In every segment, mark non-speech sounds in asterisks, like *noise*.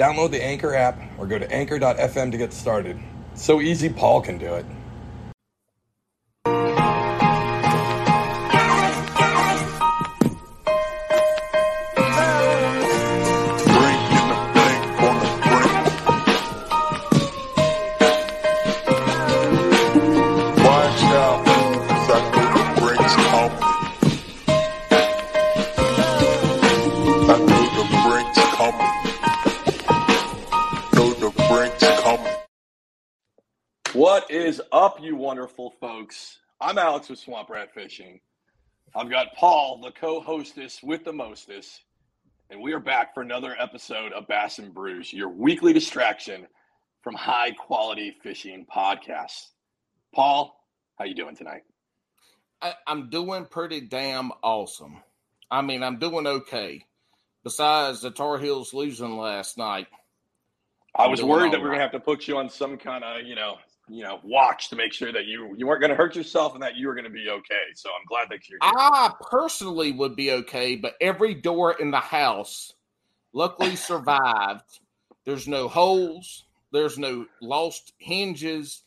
Download the Anchor app or go to anchor.fm to get started. So easy, Paul can do it. Up, you wonderful folks? I'm Alex with Swamp Rat Fishing. I've got Paul, the co-hostess with the mostest, and we are back for another episode of Bass and Brews, your weekly distraction from high quality fishing podcasts. Paul, how you doing tonight? I, I'm doing pretty damn awesome. I mean, I'm doing okay. Besides the Tar Heels losing last night, I was worried that we are right. gonna have to put you on some kind of, you know, you know, watch to make sure that you you weren't gonna hurt yourself and that you were gonna be okay. So I'm glad that you're here. I personally would be okay, but every door in the house luckily *laughs* survived. There's no holes. There's no lost hinges.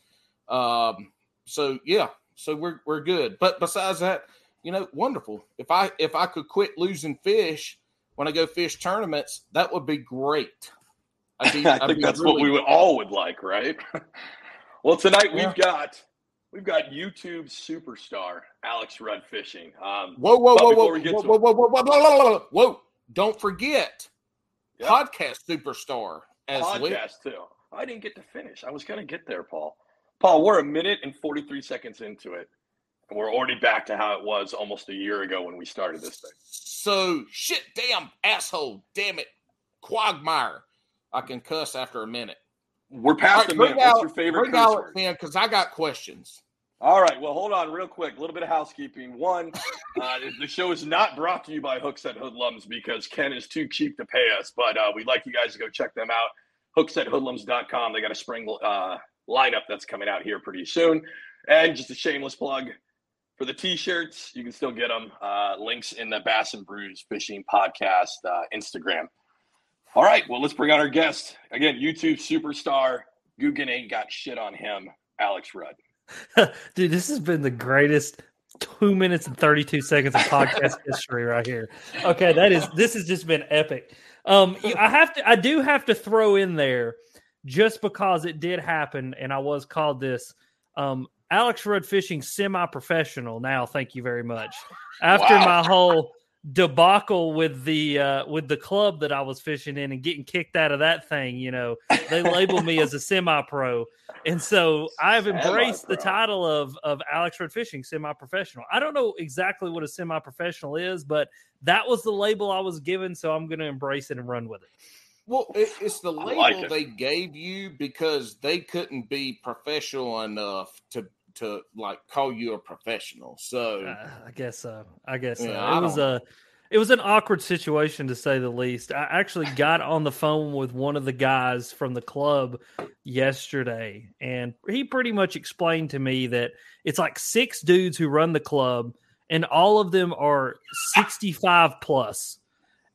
Um, so yeah, so we're we're good. But besides that, you know, wonderful. If I if I could quit losing fish when I go fish tournaments, that would be great. Be- *laughs* I think that's what we would all would like, right? *laughs* well, tonight Yeah. we've got we've got YouTube superstar Alex Rudd fishing. Um, Whoa, whoa, whoa, whoa, whoa, whoa, whoa, whoa, whoa, whoa, whoa, whoa, whoa! Don't forget, Yeah. podcast superstar as well. podcast too. I didn't get to finish. I was gonna get there, Paul. Paul, we're a minute and forty three seconds into it, and we're already back to how it was almost a year ago when we started this thing. So shit, damn asshole, damn it, quagmire. I can cuss after a minute. We're past right, the minute. What's your favorite bring out, man, because I got questions. All right. Well, hold on real quick. A little bit of housekeeping. One, *laughs* uh, the show is not brought to you by Hooks at Hoodlums because Ken is too cheap to pay us, but uh, we'd like you guys to go check them out. Hooksathoodlums.com. They got a spring uh, lineup that's coming out here pretty soon. And just a shameless plug for the t-shirts, you can still get them. Uh, links in the Bass and Brews Fishing Podcast uh, Instagram. All right. Well, let's bring on our guest. Again, YouTube superstar. Googan ain't got shit on him. Alex Rudd. *laughs* Dude, this has been the greatest two minutes and 32 seconds of podcast *laughs* history right here. Okay, that is this has just been epic. Um I have to I do have to throw in there just because it did happen and I was called this. Um Alex Rudd Fishing semi-professional now, thank you very much. After Wow. my whole debacle with the uh with the club that I was fishing in and getting kicked out of that thing, you know, they labeled me as a semi-pro. And so I've embraced the Semi-pro. title of of Alex Rudd Fishing semi-professional. I don't know exactly what a semi-professional is, but that was the label I was given, so I'm going to embrace it and run with it. Well, it, it's the label like it. they gave you because they couldn't be professional enough to to like call you a professional. So Uh, I guess so. I guess so. Yeah, it was a it was an awkward situation to say the least. I actually got on the phone with one of the guys from the club yesterday, and he pretty much explained to me that it's like six dudes who run the club, and all of them are 65 plus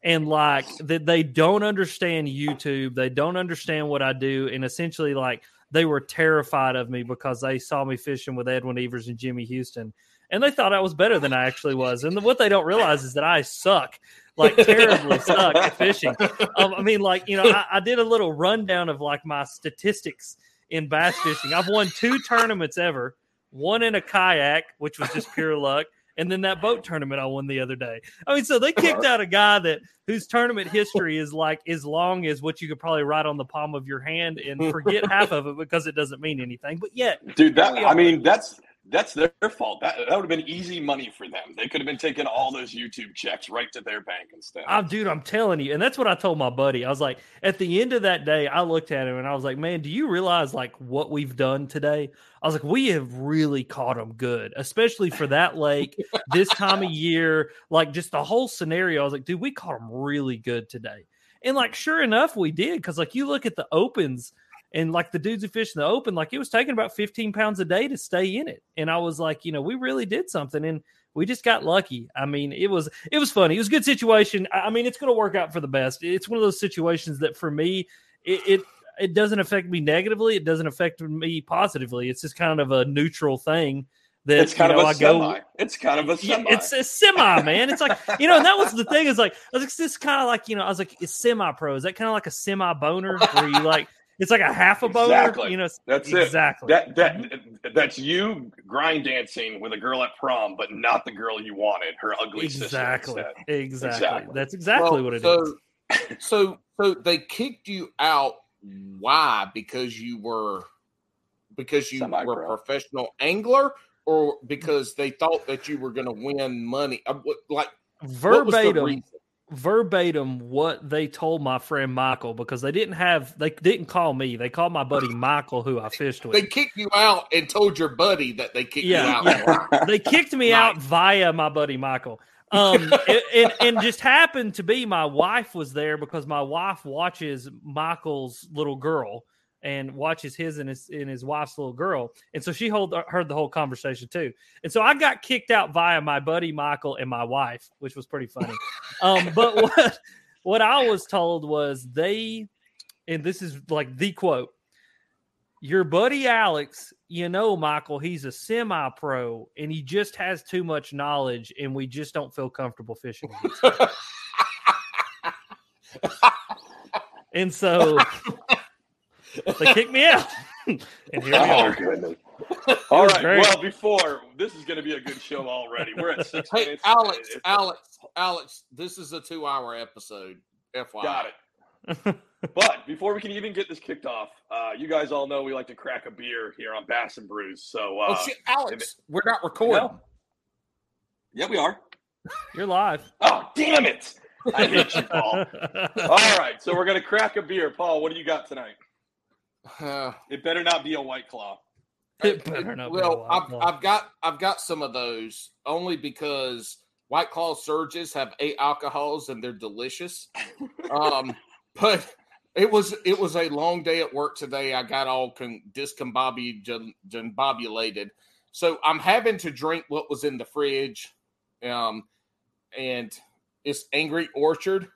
and like that they don't understand YouTube, they don't understand what I do, and essentially like they were terrified of me because they saw me fishing with Edwin Evers and Jimmy Houston, and they thought I was better than I actually was. And what they don't realize is that I suck, like terribly *laughs* suck at fishing. Um, I mean, like you know, I, I did a little rundown of like my statistics in bass fishing. I've won two tournaments ever, one in a kayak, which was just pure luck. And then that boat tournament I won the other day. I mean, so they kicked out a guy that whose tournament history is like as long as what you could probably write on the palm of your hand and forget *laughs* half of it because it doesn't mean anything. But yet, dude that i mean that's that's their fault. That that would have been easy money for them. They could have been taking all those YouTube checks right to their bank instead. I'm, dude, I'm telling you, and that's what I told my buddy. I was like, at the end of that day, I looked at him and I was like, man, do you realize like what we've done today? I was like, we have really caught them good, especially for that lake *laughs* this time of year. Like just the whole scenario. I was like, dude, we caught them really good today. And like, sure enough, we did because like you look at the opens and like the dudes who fish in the open, like it was taking about 15 pounds a day to stay in it. And I was like, you know, we really did something and we just got lucky. I mean, it was it was funny. It was a good situation. I mean, it's gonna work out for the best. It's one of those situations that for me, it, it it doesn't affect me negatively. It doesn't affect me positively. It's just kind of a neutral thing. That, it's kind you know, of a I go, semi. It's kind of a semi. it's a semi, man. It's like you know, and that was the thing. Is like I was like, this kind of like you know, I was like, it's semi pro. Is that kind of like a semi boner where you like it's like a half a boner? Exactly. You know, That's exactly. it. That that that's you grind dancing with a girl at prom, but not the girl you wanted. Her ugly exactly, sister. exactly. Exactly. That's exactly Well, what it is. so, *coughs* so, so they kicked you out. Why? Because you were because you were Semi-pro. a professional angler, or because they thought that you were going to win money. Uh, what- Like what was the Verbatim, reason? Verbatim, what they told my friend Michael because they didn't have they didn't call me. They called my buddy Michael, who I fished with. They kicked you out and told your buddy that they kicked Yeah, you out. they *laughs* kicked me out via my buddy Michael. Um, and, and just happened to be my wife was there because my wife watches Michael's little girl and watches his and his and his wife's little girl, and so she hold, heard the whole conversation too. And so I got kicked out via my buddy Michael and my wife, which was pretty funny. *laughs* Um, but what what I was told was they, and this is like the quote your buddy Alex, you know, Michael, he's a semi pro and he just has too much knowledge and we just don't feel comfortable fishing. *laughs* and so they kicked me out. *laughs* and here we Oh are. goodness. All was right. great. Well, before this is going to be a good show already. We're at six Hey, minutes. Alex, It's- Alex, Alex, this is a two-hour episode. FYI. Got it. *laughs* But before we can even get this kicked off, uh, you guys all know we like to crack a beer here on Bass and Brews. So, uh, oh shit, Alex, we're not recording. no. yeah, we are. You're live. Oh, damn it! I hate you, Paul. *laughs* All right, so we're gonna crack a beer. Paul, what do you got tonight? Uh, *sighs* It better not be a White Claw. It better not be a well, White I've, Claw. I've got I've got some of those only because White Claw surges have eight alcohols and they're delicious. *laughs* um, but it was it was a long day at work today. I got all con- discombobulated, so I'm having to drink what was in the fridge, um, and it's Angry Orchard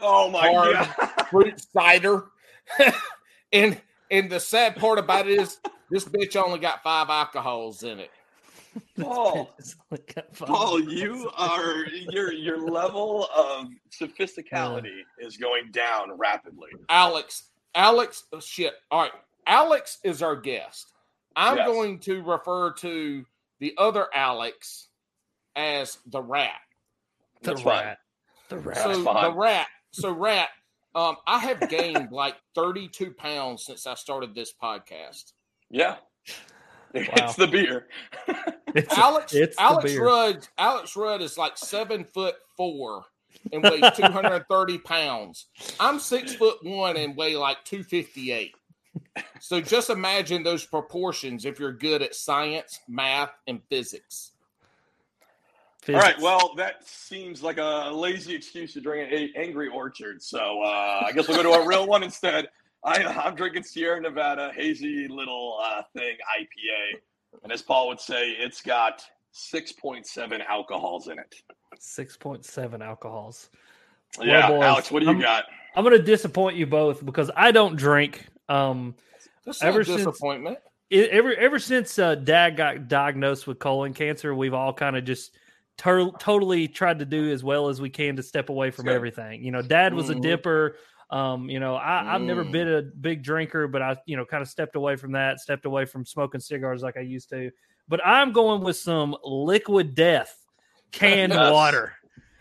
Oh my god! *laughs* fruit cider. *laughs* and and the sad part about it is this bitch only got five alcohols in it. Paul, *laughs* It's like got five Paul, you are your your level of sophisticality is going down rapidly. Alex, Alex, oh, shit. All right. Alex is our guest. I'm Yes. going to refer to the other Alex as the rat. the That's fine. rat. The rat. so the rat. So rat. Um, I have gained like 32 pounds since I started this podcast. Yeah, it's the beer. It's, Alex it's the Alex beer. Rudd Alex Rudd is like seven foot four and weighs *laughs* 230 pounds. I'm six foot one and weigh like 258. So just imagine those proportions if you're good at science, math, and physics. All right, well, that seems like a lazy excuse to drink an angry orchard. So uh, I guess we'll go to a real one instead. I, I'm drinking Sierra Nevada hazy little uh, thing IPA, and as Paul would say, it's got 6.7 alcohols in it. six point seven alcohols. Yeah, boys, Alex, what do you I'm- got? I'm going to disappoint you both because I don't drink. Um, That's Ever a since- disappointment. it, ever ever since uh, Dad got diagnosed with colon cancer, we've all kind of just tur- totally tried to do as well as we can to step away from Good. everything. You know, Dad was Mhm. a dipper. Um, you know, I, I've never Mm. been a big drinker, but I, you know, kind of stepped away from that, stepped away from smoking cigars like I used to. But I'm going with some liquid death *laughs* canned water.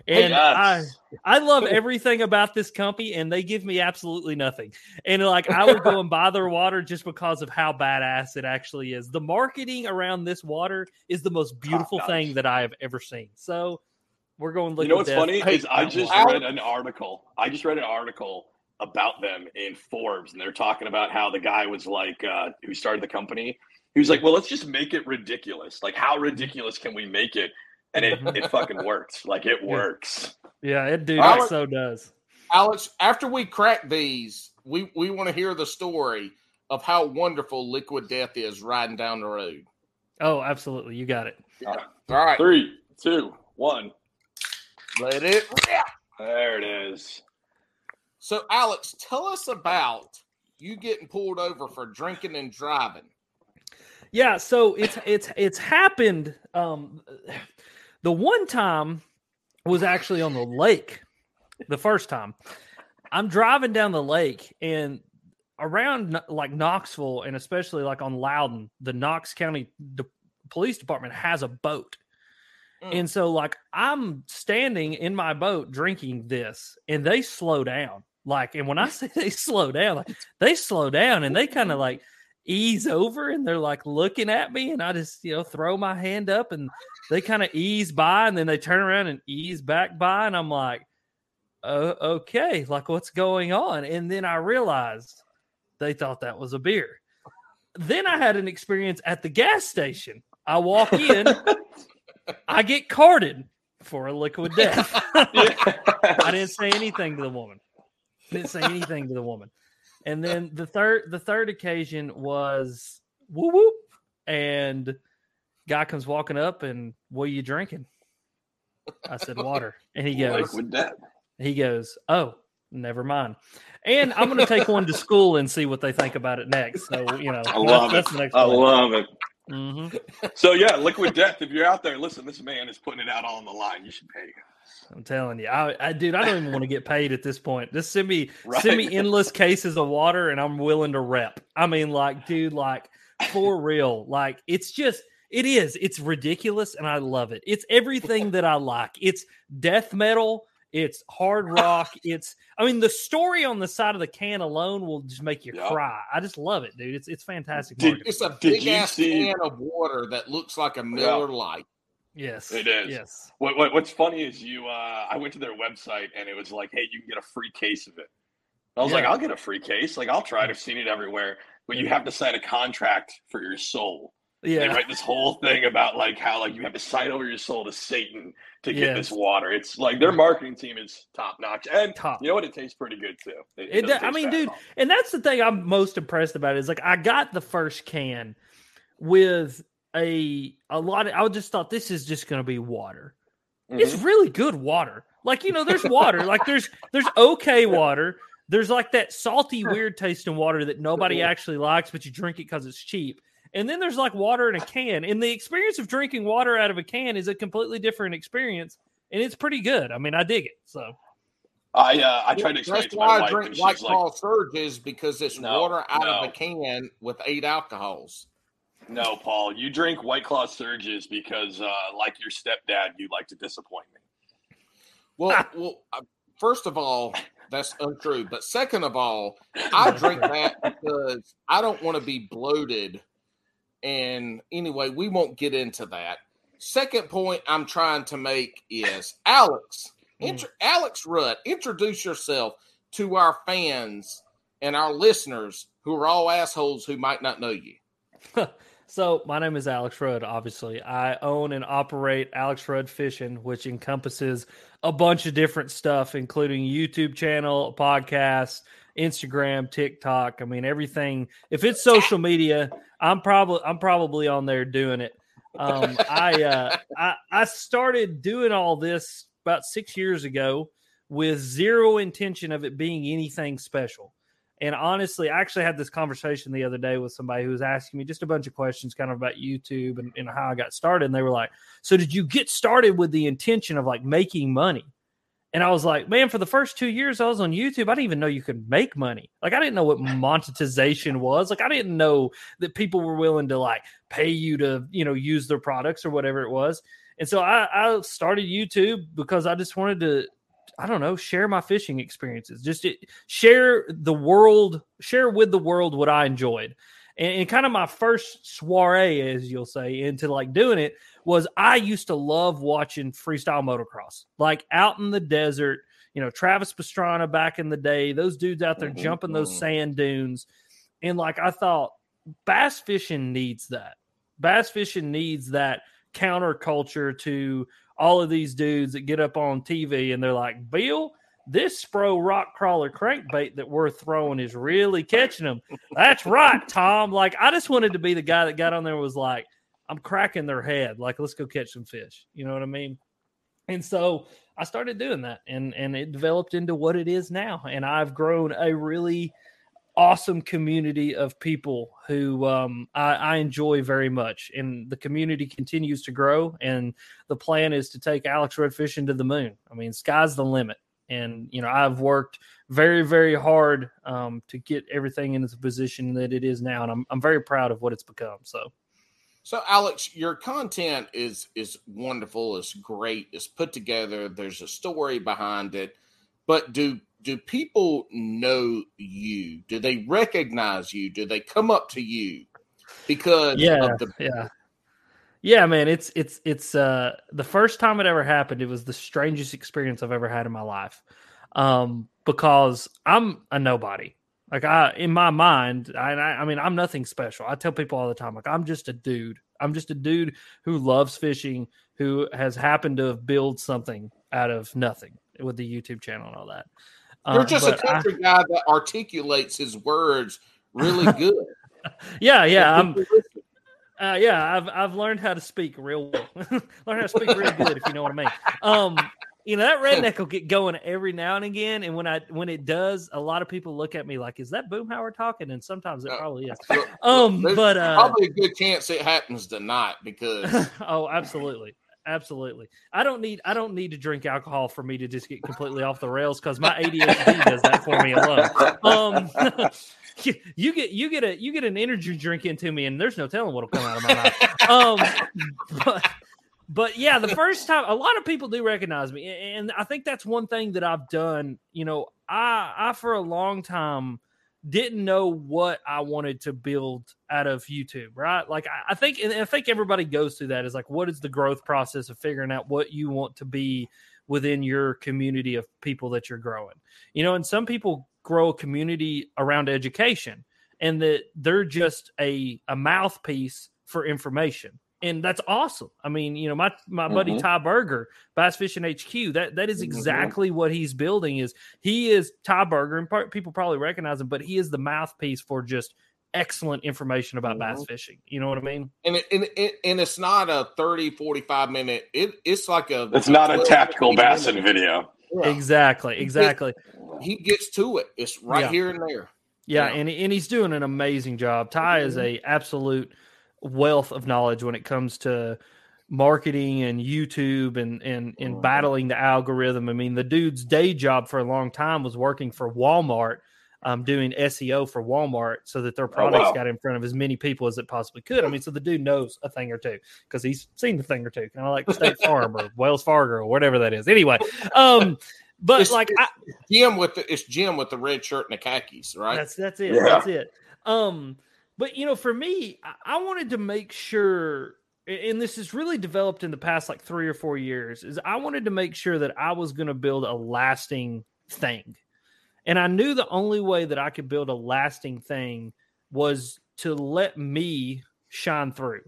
And I Yes. I love everything about this company, and they give me absolutely nothing. And like I would go and buy their water just because of how badass it actually is. The marketing around this water is the most beautiful notch. thing that I have ever seen. So we're going. You know Liquid what's Death. funny Hey, is I just Alex- read an article. I just read an article about them in Forbes, and they're talking about how the guy was like, uh, who started the company. He was like, "Well, let's just make it ridiculous. Like, how ridiculous can we make it?" And it it *laughs* fucking works. Like, it works. Yeah, it dude, Alex- it so does. Alex, after we crack these, we, we want to hear the story of how wonderful Liquid Death is riding down the road. Oh, absolutely, you got it. All right, Three, two, one. let it. There it is. So, Alex, tell us about you getting pulled over for drinking and driving. Yeah, so it's it's it's happened. Um, the one time was actually on the lake. The first time, I'm driving down the lake and around like Knoxville and especially like on Loudon, the Knox County De- Police Department has a boat. Mm. And so like I'm standing in my boat drinking this and they slow down. Like and when I *laughs* say they slow down, like they slow down and they kind of like ease over and they're like looking at me and I just, you know, throw my hand up and they kind of ease by and then they turn around and ease back by and I'm like, "Oh, okay, like what's going on?" And then I realized they thought that was a beer. Then I had an experience at the gas station. I walk in, I get carded for a liquid death. *laughs* I didn't say anything to the woman. Didn't say anything to the woman. And then the third the third occasion was whoop whoop, and guy comes walking up and what are you drinking? I said water, and he *laughs* goes Liquid death. he goes oh never mind. And I'm going to take one to *laughs* school and see what they think about it next. So you know, I love that's it. the next I one. love it. Mhm. So yeah, liquid death. If you're out there, listen. This man is putting it out on the line. You should pay. I'm telling you, I, I dude, I don't even want to get paid at this point. Just send me *laughs* Right. send me endless cases of water, and I'm willing to rep. I mean, like, dude, like for real, like it's just it is. It's ridiculous, and I love it. It's everything that I like. It's death metal. It's hard *laughs* rock. It's I mean, the story on the side of the can alone will just make you Yep. cry. I just love it, dude. It's it's fantastic. Did- It's a big ass see- can of water that looks like a Miller Lite. Yes, It is. Yes, What, what What's funny is you. Uh, I went to their website and it was like, hey, you can get a free case of it. I was like, I'll get a free case. Like, I'll try it. I've seen it everywhere, but you have to sign a contract for your soul. Yeah. They yeah, write this whole thing about like how like you have to sign over your soul to Satan to get this water. It's like their marketing team is top notch, and Top. you know what? It tastes pretty good too. It, It doesn't I mean, dude, and that's the thing I'm most impressed about is like I got the first can with a a lot of I just thought this is just gonna be water. It's Mhm. really good water. Like, you know, there's water. like there's there's okay water. There's like that salty, *laughs* weird tasting water that nobody actually likes, but you drink it because it's cheap. And then there's like water in a can. And the experience of drinking water out of a can is a completely different experience. And it's pretty good. I mean, I dig it. So I uh, I tried to explain That's to my why I drink White she's like, Claw Surges because it's No, water out of a can with eight alcohols. "No, Paul, you drink White Claw surges because, uh, like your stepdad, you like to disappoint me." Well, *laughs* well, uh, first of all, that's untrue. But second of all, I drink that because I don't want to be bloated. And anyway, we won't get into that. Second point I'm trying to make is Alex, intro, Alex Rudd, introduce yourself to our fans and our listeners who are all assholes who might not know you. *laughs* So my name is Alex Rudd. Obviously, I own and operate Alex Rudd Fishing, which encompasses a bunch of different stuff, including YouTube channel, podcast, Instagram, TikTok. I mean, everything. If it's social media, I'm probably I'm probably on there doing it. Um, I, uh, *laughs* I I started doing all this about six years ago with zero intention of it being anything special. And honestly, I actually had this conversation the other day with somebody who was asking me just a bunch of questions kind of about YouTube and, and how I got started. And they were like, So did you get started with the intention of like making money? And I was like, man, for the first two years I was on YouTube, I didn't even know you could make money. Like, I didn't know what *laughs* monetization was. Like, I didn't know that people were willing to like pay you to, you know, use their products or whatever it was. And so I, I started YouTube because I just wanted to, I don't know, share my fishing experiences, just it, share the world, share with the world what I enjoyed. And, and kind of my first soiree, as you'll say, into like doing it was I used to love watching freestyle motocross, like out in the desert. You know, Travis Pastrana back in the day, those dudes out there Mhm, jumping those mhm. sand dunes. And like I thought, bass fishing needs that. Bass fishing needs that counterculture to all of these dudes that get up on TV and they're like, Bill, this Spro rock crawler crankbait that we're throwing is really catching them. That's right, Tom. Like, I just wanted to be the guy that got on there was like, I'm cracking their head. Like, let's go catch some fish. You know what I mean? And so I started doing that and and it developed into what it is now. And I've grown a really awesome community of people who um, I, I enjoy very much. And the community continues to grow. And the plan is to take Alex Rudd Fishing into the moon. I mean, sky's the limit. And you know, I've worked very, very hard um, to get everything into the position that it is now, and I'm I'm very proud of what it's become. So So, Alex, your content is is wonderful. It's great. It's put together. There's a story behind it. But do do people know you? Do they recognize you? Do they come up to you because yeah, of the yeah, yeah, man. It's it's it's uh the first time it ever happened. It was the strangest experience I've ever had in my life, um, because I'm a nobody. Like I, in my mind, I, I, mean, I'm nothing special. I tell people all the time, like I'm just a dude. I'm just a dude who loves fishing, who has happened to have built something out of nothing with the YouTube channel and all that. You're Uh, just a but I- country guy that articulates his words really *laughs* good. yeah, yeah. I'm, uh, yeah, I've I've learned how to speak real *laughs* well. learn how to speak real good, if you know what I mean. Um, you know that redneck will get going every now and again, and when I when it does, a lot of people look at me like, "Is that Boomhauer talking?" And sometimes it Uh, probably is. Um, there's but uh, probably a good chance it happens tonight because *laughs* oh, absolutely, absolutely. I don't need I don't need to drink alcohol for me to just get completely off the rails because my ADHD does that for me alone. Um, *laughs* you, get you get a you get an energy drink into me, and there's no telling what'll come out of my mouth. Um, *laughs* but but yeah, the first time a lot of people do recognize me, and I think that's one thing that I've done. You know, I I for a long time didn't know what I wanted to build out of YouTube, right? Like I, I think and I think everybody goes through that is like what is the growth process of figuring out what you want to be within your community of people that you're growing. You know, and some people grow a community around education and that they're just a a mouthpiece for information. And that's awesome. I mean, you know, my my buddy Mhm. Ty Berger, Bass Fishing HQ, that that is Mhm. exactly what he's building is he is Ty Berger and part, people probably recognize him, but he is the mouthpiece for just excellent information about bass fishing. You know what I mean? and it, and, it, and it's not a 30 45 minute it it's like a It's not a tactical 15 bassin minute- video. Yeah. Exactly, exactly. he gets to it it's right Yeah. here and there Yeah, Yeah. and and he's doing an amazing job. Ty is a absolute wealth of knowledge when it comes to marketing and YouTube and and and Mhm. battling the algorithm. I mean, the dude's day job for a long time was working for Walmart, um, doing SEO for Walmart so that their products wow. got in front of as many people as it possibly could. I mean, so the dude knows a thing or two because he's seen the thing or two, kind of like State *laughs* Farm or Wells Fargo or whatever that is. Anyway, um, but It's- like I, jim with the it's jim with the red shirt and the khakis right that's that's it. Yeah. That's it. Um, but you know, for me, I, wanted to make sure, and this has really developed in the past like three or four years, is I wanted to make sure that I was going to build a lasting thing. And I knew the only way that I could build a lasting thing was to let me shine through.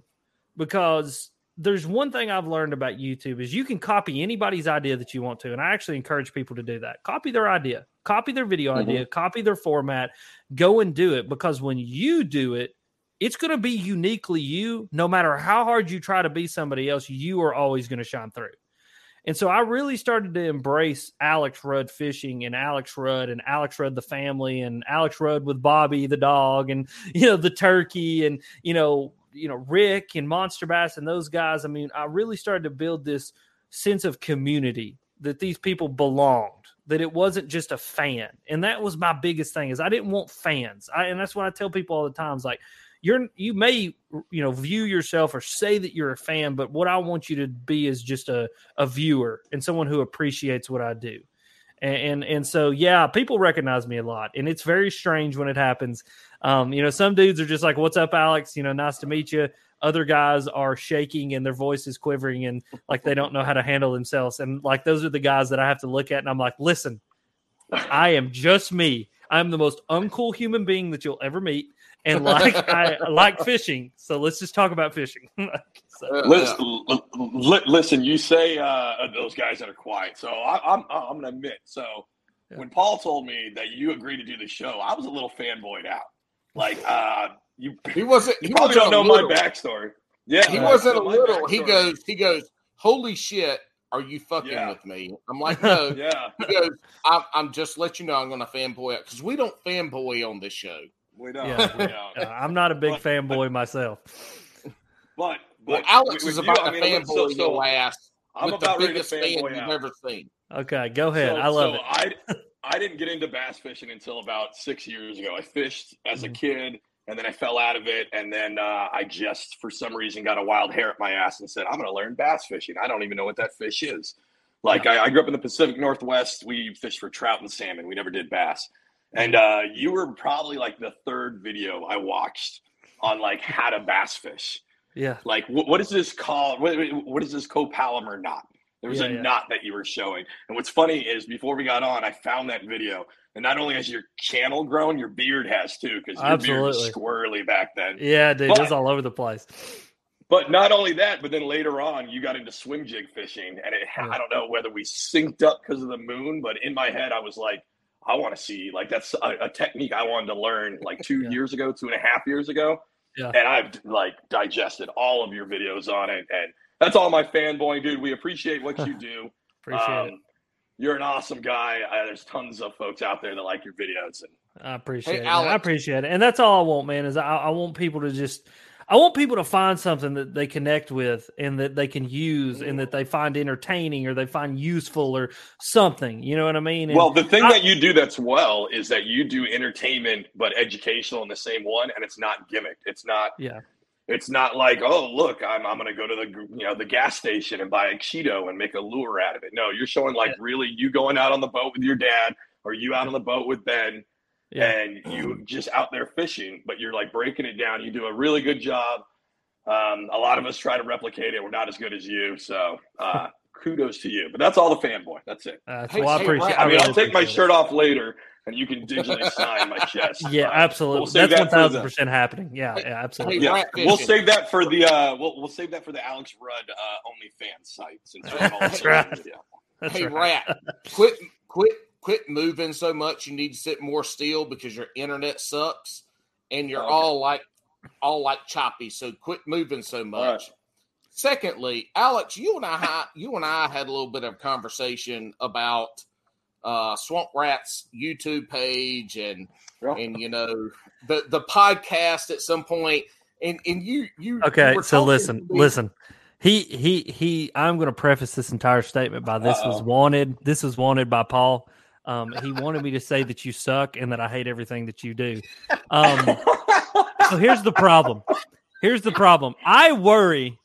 Because there's one thing I've learned about YouTube is you can copy anybody's idea that you want to. And I actually encourage people to do that. Copy their idea, copy their video Mhm. idea, copy their format, go and do it. Because when you do it, it's going to be uniquely you. No matter how hard you try to be somebody else, you are always going to shine through. And so I really started to embrace Alex Rudd fishing and Alex Rudd and Alex Rudd the family and Alex Rudd with Bobby the dog and *laughs* you know the turkey and you know you know Rick and Monster Bass and those guys. I mean, I really started to build this sense of community that these people belonged that it wasn't just a fan and that was my biggest thing is i didn't want fans I, and that's what i tell people all the times like you're you may you know view yourself or say that you're a fan, but what I want you to be is just a a viewer and someone who appreciates what I do. And, and and so yeah, people recognize me a lot, and it's very strange when it happens. Um, you know, some dudes are just like, "What's up, Alex? You know, nice to meet you." Other guys are shaking and their voice is quivering and like they don't know how to handle themselves. And like those are the guys that I have to look at, and I'm like, "Listen, I am just me. I'm the most uncool human being that you'll ever meet, and like *laughs* I like fishing. So let's just talk about fishing." *laughs* So- Uh, Listen, l- l- listen, you say uh, those guys that are quiet. So I, I'm I'm gonna admit. So Yeah. when Paul told me that you agreed to do the show, I was a little fanboyed out. Like uh, you, *laughs* he wasn't. He probably wasn't don't know little. my backstory. Yeah, He wasn't a so my little. He goes. He goes. Holy shit! Are you fucking Yeah. with me? I'm like, no. *laughs* Yeah, He goes. I'm, I'm just let you know I'm going to fanboy out because we don't fanboy on this show. we don't. Yeah. we don't. Uh, I'm not a big But- fanboy myself. But, Well, but Alex with is you, about I to mean, fanboy so- so your ass I'm with the about ready to biggest fan you've out. ever seen. Okay, go ahead. So- I love so it. I I didn't get into bass fishing until about six years ago. I fished as Mm-hmm. a kid, and then I fell out of it, and then uh, I just for some reason got a wild hair at my ass and said, "I'm going to learn bass fishing." I don't even know what that fish is. Like I, I grew up in the Pacific Northwest. We fished for trout and salmon. We never did bass. And uh, you were probably like the third video I watched on like how to bass fish. Yeah. Like, what, what is this called? What, what is this copolymer knot? There was Yeah, a yeah. knot that you were showing. And what's funny is before we got on, I found that video. And not only has your channel grown, your beard has too, because your beard was Absolutely. squirrely back then. Yeah, dude, But- it's all over the place. But not only that, but then later on, you got into swim jig fishing. And it, Yeah. I don't know whether we synced up because of the moon, but in my head, I was like, I want to see, like, that's a, a technique I wanted to learn like two *laughs* Yeah. years ago, two and a half years ago. Yeah. And I've like digested all of your videos on it. And that's all my fanboy, dude. We appreciate what you *laughs* do. Appreciate it. Um, You're an awesome guy. Uh, there's tons of folks out there that like your videos. And I appreciate it. Alex. I appreciate it. And that's all I want, man, is I, I want people to just I want people to find something that they connect with and that they can use and that they find entertaining or they find useful or something. You know what I mean? And well, the thing I- that you do that's well is that you do entertainment but educational in the same one, and it's not gimmicked. It's not. Yeah. It's not like, oh, look, I'm, I'm going to go to the you know the gas station and buy a Cheeto and make a lure out of it. No, you're showing like really you going out on the boat with your dad or you out on the boat with Ben yeah. and you just out there fishing, but you're like breaking it down. You do a really good job. Um, a lot of us try to replicate it. We're not as good as you, so uh, kudos to you. But that's all the fanboy. That's it. Uh, Hey, well, I appreciate. Ryan, I mean, really I'll take my appreciate it. shirt off later, and you can digitally sign my chest. *laughs* Yeah, absolutely. we'll That's that one for thousand the- percent happening. Yeah, yeah, absolutely. Yeah, we'll save that for the uh, we'll we'll save that for the Alex Rudd uh, OnlyFans site since *laughs* we're on all That's right. media. That's hey, right. rat, quit, quit, quit moving so much. You need to sit more still because your internet sucks, and you're Okay. all like, all like choppy. So quit moving so much. Secondly, Alex, you and I, you and I had a little bit of conversation about uh, Swamp Rat's YouTube page and Yeah. and you know the the podcast at some point. And and you you Okay, you so listen, me- listen. He he he. I'm going to preface this entire statement by this was Uh-oh. wanted. This was wanted by Paul. Um, he wanted me to say that you suck and that I hate everything that you do. Um, so here's the problem. Here's the problem. I worry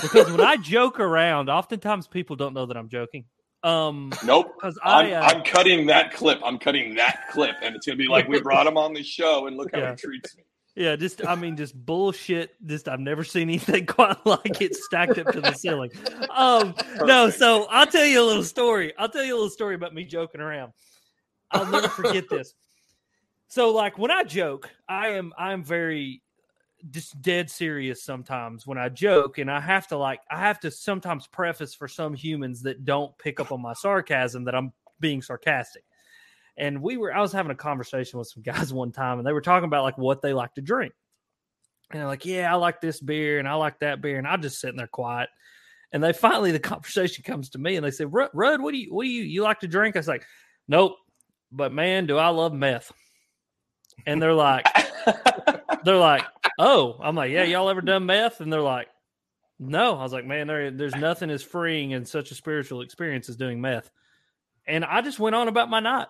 because when I joke around, oftentimes people don't know that I'm joking. Um, Nope. because I'm, I uh, I'm cutting that clip. I'm cutting that clip, and it's gonna be like we *laughs* brought him on the show, and look how Yeah. he treats me. Yeah, just I mean, just bullshit. Just I've never seen anything *laughs* quite like it stacked up to the ceiling. Um, no, so I'll tell you a little story. I'll tell you a little story about me joking around. I'll never forget this. So, like when I joke, I am I'm very just dead serious sometimes when I joke, and I have to like I have to sometimes preface for some humans that don't pick up on my sarcasm that I'm being sarcastic. And we were I was having a conversation with some *laughs* guys one time, and they were talking about like what they like to drink. And they're like, yeah, I like this beer and I like that beer. And I'm just sitting there quiet. And they finally, the *laughs* conversation comes to me and they say, Rudd, what do you, what do you, you like to drink? I was like, nope. But man, do I love meth. And they're like, *laughs* they're like, oh, I'm like, yeah, y'all ever done meth? And they're like, no. I was like, man, there, there's nothing as freeing and such a spiritual experience as doing meth. And I just went on about my night.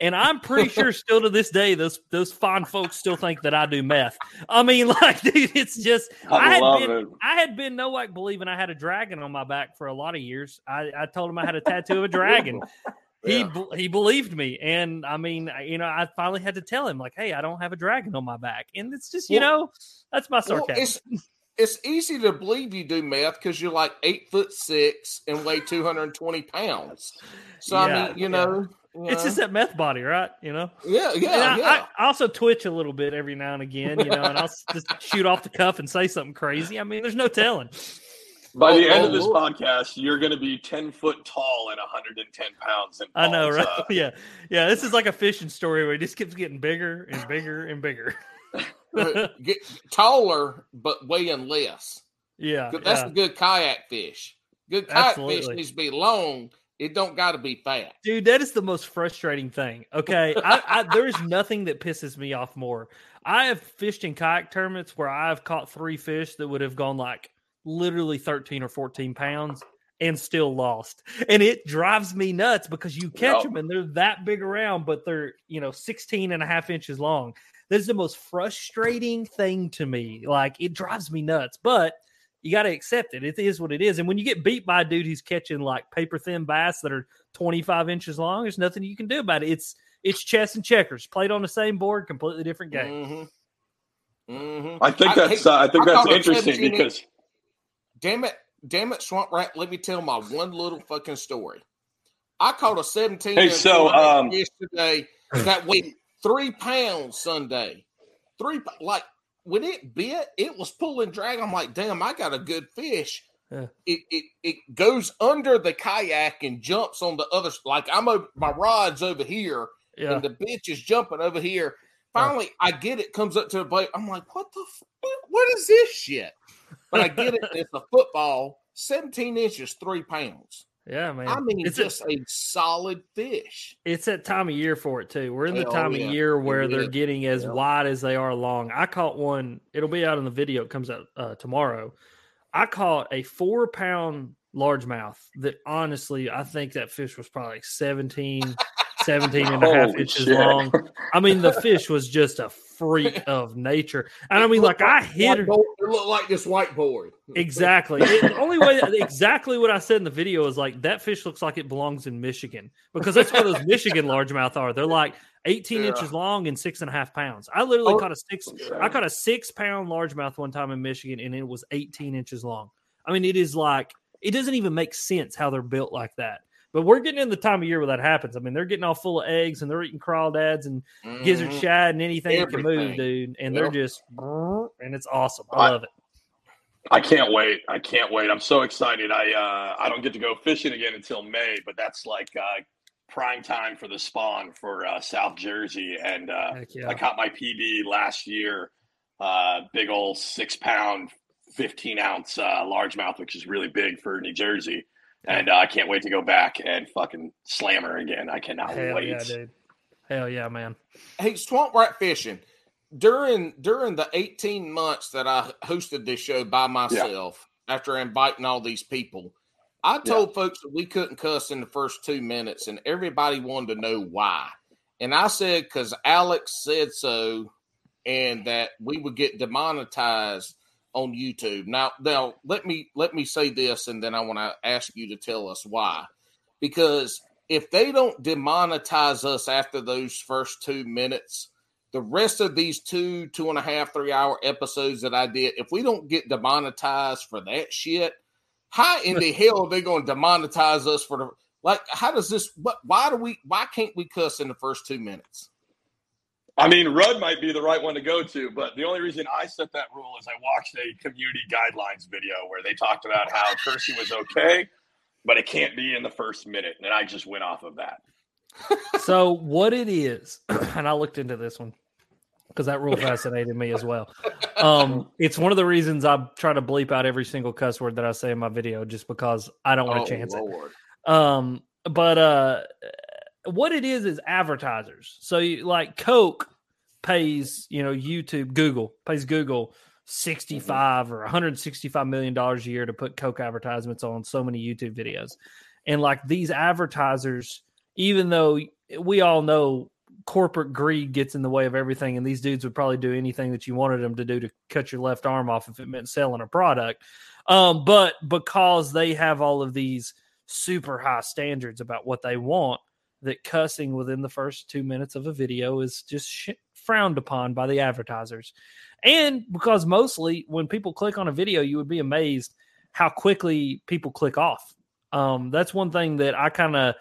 And I'm pretty *laughs* sure still to this day, those those fine folks still think that I do meth. I mean, *laughs* like, dude, it's just I I, had been it. I had been no like believing I had a dragon on my back for a lot of years. I, I told him I had a tattoo of a dragon. *laughs* He Yeah. be- he believed me, and I mean, I- you know, I finally had to tell him like, "Hey, I don't have a dragon on my back," and it's just, you Well- know, that's my Well, sarcasm. it's it's easy to believe you do meth because you're like eight foot six and weigh two hundred and twenty pounds. So Yeah, I mean, you yeah. know, It's just that meth body, right? You know. yeah, And yeah, I, yeah. I also twitch a little bit every now and again, you know, and I'll just shoot off the cuff and say something crazy. I mean, there's no telling. By Oh, the end oh, of this Lord. podcast, you're going to be 10 foot tall and 110 pounds. In I know, right? uh, *laughs* yeah, yeah. This is like a fishing story where it just keeps getting bigger and bigger and bigger. *laughs* *laughs* Get taller but weighing less. yeah, That's yeah. a good kayak fish. Good kayak fish needs to be long. It don't got to be fat. dude. That is the most frustrating thing. Okay, I, I, there is nothing that pisses me off more. I have fished in kayak tournaments where I've caught three fish that would have gone like literally 13 or 14 pounds and still lost. And it drives me nuts because you catch Yep. them and they're that big around, but they're, you know, 16 and a half inches long. This is the most frustrating thing to me. Like it drives me nuts, but you got to accept it. It is what it is. And when you get beat by a dude who's catching like paper thin bass that are 25 inches long, there's nothing you can do about it. It's, it's chess and checkers played on the same board, completely different game. Mm-hmm. Mm-hmm. I think I- that's hey, uh, I think I that's interesting 17 because Damn it, damn it, Swamp Rat. Let me tell my one little fucking story. I caught a 17 Hey, so, um, yesterday that weighed three pounds Sunday. Three, po- like when it bit, it was pulling drag. I'm like, damn, I got a good fish. Yeah. It, it it goes under the kayak and jumps on the other. Like I'm over, my rod's over here, Yeah. and the bitch is jumping over here. Yeah. Finally, I get it. Comes up to the plate. I'm like, what the? F- what is this shit? But I get it. It's a football, 17 inches, three pounds. Yeah, man. I mean, it's just a, a solid fish. it's that time of year for it too. We're in the Hell time yeah. of year where It they're is. getting as Yeah. wide as they are long. I caught one. It'll be out in the video. It comes out uh, tomorrow. I caught a four pound largemouth that honestly, I think that fish was probably like 17, 17 and a half inches shit. long. I mean, the *laughs* fish was just a freak *laughs* of nature. And I mean, like I hit her. It looked like this whiteboard. *laughs* Exactly. It- the only way, exactly what I said in the video is like that fish looks like it belongs in Michigan because that's where those Michigan largemouth are. They're like 18 Yeah. inches long and six and a half pounds. I literally Oh, caught a six. I caught a six pound largemouth one time in Michigan and it was 18 inches long. I mean, it is like it doesn't even make sense how they're built like that. But we're getting in the time of year where that happens. I mean, they're getting all full of eggs and they're eating crawdads and gizzard Mhm. shad and anything that can move, dude. And Yep. they're just and it's awesome. I I- love it. I can't wait. I can't wait. I'm so excited. I uh, I don't get to go fishing again until May, but that's like uh, prime time for the spawn for uh, South Jersey. And uh, yeah. I caught my PB last year, uh, big old six pound, 15 ounce uh, largemouth, which is really big for New Jersey. And uh, I can't wait to go back and fucking slam her again. I cannot Hell wait. yeah, dude. Hell yeah, man. hey swamp rat fishing during during the 18 months that i hosted this show by myself after inviting all these people i told folks that we couldn't cuss in the first two minutes and everybody wanted to know why and i said because alex said so and that we would get demonetized on youtube now now let me let me say this and then i want to ask you to tell us why because if they don't demonetize us after those first two minutes, the rest of these two, two and a half, three hour episodes that I did, if we don't get demonetized for that shit, how in the hell are they going to demonetize us for the like? How does this? What? Why do we? Why can't we cuss in the first two minutes? I mean, Rudd might be the right one to go to, but the only reason I set that rule is I watched a community guidelines video where they talked about how cursing was okay, but it can't be in the first minute. And I just went off of that. *laughs* So what it is, *clears throat* and I looked into this one because that rule fascinated me as well. Um, *laughs* it's one of the reasons I try to bleep out every single cuss word that I say in my video, just because I don't want to chance it. Um, but uh, what it is is advertisers. So you, like Coke pays, you know, YouTube, Google pays Google 65 or 165 million dollars a year to put Coke advertisements on so many YouTube videos. And like these advertisers, even though we all know corporate greed gets in the way of everything, and these dudes would probably do anything that you wanted them to do to cut your left arm off if it meant selling a product. Um, but because they have all of these super high standards about what they want, that cussing within the first two minutes of a video is just sh- frowned upon by the advertisers. And because mostly when people click on a video, you would be amazed how quickly people click off. Um, that's one thing that I kind of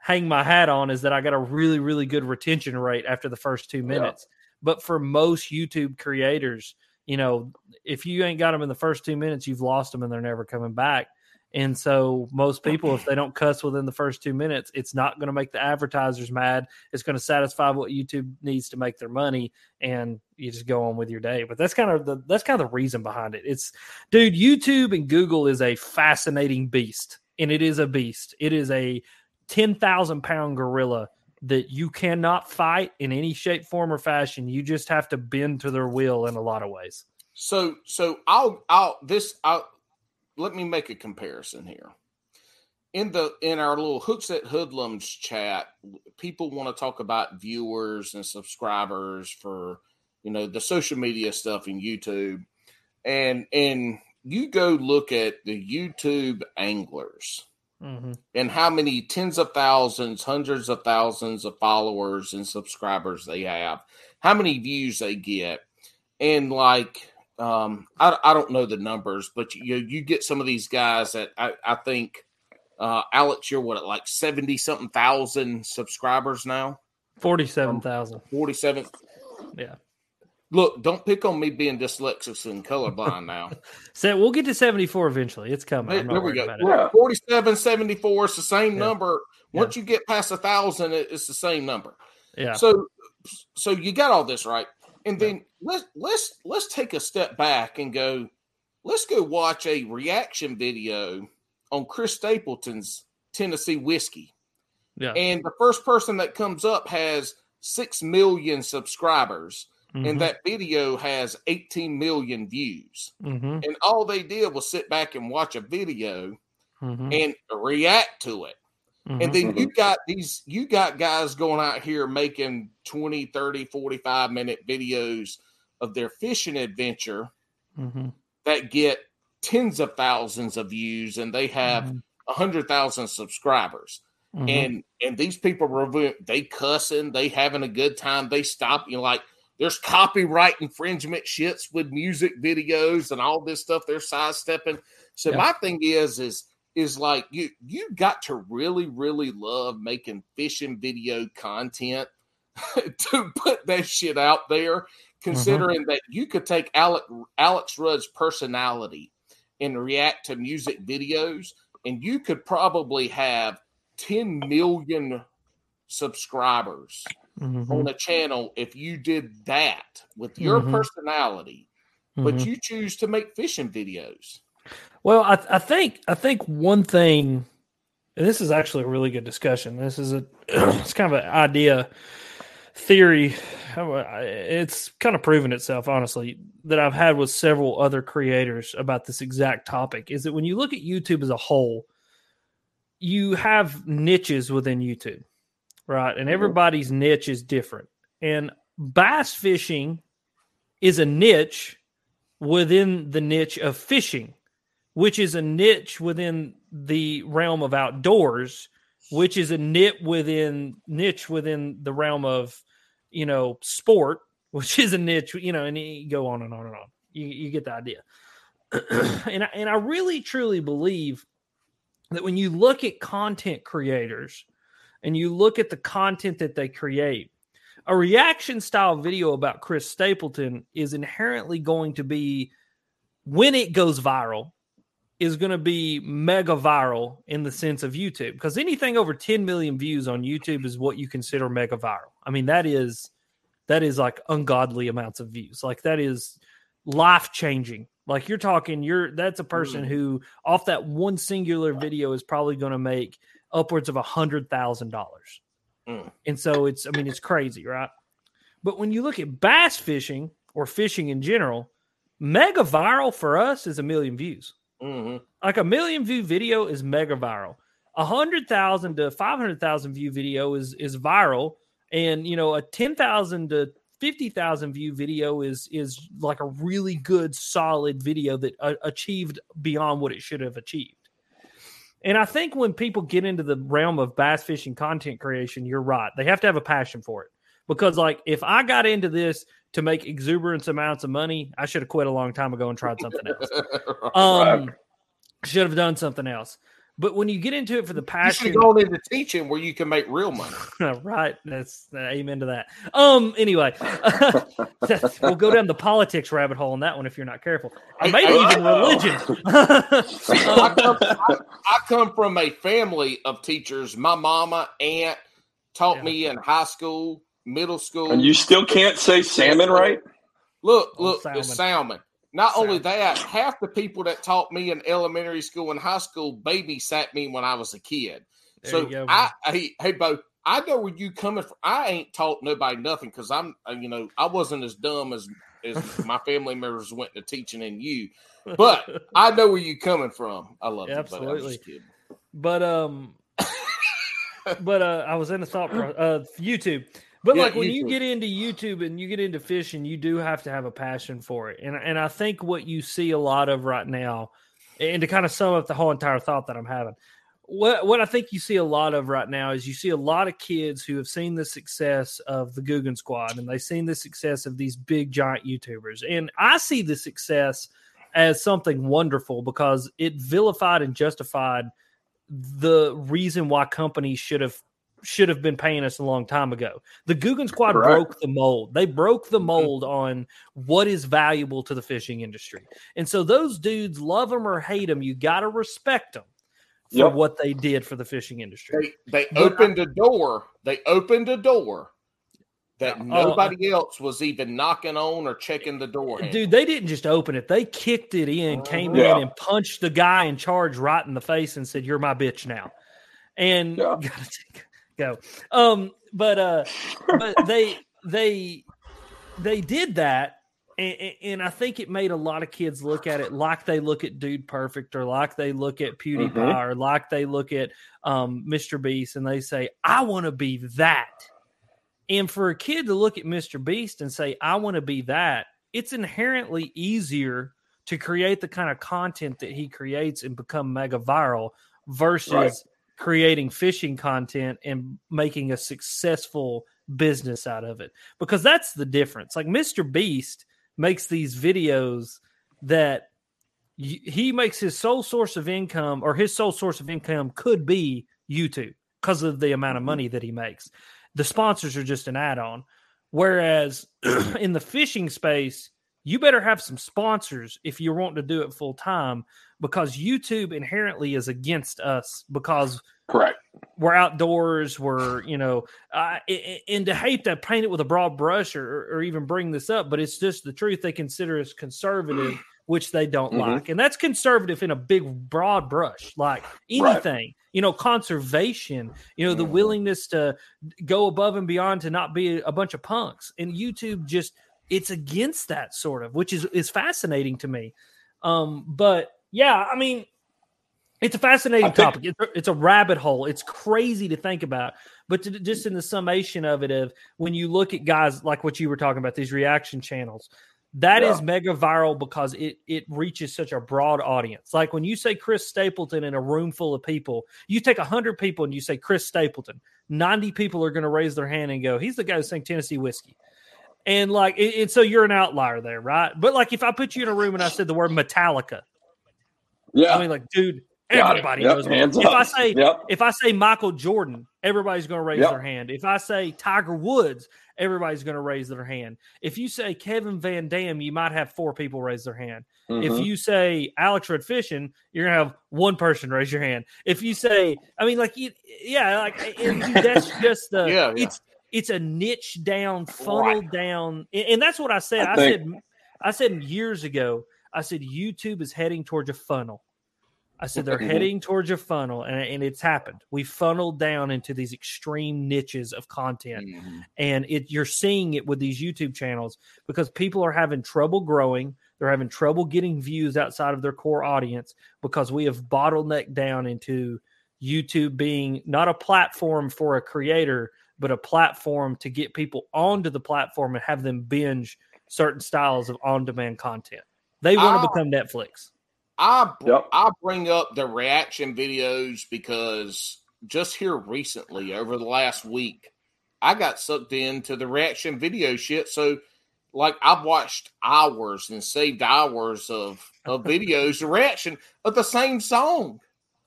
hang my hat on is that I got a really, really good retention rate after the first two minutes. Yeah. But for most YouTube creators, you know, if you ain't got them in the first two minutes, you've lost them and they're never coming back. And so most people, if they don't cuss within the first two minutes, it's not going to make the advertisers mad. It's going to satisfy what YouTube needs to make their money, and you just go on with your day. But that's kind of the that's kind of the reason behind it. It's dude, YouTube and Google is a fascinating beast, and it is a beast. It is a ten thousand pound gorilla that you cannot fight in any shape, form, or fashion. You just have to bend to their will in a lot of ways. So, so I'll, I'll, this, I'll, let me make a comparison here. In the in our little hooks at Hoodlums chat, people want to talk about viewers and subscribers for you know the social media stuff in YouTube, and and you go look at the YouTube anglers mm-hmm. and how many tens of thousands, hundreds of thousands of followers and subscribers they have, how many views they get, and like um, I, I don't know the numbers, but you you get some of these guys that I, I think uh, Alex, you're what like seventy something thousand subscribers now. Forty seven thousand. Forty seven. Yeah. Look, don't pick on me being dyslexic and colorblind now. *laughs* so we'll get to 74 eventually. It's coming. Hey, there we go. Yeah. 47, 74. It's the same yeah. number. Once yeah. you get past a thousand, it's the same number. Yeah. So, so you got all this right. And then let's let's let's take a step back and go. Let's go watch a reaction video on Chris Stapleton's Tennessee whiskey. Yeah. And the first person that comes up has six million subscribers. Mm-hmm. And that video has 18 million views. Mm-hmm. And all they did was sit back and watch a video mm-hmm. and react to it. Mm-hmm. And then you got these, you got guys going out here making 20, 30, 45 minute videos of their fishing adventure mm-hmm. that get tens of thousands of views and they have mm-hmm. a mm-hmm. hundred thousand subscribers. Mm-hmm. And and these people review they cussing, they having a good time, they stop you know, like there's copyright infringement shits with music videos and all this stuff they're sidestepping. So yeah. my thing is is is like you you got to really really love making fishing video content *laughs* to put that shit out there mm-hmm. considering mm-hmm. that you could take Alex Alex Rudd's personality and react to music videos and you could probably have 10 million subscribers mm-hmm. on a channel if you did that with your mm-hmm. personality but mm-hmm. you choose to make fishing videos well, I, I think I think one thing, and this is actually a really good discussion. This is a *clears throat* it's kind of an idea theory. It's kind of proven itself, honestly, that I've had with several other creators about this exact topic. Is that when you look at YouTube as a whole, you have niches within YouTube, right? And mm-hmm. everybody's niche is different. And bass fishing is a niche within the niche of fishing which is a niche within the realm of outdoors, which is a niche within niche within the realm of you know sport, *laughs* which is a niche, you know, and you go on and on and on. You, you get the idea. *clears throat* and I, and I really truly believe that when you look at content creators and you look at the content that they create, a reaction style video about Chris Stapleton is inherently going to be when it goes viral is going to be mega viral in the sense of YouTube because anything over 10 million views on YouTube is what you consider mega viral. I mean, that is that is like ungodly amounts of views. Like that is life changing. Like you're talking, you're that's a person mm. who off that one singular video is probably going to make upwards of a hundred thousand dollars. Mm. And so it's, I mean, it's crazy, right? But when you look at bass fishing or fishing in general, mega viral for us is a million views. Mm-hmm. Like a million view video is mega viral. a hundred thousand to five hundred thousand view video is is viral, and you know a ten thousand to fifty thousand view video is is like a really good solid video that uh, achieved beyond what it should have achieved. And I think when people get into the realm of bass fishing content creation, you're right. They have to have a passion for it. Because, like, if I got into this to make exuberant amounts of money, I should have quit a long time ago and tried something else. *laughs* Um, should have done something else. But when you get into it for the passion, You should gone into teaching where you can make real money. *laughs* right? That's uh, amen to that. Um. Anyway, *laughs* we'll go down the politics rabbit hole on that one if you're not careful. Or maybe Hey, even uh-oh. religion. I come, I, I come from a family of teachers. My mama, aunt taught Yeah. me in high school, middle school. And you still can't say salmon right? look, Oh, look, salmon. the salmon. Not only that, half the people that taught me in elementary school and high school babysat me when I was a kid. There so you go, I, hey, hey, Bo, I know where you coming from. I ain't taught nobody nothing because I'm, uh, you know, I wasn't as dumb as as *laughs* my family members went to teaching and you. But I know where you coming from. I love you, buddy. I'm Absolutely. just. But um, *laughs* but uh, I was in a thought pro- uh YouTube. But Yeah, like when you get into YouTube and you get into fishing, you do have to have a passion for it. And and I think what you see a lot of right now, and to kind of sum up the whole entire thought that I'm having, what what I think you see a lot of right now is you see a lot of kids who have seen the success of the Googan Squad and they've seen the success of these big giant YouTubers. And I see the success as something wonderful because it vilified and justified the reason why companies should have should have been paying us a long time ago. The Googan Squad Correct. broke the mold. They broke the Mhm. mold on what is valuable to the fishing industry. And so those dudes, love them or hate them, you got to respect them for Yep. what they did for the fishing industry. They they opened a door. They opened a door that Oh, nobody else was even knocking on or checking the door. handle. Dude, they didn't just open it. They kicked it in, came Yeah. in and punched the guy in charge right in the face and said, You're my bitch now. And Yeah. *laughs* gotta take- go. Um, but uh but they they they did that and, and I think it made a lot of kids look at it like they look at Dude Perfect or like they look at PewDiePie Mhm. or like they look at um, Mr. Beast and they say, I want to be that. And for a kid to look at Mr. Beast and say, I want to be that, it's inherently easier to create the kind of content that he creates and become mega viral versus Right. Creating fishing content and making a successful business out of it. Because that's the difference. Like Mr. Beast makes these videos that y- he makes his sole source of income or his sole source of income could be YouTube because of the amount of mm-hmm. money that he makes. The sponsors are just an add on. Whereas *clears throat* in the fishing space, you better have some sponsors if you want to do it full time because YouTube inherently is against us because Correct. we're outdoors we're you know uh, and to hate to paint it with a broad brush or, or even bring this up but it's just the truth they consider us conservative *clears throat* which they don't Mhm. like and that's conservative in a big broad brush like Right. anything you know conservation you know the Mhm. willingness to go above and beyond to not be a bunch of punks and youtube just it's against that sort of which is is fascinating to me um but yeah i mean it's a fascinating think- topic. It's a, it's a rabbit hole. It's crazy to think about. But to, just in the summation of it, of when you look at guys like what you were talking about, these reaction channels, that is Yeah. mega viral because it it reaches such a broad audience. Like when you say Chris Stapleton in a room full of people, you take hundred people and you say Chris Stapleton, ninety people are going to raise their hand and go, "He's the guy who sang Tennessee whiskey." And like, and, and so you're an outlier there, right? But like, if I put you in a room and I said the word Metallica, Yeah. I mean, like, dude, everybody Yep, knows. hands if up. I say Yep. if I say Michael Jordan, everybody's going to raise Yep. their hand. If I say Tiger Woods, everybody's going to raise their hand. If you say Kevin Van Dam, you might have four people raise their hand. Mhm. If you say Alex Rudd Fishing, you're gonna have one person raise your hand. If you say, I mean, like, you, yeah, like that's just the *laughs* Yeah, yeah. it's it's a niche down, funnel Right. down, and, that's what I said. I I, think- said, I said years ago, I said YouTube is heading towards a funnel. I said they're heading towards a funnel, and, and it's happened. We funneled down into these extreme niches of content Mhm. and it you're seeing it with these YouTube channels because people are having trouble growing. They're having trouble getting views outside of their core audience because we have bottlenecked down into YouTube being not a platform for a creator, but a platform to get people onto the platform and have them binge certain styles of on-demand content. They want to Ah. become Netflix. I br- Yep. I bring up the reaction videos because just here recently, over the last week, I got sucked into the reaction video shit. So, like, I've watched hours and saved hours of of *laughs* videos, the reaction of the same song.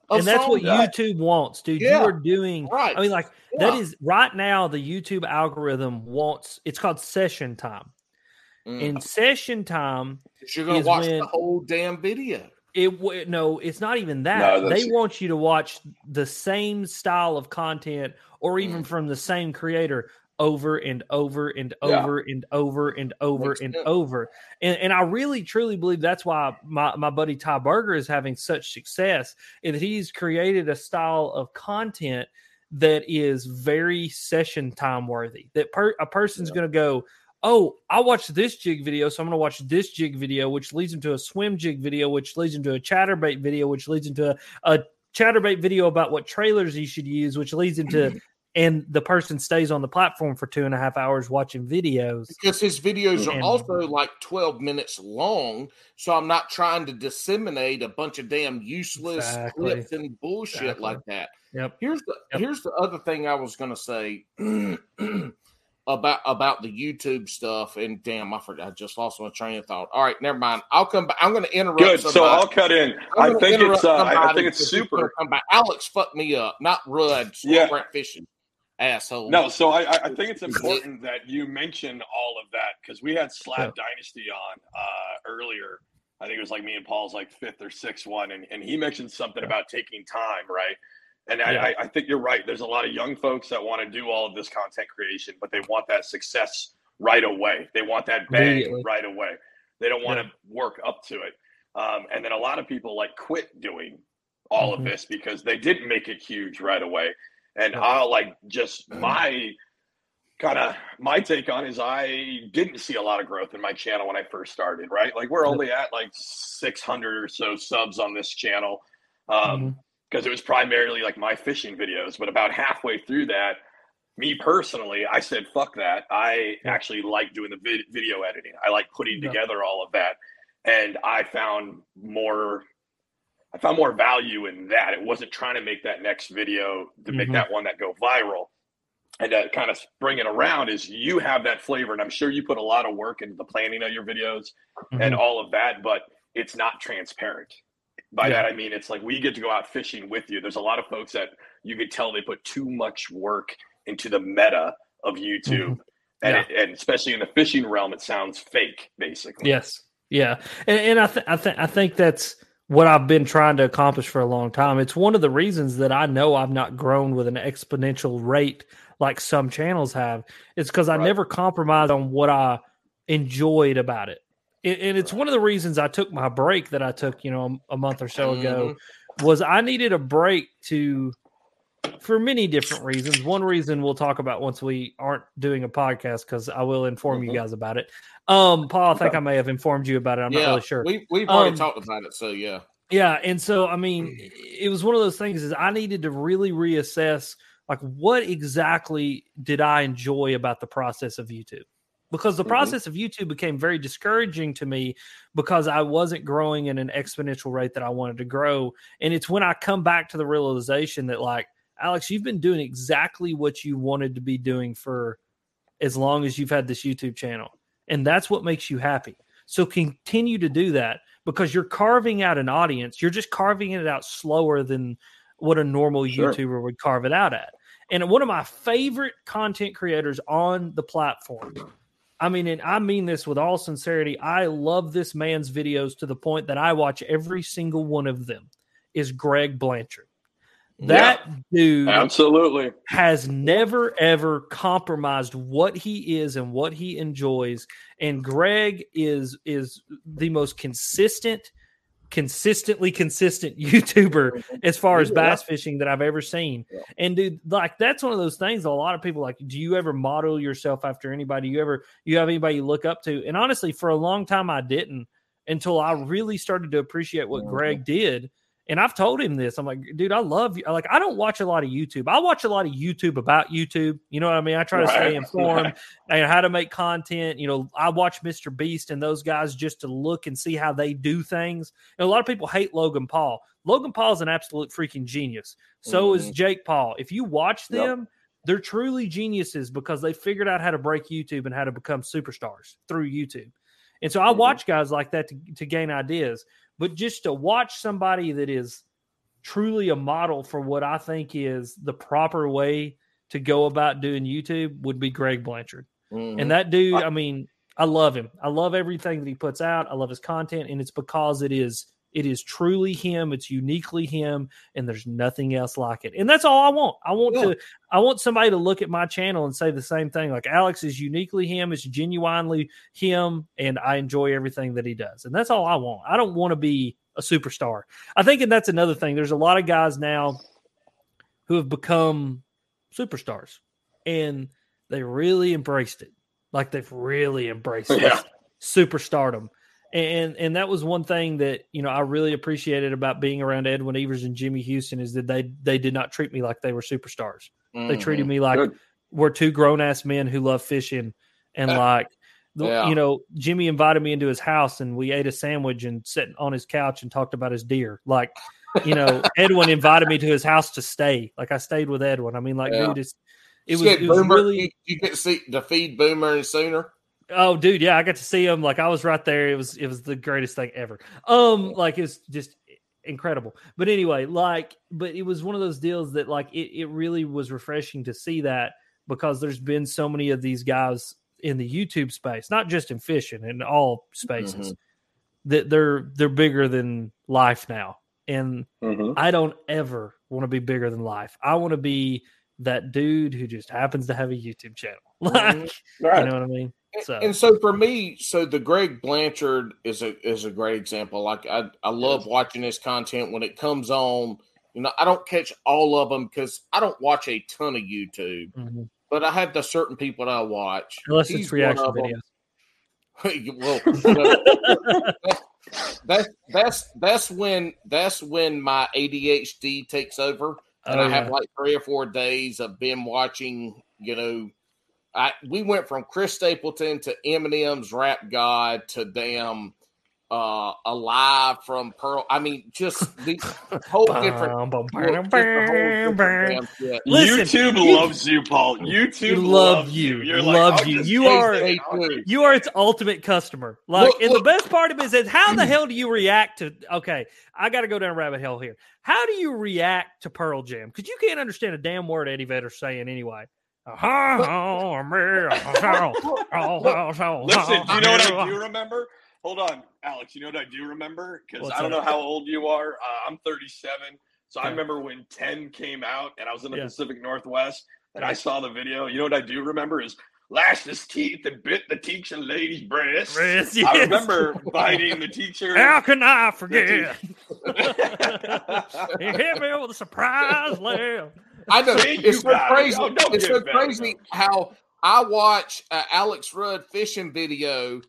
Of and that's what songs. YouTube wants, dude. Yeah. You are doing Right. I mean, like that Yeah. is right now the YouTube algorithm wants it's called session time. Mm. In session time, you're gonna is watch when- the whole damn video. it w- no, it's not even that. No, they that's- want you to watch the same style of content or even Mm. from the same creator over and over and Yeah. over and over and over Makes and sense. over. And, and I really truly believe that's why my, my buddy Ty Berger is having such success and that he's created a style of content that is very session time worthy. That per, a person's going to go, oh, I watched this jig video, so I'm going to watch this jig video, which leads into a swim jig video, which leads into a chatterbait video, which leads into a, a chatterbait video about what trailers he should use, which leads into, mm-hmm. And the person stays on the platform for two and a half hours watching videos. because his videos are also like 12 minutes long so i'm not trying to disseminate a bunch of damn useless Exactly. clips and bullshit Exactly. like that Yep. here's the Yep. here's the other thing i was going to say *clears throat* about about the youtube stuff and damn i forgot i just lost my train of thought all right never mind i'll come back i'm going to interrupt Good. So. I'll cut in. I'm I think it's. Uh, I- I think it's because he's gonna super. come back. alex fucked me up not rudd Yeah. yeah. fishing asshole No, so I, I- I think it's *laughs* important that you mention all of that because we had Slab Yeah. Dynasty on uh, earlier. I think it was like me and Paul's like fifth or sixth one, and, and he mentioned something about taking time, right? And I, Yeah. I, I think you're right. There's a lot of young folks that want to do all of this content creation, but they want that success right away. They want that bang right away. They don't want Yeah. to work up to it. Um, and then a lot of people like quit doing all Mhm. of this because they didn't make it huge right away. And I'll like just my kind of my take on is I didn't see a lot of growth in my channel when I first started, right? Like we're only at like 600 or so subs on this channel. Mhm. Um, because it was primarily like my fishing videos, but about halfway through that, me personally, I said, fuck that. I actually like doing the vid- video editing. I like putting Yeah. together all of that. And I found more I found more value in that. It wasn't trying to make that next video to make Mhm. that one that go viral. And to kind of bring it around is you have that flavor, and I'm sure you put a lot of work into the planning of your videos and Mhm. all of that, but it's not transparent. By Yeah. that I mean it's like we get to go out fishing with you. There's a lot of folks that you could tell they put too much work into the meta of YouTube, and Mm-hmm. Yeah. it, and especially in the fishing realm, it sounds fake, basically. Yes. Yeah. And, and I, th- I, th- I think that's what I've been trying to accomplish for a long time. It's one of the reasons that I know I've not grown with an exponential rate like some channels have. It's because I Right. never compromised on what I enjoyed about it. And it's one of the reasons I took my break that I took, you know, a, a month or so ago mm-hmm. was I needed a break to for many different reasons. One reason we'll talk about once we aren't doing a podcast because I will inform Mhm. you guys about it. Um, Paul, I think I may have informed you about it. I'm yeah not really sure. we, we've already Um, talked about it so yeah Yeah, and so I mean, it was one of those things is I needed to really reassess like what exactly did I enjoy about the process of YouTube? Because the Mhm. process of YouTube became very discouraging to me because I wasn't growing in an exponential rate that I wanted to grow. And it's when I come back to the realization that like, Alex, you've been doing exactly what you wanted to be doing for as long as you've had this YouTube channel. And that's what makes you happy. So continue to do that because you're carving out an audience. You're just carving it out slower than what a normal Sure. YouTuber would carve it out at. And one of my favorite content creators on the platform. I mean, and I mean this with all sincerity. I love this man's videos to the point that I watch every single one of them. Is Greg Blanchard. That dude Absolutely. has never ever compromised what he is and what he enjoys. And greg is is the most consistent consistently consistent *laughs* youtuber as far as bass fishing that i've ever seen. Yeah. and dude like that's one of those things a lot of people like do you ever model yourself after anybody? You ever you have anybody you look up to? And honestly for a long time i didn't until i really started to appreciate what Mhm. greg did And I've told him this. I'm like, dude, I love you. Like, I don't watch a lot of YouTube. I watch a lot of YouTube about YouTube. You know what I mean? I try to stay *laughs* informed right. and how to make content. You know, I watch Mr. Beast and those guys just to look and see how they do things. And a lot of people hate Logan Paul. Logan Paul's an absolute freaking genius. So is Mhm. Jake Paul. If you watch Yep. them, they're truly geniuses because they figured out how to break YouTube and how to become superstars through YouTube. And so I Mhm. watch guys like that to, to gain ideas, but just to watch somebody that is truly a model for what I think is the proper way to go about doing YouTube would be Greg Blanchard. Mhm. And that dude, I mean, I love him. I love everything that he puts out. I love his content, and it's because it is it is truly him. It's uniquely him, and there's nothing else like it. And that's all I want. I want Yeah. to I want somebody to look at my channel and say the same thing. Like Alex is uniquely him. It's genuinely him, and I enjoy everything that he does. And that's all I want. I don't want to be a superstar. I think, and that's another thing. There's a lot of guys now who have become superstars, and they really embraced it. Like they've really embraced Yeah. superstardom. And and that was one thing that you know I really appreciated about being around Edwin Evers and Jimmy Houston is that they they did not treat me like they were superstars. They treated Mhm. me like Good. we're two grown ass men who love fishing and Yeah. like Yeah. you know Jimmy invited me into his house and we ate a sandwich and sat on his couch and talked about his deer. Like you know *laughs* Edwin invited me to his house to stay. Like I stayed with Edwin. I mean like Yeah. dude it's it You was, it was Boomer- really you, get to see to feed Boomer and Sooner. Oh, dude, yeah, I got to see him. Like I was right there. It was it was the greatest thing ever. Um, like it was just incredible. But anyway, like, but it was one of those deals that like it, it really was refreshing to see that because there's been so many of these guys in the YouTube space, not just in fishing, in all spaces, that they're they're bigger than life now. And Mhm. I don't ever want to be bigger than life. I want to be that dude who just happens to have a YouTube channel. *laughs* Like, Right. you know what I mean? So And so for me, so the Greg Blanchard is a is a great example. Like I I love watching his content when it comes on. You know, I don't catch all of them because I don't watch a ton of YouTube, mhm. but I have the certain people that I watch. unless He's it's reaction one of 'em. videos. *laughs* well, *laughs* that's that's that's when that's when my ADHD takes over, and Oh, I have yeah. like three or four days of been watching. You know, I we went from Chris Stapleton to Eminem's Rap God to damn uh alive from Pearl. I mean, just *laughs* the whole different. Bum, bum, well, just the whole different bum, bum. damn shit. Listen, YouTube you- loves you, Paul. *laughs* YouTube love loves you. You're Love I'll you. You are- it. They I'll do. take You are its ultimate customer. Like, Look, and look. the best part of it is how the hell do you react to? Okay, I got to go down rabbit hole here. How do you react to Pearl Jam? Because you can't understand a damn word Eddie Vedder's saying anyway. Listen, do you know what I do remember? Hold on, Alex. You know what I do remember? Because I don't that? know how old you are. Uh, I'm 37, so I remember when 10 came out, and I was in the Yeah. Pacific Northwest, and I saw the video. You know what I do remember is lashed his teeth and bit the teacher lady's breast. Breast, I remember *laughs* biting the teacher. How can I forget? *laughs* he hit me with a surprise laugh. I know See, it's so it. crazy. Oh, it's so crazy how I watch uh, Alex Rudd fishing video,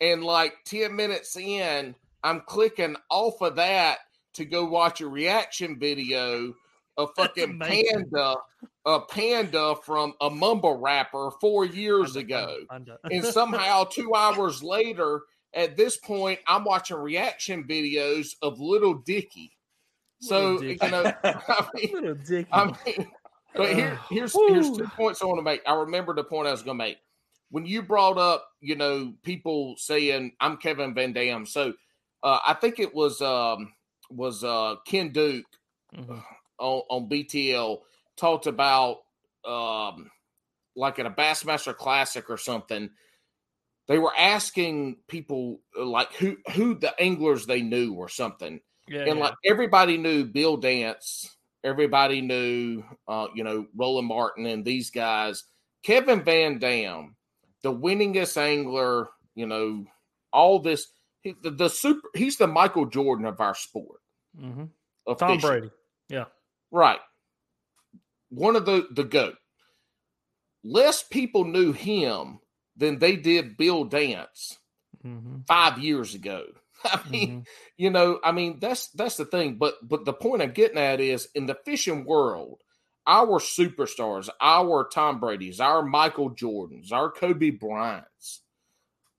and like ten minutes in, I'm clicking off of that to go watch a reaction video of fucking panda, a panda from a mumble rapper four years ago, *laughs* and somehow two hours later, at this point, I'm watching reaction videos of Lil Dicky. So you know, *laughs* *laughs* I mean, I mean, but here, here's Woo. here's two points I want to make. I remember the point I was going to make when you brought up, you know, people saying I'm Kevin Van Dam. So uh, I think it was um, was uh, Ken Duke Mhm. on, on BTL talked about um, like at a Bassmaster Classic or something. They were asking people uh, like who who the anglers they knew or something Yeah, and yeah. like everybody knew Bill Dance, everybody knew, uh, you know, Roland Martin and these guys. Kevin Van Dam, the winningest angler, you know, all this. He, the, the super. He's the Michael Jordan of our sport. Mhm. Of Tom fishing. Brady. Yeah. right? One of the the goat. Less people knew him than they did Bill Dance Mhm. five years ago. *laughs* I mean, Mhm. you know, I mean that's that's the thing. But but the point I'm getting at is in the fishing world, our superstars, our Tom Brady's, our Michael Jordans, our Kobe Bryants,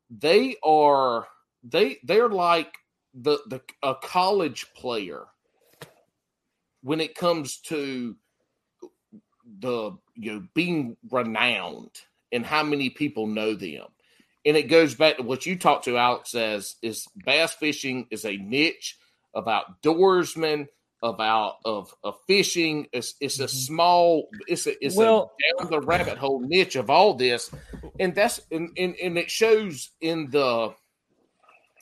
they are they they're like the the a college player when it comes to the you know being renowned and how many people know them and it goes back to what you talked to alex says is bass fishing is a niche of outdoorsmen about of of fishing it's it's a Mhm. small it's a it's Well- a down the rabbit hole niche of all this and that's and, and and it shows in the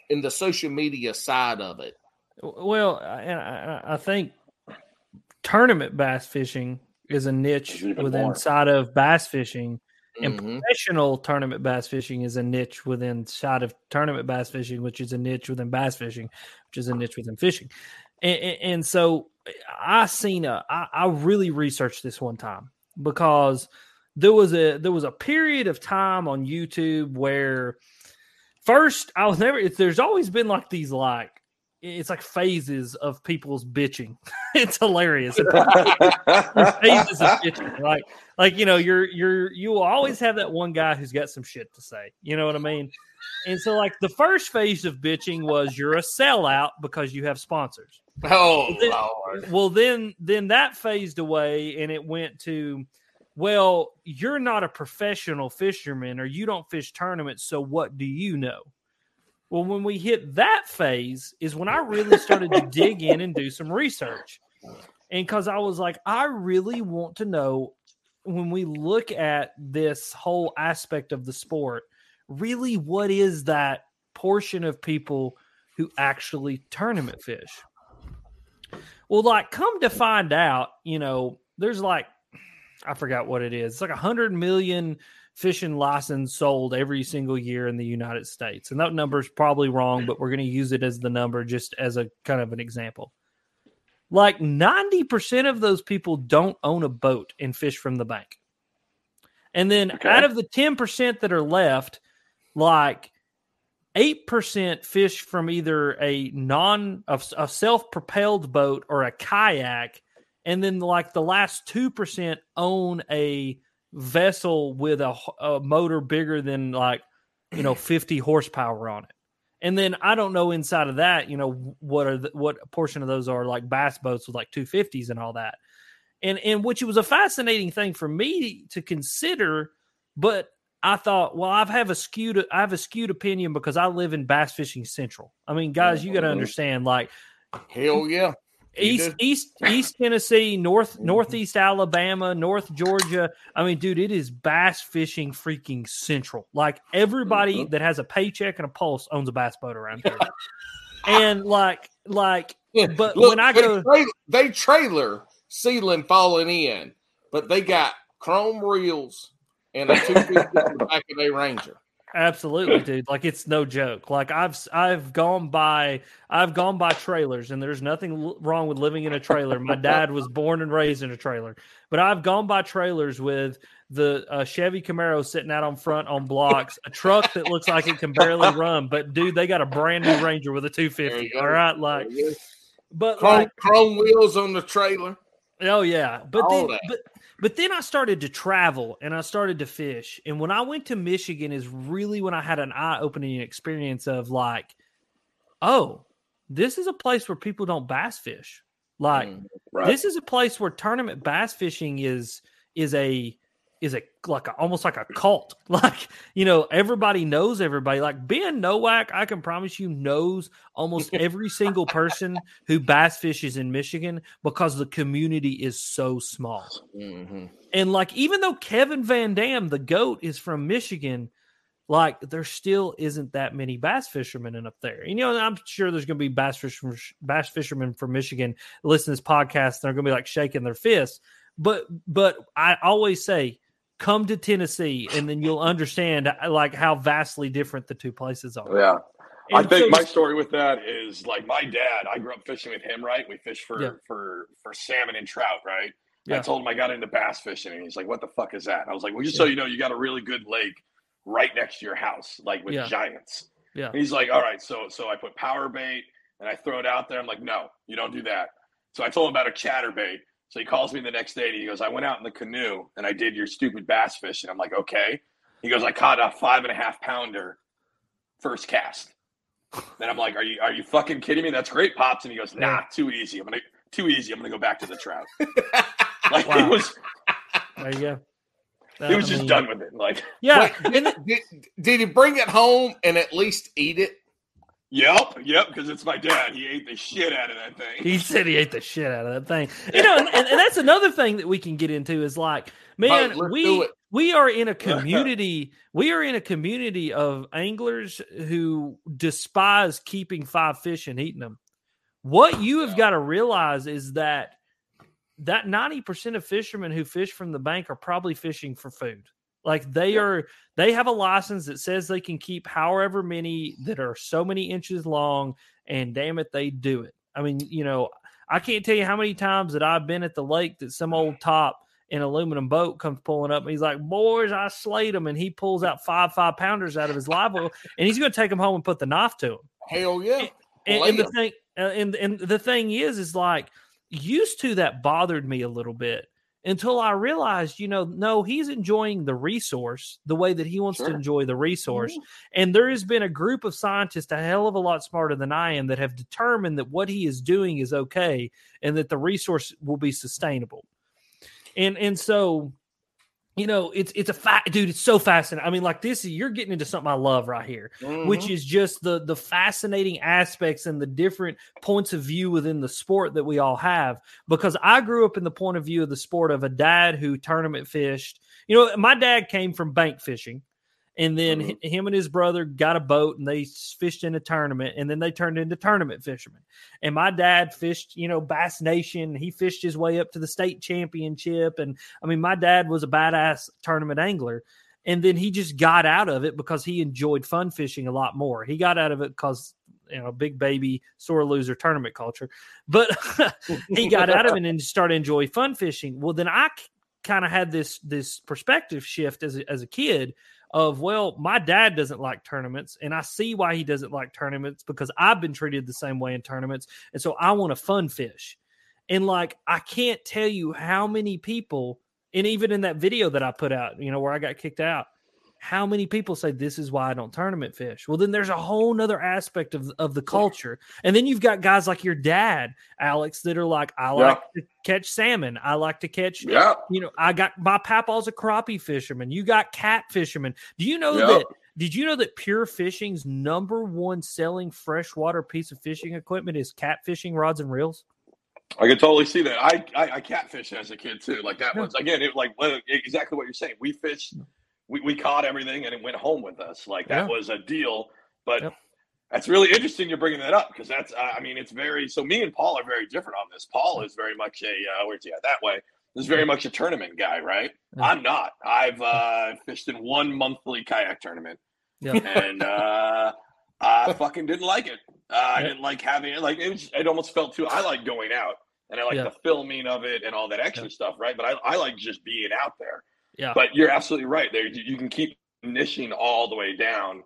in the social media side of it Well, and I, I think tournament bass fishing is a niche within more. inside of bass fishing, and Mhm. professional tournament bass fishing is a niche within side of tournament bass fishing, which is a niche within bass fishing, which is a niche within fishing. And, and, and so I seen a I, I really researched this one time because there was a there was a period of time on YouTube where first I was never there's always been like these like it's like phases of people's bitching. *laughs* it's hilarious. *laughs* Phases of bitching. Like like you know, you're you're you will always have that one guy who's got some shit to say. You know what I mean? And so like the first phase of bitching was you're a sellout because you have sponsors. oh Then- Lord. Well, then then that phased away and it went to well, you're not a professional fisherman or you don't fish tournaments, so what do you know? Well, when we hit that phase is when I really started to *laughs* dig in and do some research. And because I was like, I really want to know when we look at this whole aspect of the sport, really what is that portion of people who actually tournament fish? Well, like, come to find out, you know, there's like, I forgot what it is. It's like a hundred million fishing license sold every single year in the United States. And that number is probably wrong, but we're going to use it as the number just as a kind of an example. Like 90% of those people don't own a boat and fish from the bank. And then Okay. out of the 10% that are left, like 8% fish from either a non a, a self-propelled boat or a kayak and then like the last 2% own a vessel with a, a motor bigger than like you know *clears throat* 50 horsepower on it and then i don't know inside of that you know what are the, what portion of those are like bass boats with like 250s and all that and and which was a fascinating thing for me to consider but i thought well i've have a skewed i have a skewed opinion because i live in bass fishing central i mean guys you got to Mhm. understand like Hell yeah. East. East East Tennessee, North mm-hmm. Northeast Alabama, North Georgia. I mean, dude, it is bass fishing freaking central. Like everybody mm-hmm. that has a paycheck and a pulse owns a bass boat around here. and like like Yeah, But look, when I they go- they trailer ceiling falling in, but they got chrome reels and a 250 in the back of their Ranger. Absolutely, dude. Like it's no joke. Like I've I've gone by I've gone by trailers, and there's nothing l- wrong with living in a trailer. My *laughs* dad was born and raised in a trailer, but I've gone by trailers with the uh, Chevy Camaro sitting out on front on blocks, a truck that looks like it can barely *laughs* run, but dude, they got a brand new Ranger with a 250. All right, like, but Chrome, like, chrome wheels on the trailer. Oh yeah, but then but but then I started to travel and I started to fish. And when I went to Michigan is really when I had an eye-opening experience of like, oh, this is a place where people don't bass fish. Like Mm. Right. this is a place where tournament bass fishing is is a is a like a, almost like a cult. *laughs* Like you know, everybody knows everybody. Like Ben Nowak, I can promise you knows almost *laughs* every single person who bass fishes in Michigan because the community is so small. Mhm. And like even though Kevin Van Dam, the goat, is from Michigan, like there still isn't that many bass fishermen in up there. You know, I'm sure there's going to be bass fishermen, bass fishermen from Michigan listen to this podcast. And They're going to be like shaking their fists. But but I always say, come to Tennessee, and then you'll understand like how vastly different the two places are. Yeah. I think so- my story with that is like my dad. I grew up fishing with him, right? We fished for Yeah. for for salmon and trout, right? Yeah. I told him I got into bass fishing, and he's like, "What the fuck is that?" I was like, "Well, just so you know, you got a really good lake right next to your house, like with Yeah. giants." Yeah. And he's like, all right, so so I put power bait and I throw it out there. I'm like, no, you don't do that. So I told him about a chatter bait. So he calls me the next day and he goes, I went out in the canoe and I did your stupid bass fish. And I'm like, okay. He goes, I caught a five and a half pounder first cast. Then I'm like, are you are you fucking kidding me? That's great, pops. And he goes, Nah, too easy. I'm gonna too easy. I'm gonna go back to the trout. *laughs* like Wow. it was, There you go. he was I just mean, done with it. Like, Yeah, Wait, did, did, did he bring it home and at least eat it? Yep, yep, because it's my dad. He ate the shit out of that thing. he said he ate the shit out of that thing. *laughs* You know, and, and, and that's another thing that we can get into is like, man, let's we we are in a community. we are in a community of anglers who despise keeping five fish and eating them. What you have got to realize is that that ninety percent of fishermen who fish from the bank are probably fishing for food. Like they Yeah. are, they have a license that says they can keep however many that are so many inches long, and damn it, they do it. I mean, you know, I can't tell you how many times that I've been at the lake that some old top in aluminum boat comes pulling up and he's like, "Boys, I slayed him," and he pulls out five five pounders out of his live well, and he's going to take them home and put the knife to him. Hell yeah. And, and the thing, uh, and and the thing is, is like used to that bothered me a little bit until I realized, you know, no, he's enjoying the resource the way that he wants to enjoy the resource. Mm-hmm. And there has been a group of scientists a hell of a lot smarter than I am that have determined that what he is doing is okay and that the resource will be sustainable. And and so you know, it's it's a fact, dude. It's so fascinating. I mean, like this, you're getting into something I love right here which Mhm. is just the the fascinating aspects and the different points of view within the sport that we all have because I grew up in the point of view of the sport of a dad who tournament fished. You know, my dad came from bank fishing and then Mhm. him and his brother got a boat and they fished in a tournament and then they turned into tournament fishermen. And my dad fished, you know, Bass Nation. He fished his way up to the state championship and I mean my dad was a badass tournament angler and then he just got out of it because he enjoyed fun fishing a lot more. He got out of it because you know big baby sore loser tournament culture, but *laughs* he got out of it and started enjoy fun fishing. Well, then I kind of had this this perspective shift as a, as a kid of well, my dad doesn't like tournaments, and I see why he doesn't like tournaments because I've been treated the same way in tournaments, and so I want to fun fish. And like I can't tell you how many people and even in that video that I put out, you know, where I got kicked out, how many people say this is why I don't tournament fish? Well, then there's a whole nother aspect of, of the culture. And then you've got guys like your dad, Alex, that are like, I like to catch salmon. I like to catch, Yeah. you know, I got my papaw's a crappie fisherman. You got cat fisherman. Do you know Yep. that? Did you know that Pure Fishing's number one selling freshwater piece of fishing equipment is cat fishing rods and reels? I could totally see that. I I, I catfished as a kid too. Like that Yeah. was again, it like exactly what you're saying. We fished, we, we caught everything, and it went home with us. Like that Yeah. was a deal. But Yep. that's really interesting. You're bringing that up because that's uh, I mean it's very so. Me and Paul are very different on this. Paul is very much a uh, where's he at that way. Is very much a tournament guy, right? Yeah. I'm not. I've uh, fished in one monthly kayak tournament, Yeah. and uh, *laughs* I fucking didn't like it. Uh, I didn't like having it. Like it was. It almost felt too. I like going out, and I like the filming of it and all that extra stuff, right? But I, I like just being out there. Yeah. But you're absolutely right. There, you you can keep niching all the way down.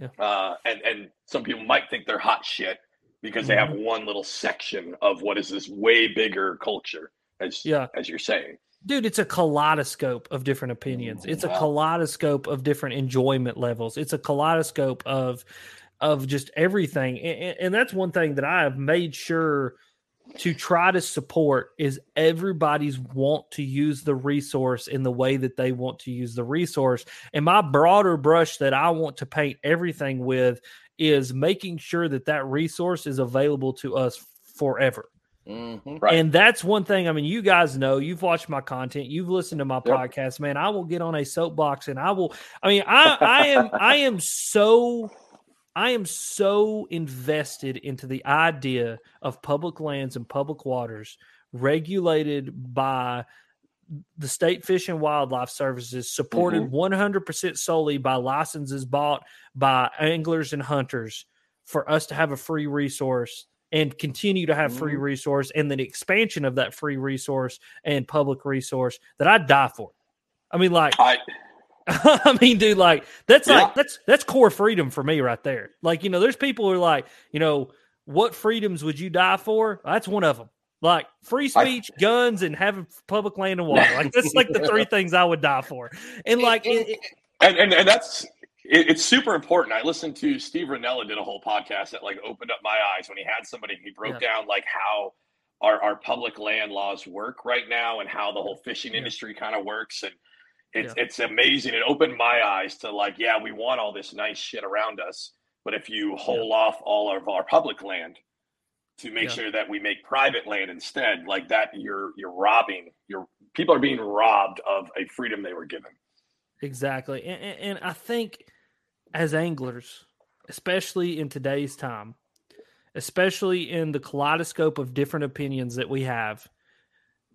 Yeah. Uh, and and some people might think they're hot shit because they have Mm-hmm. one little section of what is this way bigger culture, as Yeah. as you're saying. dude it's a kaleidoscope of different opinions it's a kaleidoscope of different enjoyment levels it's a kaleidoscope of of just everything and, and that's one thing that i have made sure to try to support is everybody's want to use the resource in the way that they want to use the resource and my broader brush that i want to paint everything with is making sure that that resource is available to us forever Mhm. Right. and that's one thing. I mean, you guys know, you've watched my content, you've listened to my Yep. podcast, man. I will get on a soapbox and I will. I mean, I I am *laughs* I am so I am so invested into the idea of public lands and public waters regulated by the state fish and wildlife services supported mm-hmm. 100% solely by licenses bought by anglers and hunters for us to have a free resource and continue to have free mm-hmm. resource and then expansion of that free resource and public resource that I'd die for. I mean, like, I *laughs* I mean, dude, like that's Yeah. like that's that's core freedom for me right there. Like, you know, there's people who are like, you know, what freedoms would you die for? That's one of them. Like free I- speech, guns, and having public land and water. Like that's like the three *laughs* things I would die for. And like, it, it- and and, and that's it, it's super important. I listened to Steve Rinella did a whole podcast that like opened up my eyes when he had somebody he broke down like how our, our public land laws work right now and how the whole fishing Yeah. industry kind of works and it's it's amazing. It opened my eyes to like, yeah, we want all this nice shit around us, but if you hold off all of our public land to make Yeah. sure that we make private land instead, like that, you're you're robbing. You're people are being robbed of a freedom they were given. Exactly. And, and I think as anglers, especially in today's time, especially in the kaleidoscope of different opinions that we have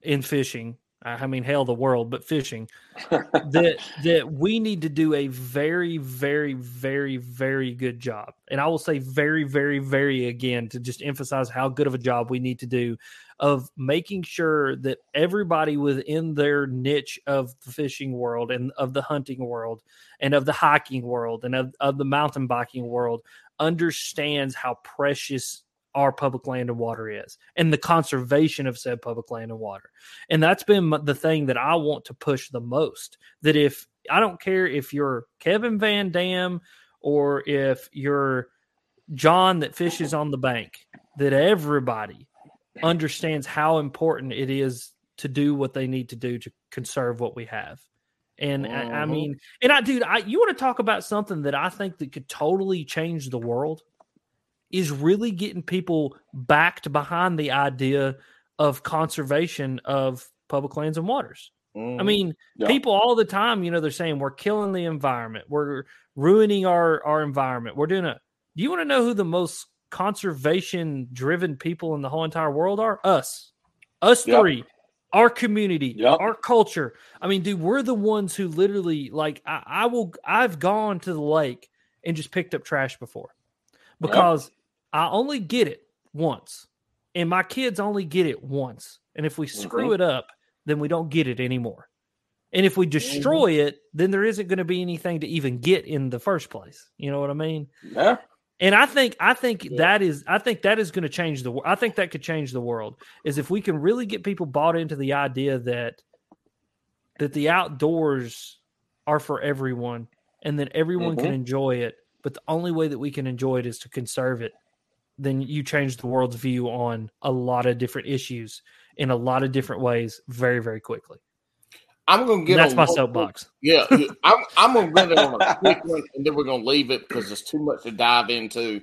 in fishing, I mean, hell, the world, but fishing, *laughs* that that we need to do a very, very, very, very good job. And I will say very, very, very again to just emphasize how good of a job we need to do of making sure that everybody within their niche of the fishing world and of the hunting world and of the hiking world and of, of the mountain biking world understands how precious our public land and water is and the conservation of said public land and water. And that's been the thing that I want to push the most. That if I don't care if you're Kevin Van Dam or if you're John that fishes on the bank, that everybody understands how important it is to do what they need to do to conserve what we have. And I, I Mhm. mean, and I, dude, I you want to talk about something that I think that could totally change the world is really getting people backed behind the idea of conservation of public lands and waters. I mm-hmm. mean, Yeah. people all the time, you know, they're saying we're killing the environment, we're ruining our our environment. We're doing a. Do you want to know who the most conservation driven people in the whole entire world are? Us, us Yep. three, our community, Yep. our culture. I mean, dude, we're the ones who literally like. I, I will. I've gone to the lake and just picked up trash before because I only get it once, and my kids only get it once. And if we screw Mhm. it up, then we don't get it anymore. And if we destroy it, then there isn't going to be anything to even get in the first place. You know what I mean? Yeah. And I think I think Yeah. that is I think that is going to change the I think that could change the world is if we can really get people bought into the idea that that the outdoors are for everyone and that everyone can Mhm. enjoy it, but the only way that we can enjoy it is to conserve it. Then you change the world's view on a lot of different issues in a lot of different ways very very quickly. I'm gonna get That's my soapbox. Yeah, *laughs* I'm I'm gonna get it on a quick one, and then we're gonna leave it because there's too much to dive into.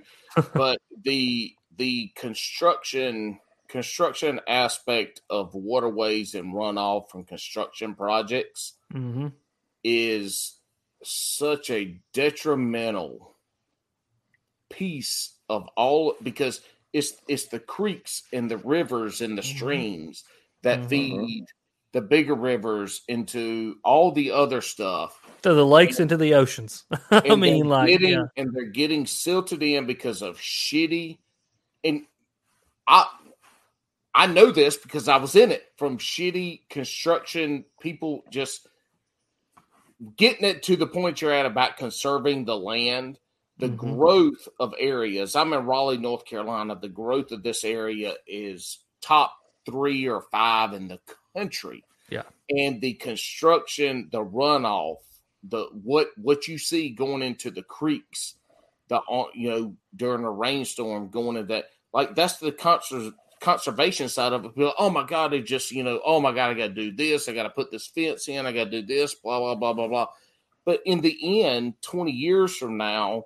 But the the construction construction aspect of waterways and runoff from construction projects hmm is such a detrimental piece of all because it's it's the creeks and the rivers and the Mhm. streams that Mhm. feed the bigger rivers into all the other stuff. To the lakes and, into the oceans. *laughs* I mean, like, getting, yeah. and they're getting silted in because of shitty. And I, I know this because I was in it from shitty construction people just getting it to the point you're at about conserving the land, the Mhm. growth of areas. I'm in Raleigh, North Carolina. The growth of this area is top three or five in the country. Yeah. And the construction, the runoff, the what what you see going into the creeks, the on- you know during a rainstorm going into that like that's the conser- conservation side of it. People, oh my god, it just you know oh my god, I got to do this, I got to put this fence in, I got to do this, blah blah blah blah blah. But in the end, twenty years from now,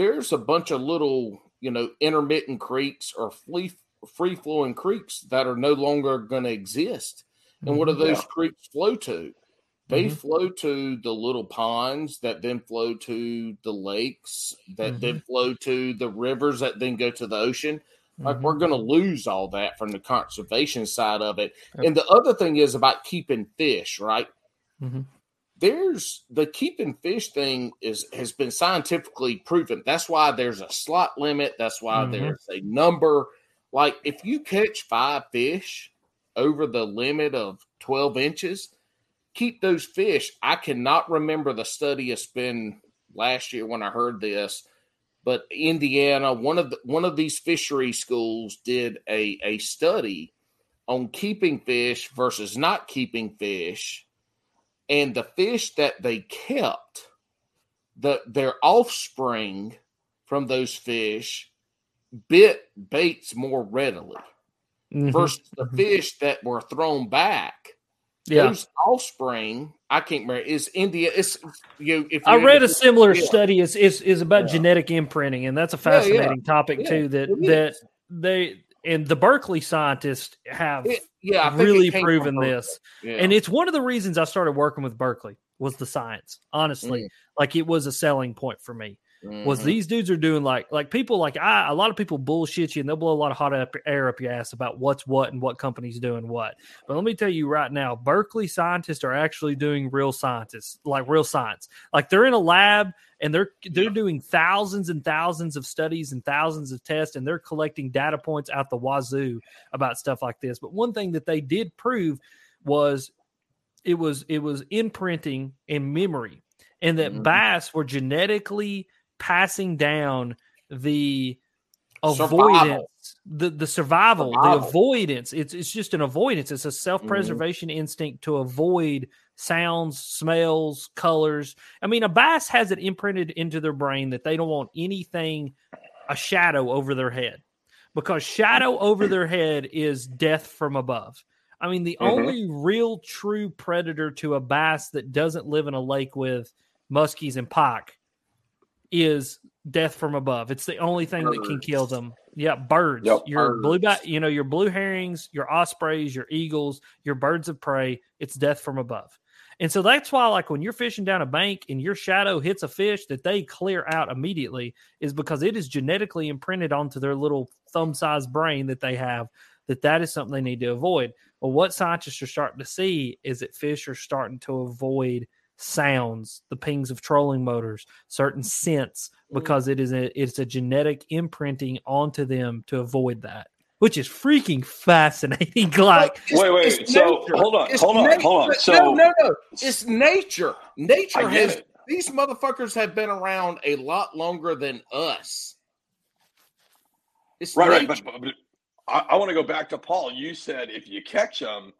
there's a bunch of little you know intermittent creeks or free free flowing creeks that are no longer going to exist. And what do those Yeah. creeks flow to? They Mhm. flow to the little ponds that then flow to the lakes that then flow to the rivers that then go to the ocean. Like Mhm. we're going to lose all that from the conservation side of it. And the other thing is about keeping fish, right? There's the keeping fish thing is has been scientifically proven. That's why there's a slot limit. That's why Mhm. there's a number. Like if you catch five fish over the limit of 12 inches, keep those fish, I cannot remember the study. It's been last year when I heard this, but Indiana, one of the, one of these fishery schools did a a study on keeping fish versus not keeping fish, and the fish that they kept, the their offspring from those fish bit baits more readily Mhm. versus the fish that were thrown back. yeah. Those offspring, I can't remember. Is India? It's you. If I read a similar yeah. study is is is about Yeah. genetic imprinting, and that's a Yeah, yeah. fascinating topic too. That that they and the Berkley scientists have It- yeah, really proven this, Yeah. and it's one of the reasons I started working with Berkley was the science. Honestly, Mm. like it was a selling point for me. Was Mhm. these dudes are doing like like people like I a lot of people bullshit you and they'll blow a lot of hot up, air up your ass about what's what and what company's doing what. But let me tell you right now, Berkley scientists are actually doing real scientists, like real science. Like they're in a lab and they're they're doing thousands and thousands of studies and thousands of tests and they're collecting data points out the wazoo about stuff like this. But one thing that they did prove was it was it was imprinting and memory and that Mhm. bass were genetically passing down the Survival. avoidance the the survival, Survival. the avoidance it's it's just an avoidance it's a self-preservation instinct to avoid sounds smells colors i mean a bass has it imprinted into their brain that they don't want anything a shadow over their head because shadow over their head is death from above i mean the Mhm. only real true predator to a bass that doesn't live in a lake with muskies and pike is death from above. It's the only thing that can kill them. Yeah, birds. Yep, your blue bat, you know, your blue herons, your ospreys, your eagles, your birds of prey. It's death from above. And so that's why, like when you're fishing down a bank and your shadow hits a fish that they clear out immediately, is because it is genetically imprinted onto their little thumb-sized brain that they have that that is something they need to avoid. Well, what scientists are starting to see is that fish are starting to avoid sounds, the pings of trolling motors, certain scents, mm-hmm. because it is a it's a genetic imprinting onto them to avoid that, which is freaking fascinating. *laughs* like, Wait, wait, so, nature. hold on, It's hold on, nature. hold on. So- no, no, it's nature. Nature has it. these motherfuckers have been around a lot longer than us. It's Right, right. But, but, but I, I want to go back to Paul. You said if you catch them,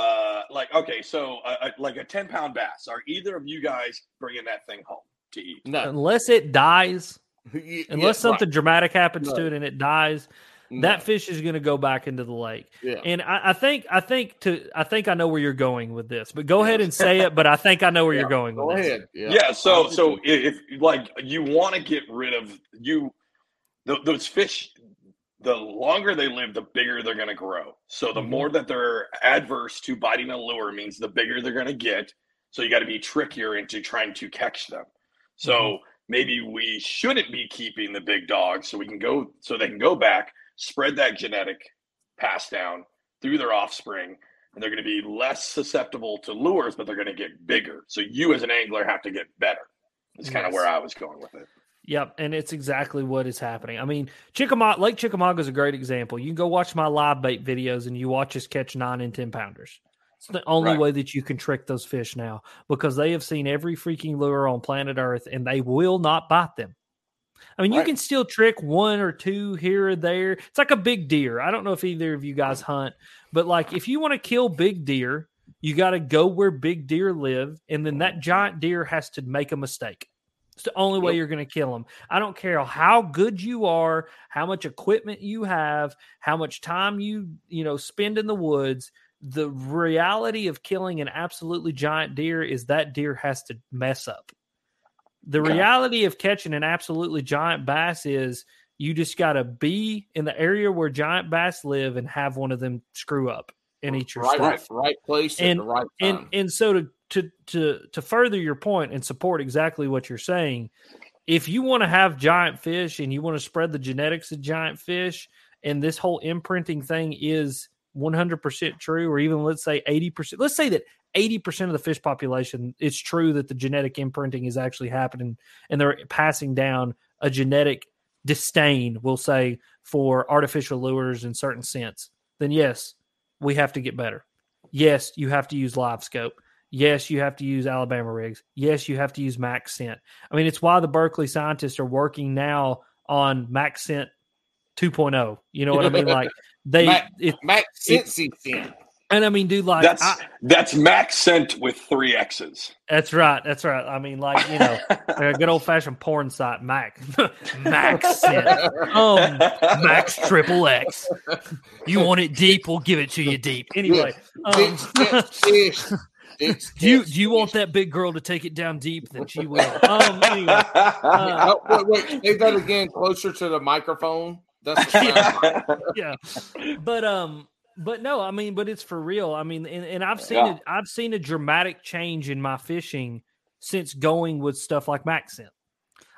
uh, like okay, so uh, uh, like a ten pound bass. Are either of you guys bringing that thing home to eat? no, unless it dies, *laughs* Y- unless yeah, right. something dramatic happens No. to it and it dies, No. that fish is going to go back into the lake. yeah. And I, I think I think to I think I know where you're going with this, but go ahead and say it. But I think I know where *laughs* Yeah, you're going Go with this. ahead. Yeah. Yeah. so so if, if like you want to get rid of you, th- those fish. The longer they live, the bigger they're going to grow. So the Mhm. more that they're adverse to biting a lure means the bigger they're going to get. So you got to be trickier into trying to catch them. So Mhm. maybe we shouldn't be keeping the big dogs so we can go so they can go back, spread that genetic pass down through their offspring, and they're going to be less susceptible to lures, but they're going to get bigger. So you as an angler have to get better. That's kind of where I was going with it. Yep, and it's exactly what is happening. I mean, Chickamauga Lake Chickamauga is a great example. You can go watch my live bait videos, and you watch us catch nine and ten pounders. It's the only Right. way that you can trick those fish now because they have seen every freaking lure on planet Earth, and they will not bite them. I mean, you Right. can still trick one or two here or there. It's like a big deer. I don't know if either of you guys hunt, but like if you want to kill big deer, you got to go where big deer live, and then that giant deer has to make a mistake. It's the only way Yep. you're going to kill them. I don't care how good you are, how much equipment you have, how much time you you know spend in the woods. The reality of killing an absolutely giant deer is that deer has to mess up. The reality of catching an absolutely giant bass is you just got to be in the area where giant bass live and have one of them screw up and eat your right, stuff right, right place And- right time. and and so to to to to further your point and support exactly what you're saying if you want to have giant fish and you want to spread the genetics of giant fish and this whole imprinting thing is 100% true or even let's say 80% let's say that 80% of the fish population it's true that the genetic imprinting is actually happening and they're passing down a genetic disdain we'll say for artificial lures in certain sense then yes we have to get better yes, you have to use LiveScope. Yes, you have to use Alabama rigs. Yes, you have to use MaxScent. I mean, it's why the Berkley scientists are working now on MaxScent 2.0. You know what I mean? *laughs* Like they, Mac- it, Mac Cincy Scent. and I mean, dude, like That's I- that's Max sent with three X's. that's right, that's right. I mean, like you know, like a good old fashioned porn site, Mac, *laughs* MaxScent, um, Max Triple X. You want it deep? We'll give it to you deep. Anyway, um, *laughs* Dick's Catch Fish. Dick's do you do you want that big girl to take it down deep? Then she will. *laughs* Um, anyway, uh, Oh, wait, wait, say that again closer to the microphone. That's the *laughs* sound. yeah but um but no i mean but it's for real i mean and, and i've seen Yeah. it i've seen a dramatic change in my fishing since going with stuff like MaxScent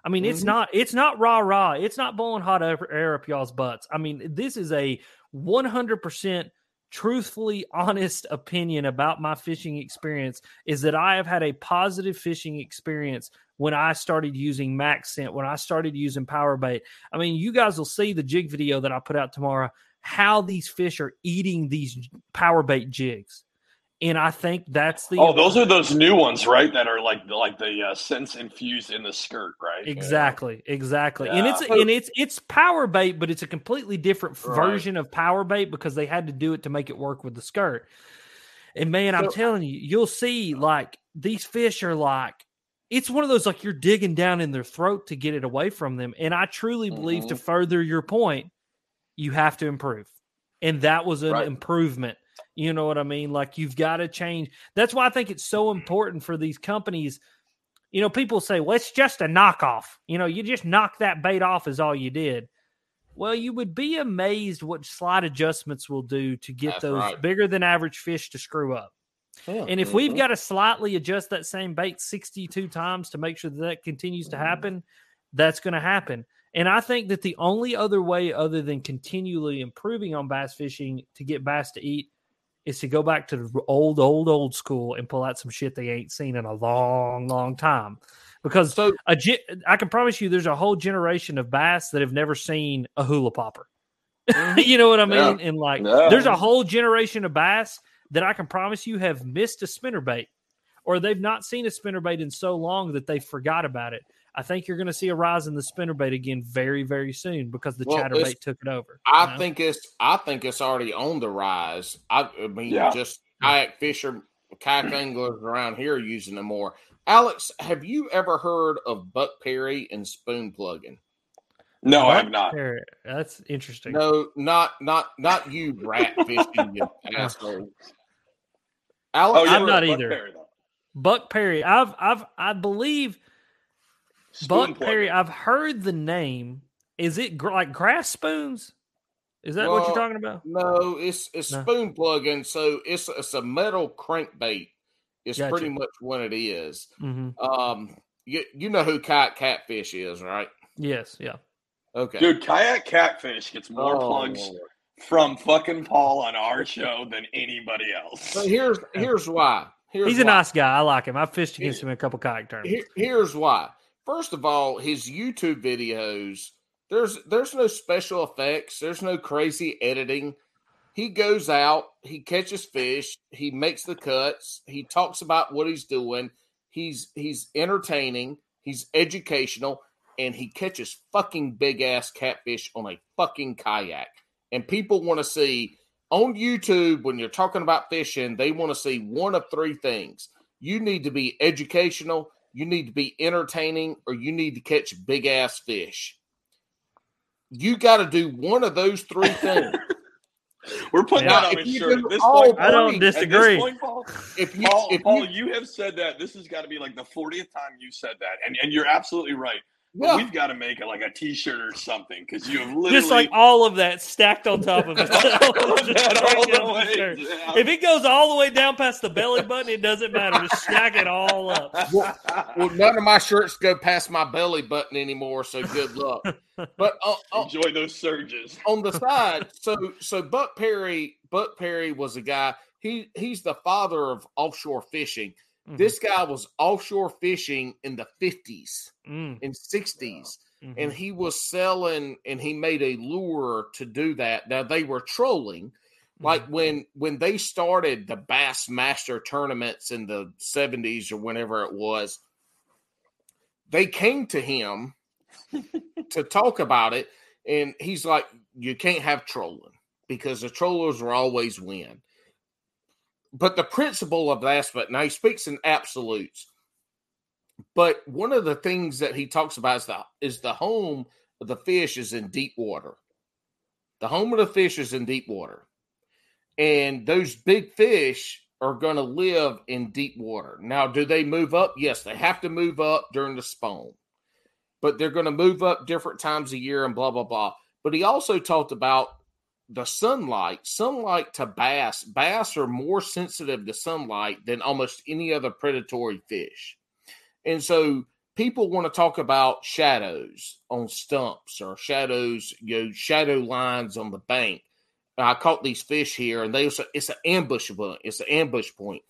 i mean it's Mhm. not it's not rah rah it's not blowing hot air, air up y'all's butts i mean this is a 100% truthfully *laughs* honest opinion about my fishing experience is that i have had a positive fishing experience when i started using MaxScent when i started using PowerBait I mean, you guys will see the jig video that I put out tomorrow, how these fish are eating these PowerBait jigs. And I think that's the oh, those are those new ones, right? That are like like the uh, sense infused in the skirt, right? exactly, exactly. And it's and it's it's PowerBait, but it's a completely different Right. version of PowerBait because they had to do it to make it work with the skirt. And man, I'm telling you, you'll see like these fish are like it's one of those like you're digging down in their throat to get it away from them. And I truly believe to further your point, you have to improve. And that was an Right. improvement. You know what I mean? Like you've got to change. That's why I think it's so mm-hmm. important for these companies. You know, people say, well, it's just a knockoff. You know, you just knock that bait off is all you did. Well, you would be amazed what slight adjustments will do to get That's those right. bigger than average fish to screw up. And if we've mm-hmm. got to slightly adjust that same bait 62 times to make sure that, that continues to mm-hmm. happen, that's going to happen. And I think that the only other way, other than continually improving on bass fishing to get bass to eat, is to go back to the old, old, old school and pull out some shit they ain't seen in a long, long time. Because So a I can promise you, there's a whole generation of bass that have never seen a hula popper. Mm-hmm. *laughs* you know what I mean? Yeah. And like, Yeah. there's a whole generation of bass that I can promise you have missed a spinnerbait, or they've not seen a spinnerbait in so long that they forgot about it. I think you're going to see a rise in the spinnerbait again very, very soon because the Well, chatterbait took it over. I you know? think it's I think it's already on the rise. I, I mean, Yeah. just kayak fisher, kayak mm. anglers around here are using them more. Alex, have you ever heard of Buck Perry and spoon plugging? No, I have not. There, that's interesting. No, not not not you, Rudd *laughs* fishing, you oh. asshole. Alex, Oh, I'm not Buck either. Perry. Buck Perry, I've, I've, I believe Spoon Buck Perry. I've heard the name. Is it gr- like grass spoons? Is that what you're talking about? No, it's it's No. spoon plugging. So it's it's a metal crankbait. It's Gotcha. pretty much what it is. hmm Um, you you know who kayak catfish is, right? Yes, yeah. Okay, Dude, kayak catfish gets more Oh, plugs Lord. from fucking Paul on our show than anybody else. So here's *laughs* here's why. Here's He's a nice guy. I like him. I've fished against him in a couple kayak tournaments. Here, here's why. First of all, his YouTube videos there's there's no special effects. There's no crazy editing. He goes out, he catches fish, he makes the cuts, he talks about what he's doing. He's he's entertaining, he's educational, and he catches fucking big ass catfish on a fucking kayak. And people want to see on YouTube when you're talking about fishing, they want to see one of three things. You need to be educational, you need to be entertaining, or you need to catch big ass fish. You got to do one of those three *laughs* things. We're putting Yeah. that on If a you shirt. do this all point, I don't three, this disagree. point, Paul, if you, Paul, if Paul, you, you have said that. This has got to be like the 40th time you said that. And, and you're absolutely right. But yeah, we've got to make it like a t shirt or something because you have literally. Just like all of that stacked on top of it. *laughs* All the way the If it goes all the way down past the belly button, it doesn't matter. Just stack it all up. *laughs* well, none of my shirts go past my belly button anymore, so good luck. But uh, uh, Enjoy those surges. on the side, so so Buck Perry, Buck Perry was a guy. He he's the father of offshore fishing. Mhm. This guy was offshore fishing in the fifties Mm, and 60s mhm. and he was selling and he made a lure to do that. Now they were trolling, Like when when they started the Bassmaster tournaments in the 70s or whenever it was, they came to him *laughs* to talk about it. And he's like, You can't have trolling because the trollers will always win. But the principle of that aspect, now he speaks in absolutes. But one of the things that he talks about is the is the home of the fish is in deep water. The home of the fish is in deep water. And those big fish are going to live in deep water. Now, do they move up? Yes, they have to move up during the spawn, but they're going to move up different times a year and blah, blah, blah. But he also talked about the sunlight. Sunlight to bass, bass are more sensitive to sunlight than almost any other predatory fish. And so people want to talk about shadows on stumps or shadows, you know, shadow lines on the bank. I caught these fish here, and they it's an ambush point. It's an ambush point.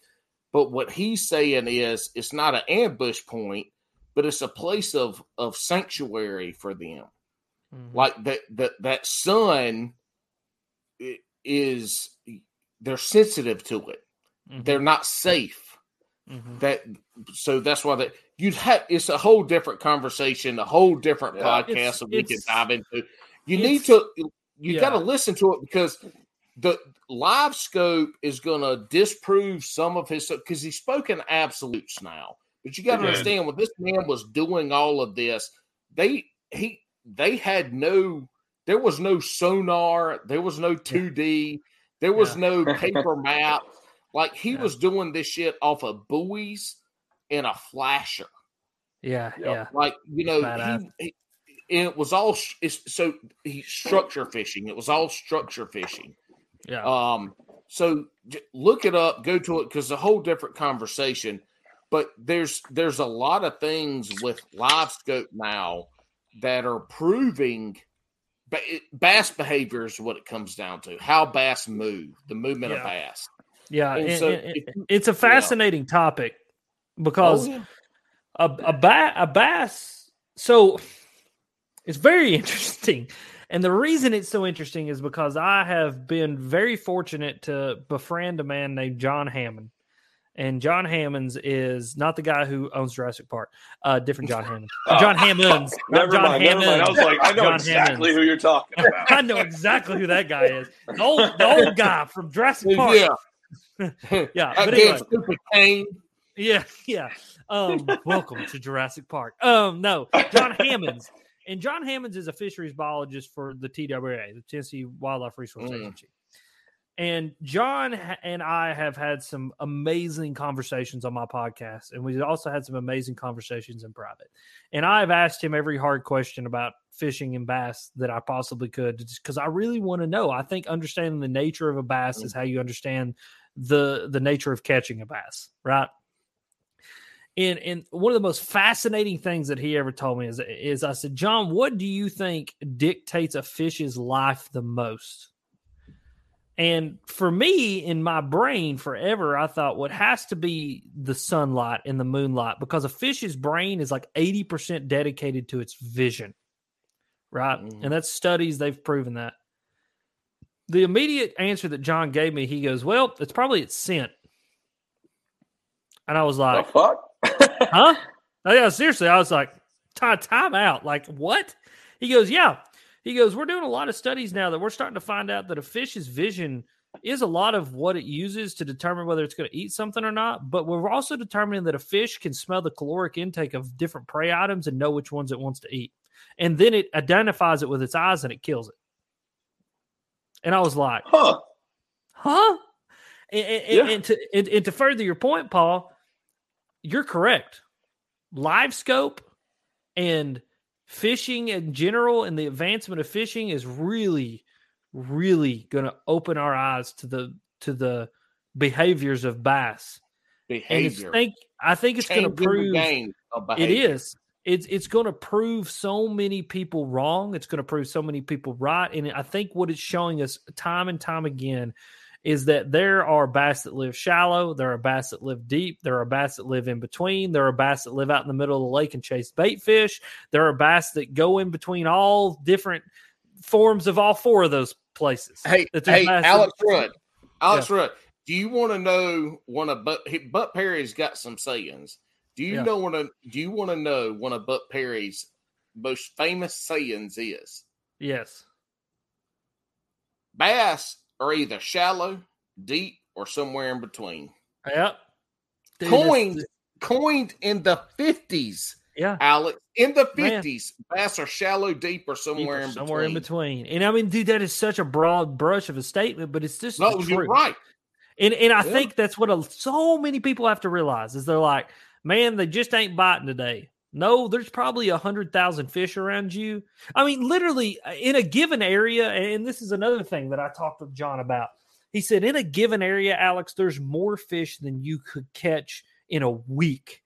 But what he's saying is it's not an ambush point, but it's a place of of sanctuary for them. Mm-hmm. Like that that that sun is they're sensitive to it. Mm-hmm. They're not safe. Mm-hmm. That so that's why that you'd have it's a whole different conversation, a whole different yeah, podcast that we can dive into. You need to you yeah. got to listen to it because the LiveScope is going to disprove some of his because he's spoken absolutes now. But you got to understand when this man was doing all of this, they he they had no there was no sonar, there was no 2D, there was yeah. no *laughs* paper map. Like he yeah. was doing this shit off of buoys and a flasher. Yeah, yeah. Like you know, he, he, and it was all so he structure fishing. It was all structure fishing. Yeah. Um. So look it up, go to it because a whole different conversation. But there's there's a lot of things with LiveScope now that are proving bass behavior is what it comes down to. How bass move, the movement yeah. of bass. Yeah, and and, so and, if, it's a fascinating yeah. topic because oh, yeah. a a, ba- a bass. So it's very *laughs* interesting. And the reason it's so interesting is because I have been very fortunate to befriend a man named John Hammond. And John Hammonds is not the guy who owns Jurassic Park. Uh, different John Hammond. *laughs* Oh. John Hammonds. never John mind. Hammond. Never mind. I was like, I know John exactly Hammonds. who you're talking *laughs* about. I know exactly who that guy is. The old, the old *laughs* guy from Jurassic Park. Yeah. yeah. That but anyway. Yeah. Yeah. Um, welcome to Jurassic Park. Um, no, John Hammonds and John Hammonds is a fisheries biologist for the TWA, the Tennessee Wildlife Resource mm. Agency. And John and I have had some amazing conversations on my podcast, and we also had some amazing conversations in private. And I've asked him every hard question about fishing and bass that I possibly could, because I really want to know. I think understanding the nature of a bass mm. is how you understand the the nature of catching a bass, right? And and one of the most fascinating things that he ever told me is is I said, John, what do you think dictates a fish's life the most? And for me, in my brain, forever, I thought what has to be the sunlight and the moonlight because a fish's brain is like 80% dedicated to its vision, right? Mm. And that's studies, they've proven that. The immediate answer that John gave me, he goes, Well, it's probably its scent. And I was like, the fuck? huh? Oh, yeah, seriously. I was like, time, time out. Like, what? He goes, yeah. He goes, we're doing a lot of studies now that we're starting to find out that a fish's vision is a lot of what it uses to determine whether it's going to eat something or not. But we're also determining that a fish can smell the caloric intake of different prey items and know which ones it wants to eat. And then it identifies it with its eyes and it kills it. And I was like, huh? Huh? And, and, yeah. and to, and, and to further your point, Paul, you're correct. LiveScope and fishing in general and the advancement of fishing is really, really going to open our eyes to the to the behaviors of bass. Behavior. And think, I think it's going to prove it is. It's it's going to prove so many people wrong. It's going to prove so many people right. And I think what it's showing us time and time again is that there are bass that live shallow, there are bass that live deep, there are bass that live in between, there are bass that live out in the middle of the lake and chase bait fish, there are bass that go in between all different forms of all four of those places. Hey, hey, Alex Rudd, Alex Rudd, do you want to know one of Buck Perry's got some sayings? Do you Yeah. know want to do you want to know one of Buck Perry's most famous sayings is Yes. bass are either shallow, deep, or somewhere in between. Yep. Dude, coined coined in the fifties, Yeah. Alex. In the Man. fifties, bass are shallow, deep, or somewhere in somewhere between. in between. And I mean, dude, that is such a broad brush of a statement, but it's just No, you're truth. right. And and I Yeah. think that's what a, so many people have to realize is they're like, man, they just ain't biting today. No, there's probably a hundred thousand fish around you. I mean, literally uh, in a given area, and this is another thing that I talked with John about. He said, in a given area, Alex, there's more fish than you could catch in a week.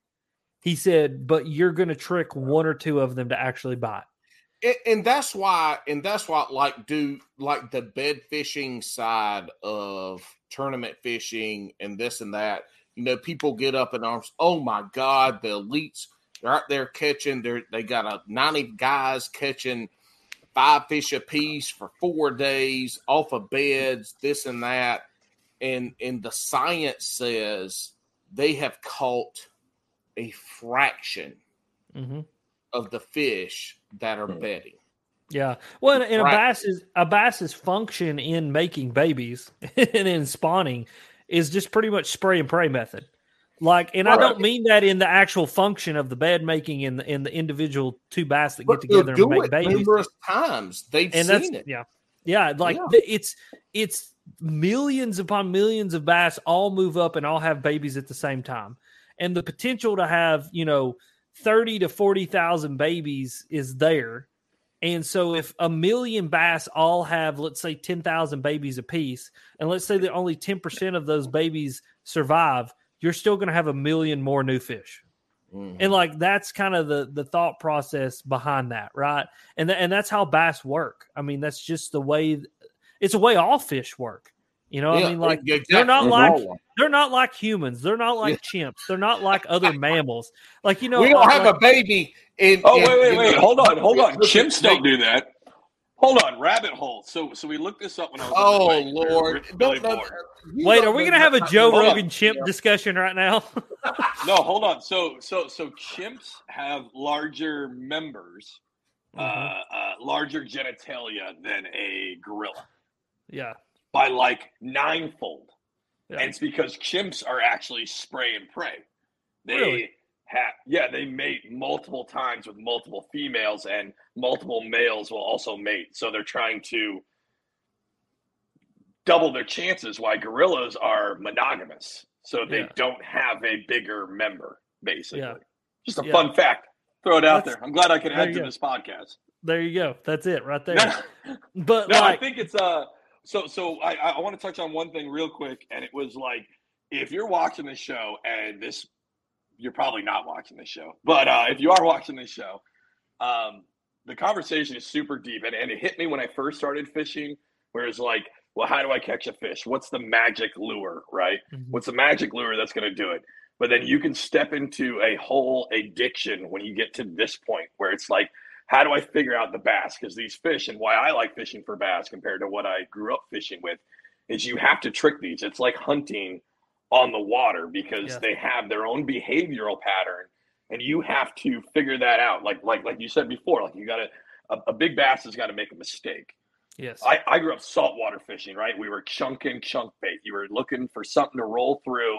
He said, but you're going to trick one or two of them to actually bite. and, and that's why and that's why like do like the bed fishing side of tournament fishing and this and that you know people get up in arms oh my god the elites they're out there catching they're they got a 90 guys catching five fish a piece for four days off of beds this and that and and the science says they have caught a fraction hmm of the fish that are Hmm. bedding Yeah. Well, and, and a Right. bass's a bass's function in making babies *laughs* and in spawning is just pretty much spray and pray method. Like, and I don't mean that in the actual function of the bed making in the in the individual two bass that get But they'll together and make babies. numerous times. They've And that's seen it. yeah, yeah. Like Yeah. it's it's millions upon millions of bass all move up and all have babies at the same time, and the potential to have you know thirty to forty thousand babies is there. And so, if a million bass all have, let's say, 10,000 babies apiece, and let's say that only 10% of those babies survive, you're still going to have a million more new fish. Mhm. And like that's kind of the the thought process behind that, right? And th- and that's how bass work. I mean, that's just the way it's a way all fish work. You know, Yeah, I mean, like yeah, they're not exactly. like they're not like humans. They're not like chimps. They're not like other *laughs* mammals. Like you know, we don't like- have a baby. In, Oh in- wait, wait, in wait! the- Hold on, hold on. Chimps don't do that. Hold on, rabbit hole. So, so we looked this up when I was. Oh the plane. We were Lord! really Don't- don't- bored. you Wait, are we going to have a Joe about- Rogan chimp Yeah. discussion right now? *laughs* No, hold on. So, so, so chimps have larger members, Mhm. uh, uh, larger genitalia than a gorilla yeah, by like ninefold. Yeah. And it's because chimps are actually spray and pray. They Really? Have, yeah, they mate multiple times with multiple females, and multiple males will also mate. So they're trying to double their chances. Why gorillas are monogamous, so they Yeah. don't have a bigger member, basically. Yeah. Just a Yeah. fun fact. Throw it out That's- there. I'm glad I could add to go. this podcast. there you go. That's it right there. *laughs* But no, like, I think it's uh so so I I want to touch on one thing real quick, and it was like if you're watching this show and this you're probably not watching this show, but uh, if you are watching this show, um, the conversation is super deep, and, and it hit me when I first started fishing, where it's like, well, how do I catch a fish? What's the magic lure, right? Mhm. What's the magic lure that's going to do it? But then you can step into a whole addiction when you get to this point where it's like, how do I figure out the bass? Because these fish and why I like fishing for bass compared to what I grew up fishing with is you have to trick these. It's like hunting on the water because Yeah. they have their own behavioral pattern and you have to figure that out. Like like like you said before, like you gotta a, a big bass has got to make a mistake. yes, I, I grew up saltwater fishing, right? We were chunking chunk bait. You were looking for something to roll through,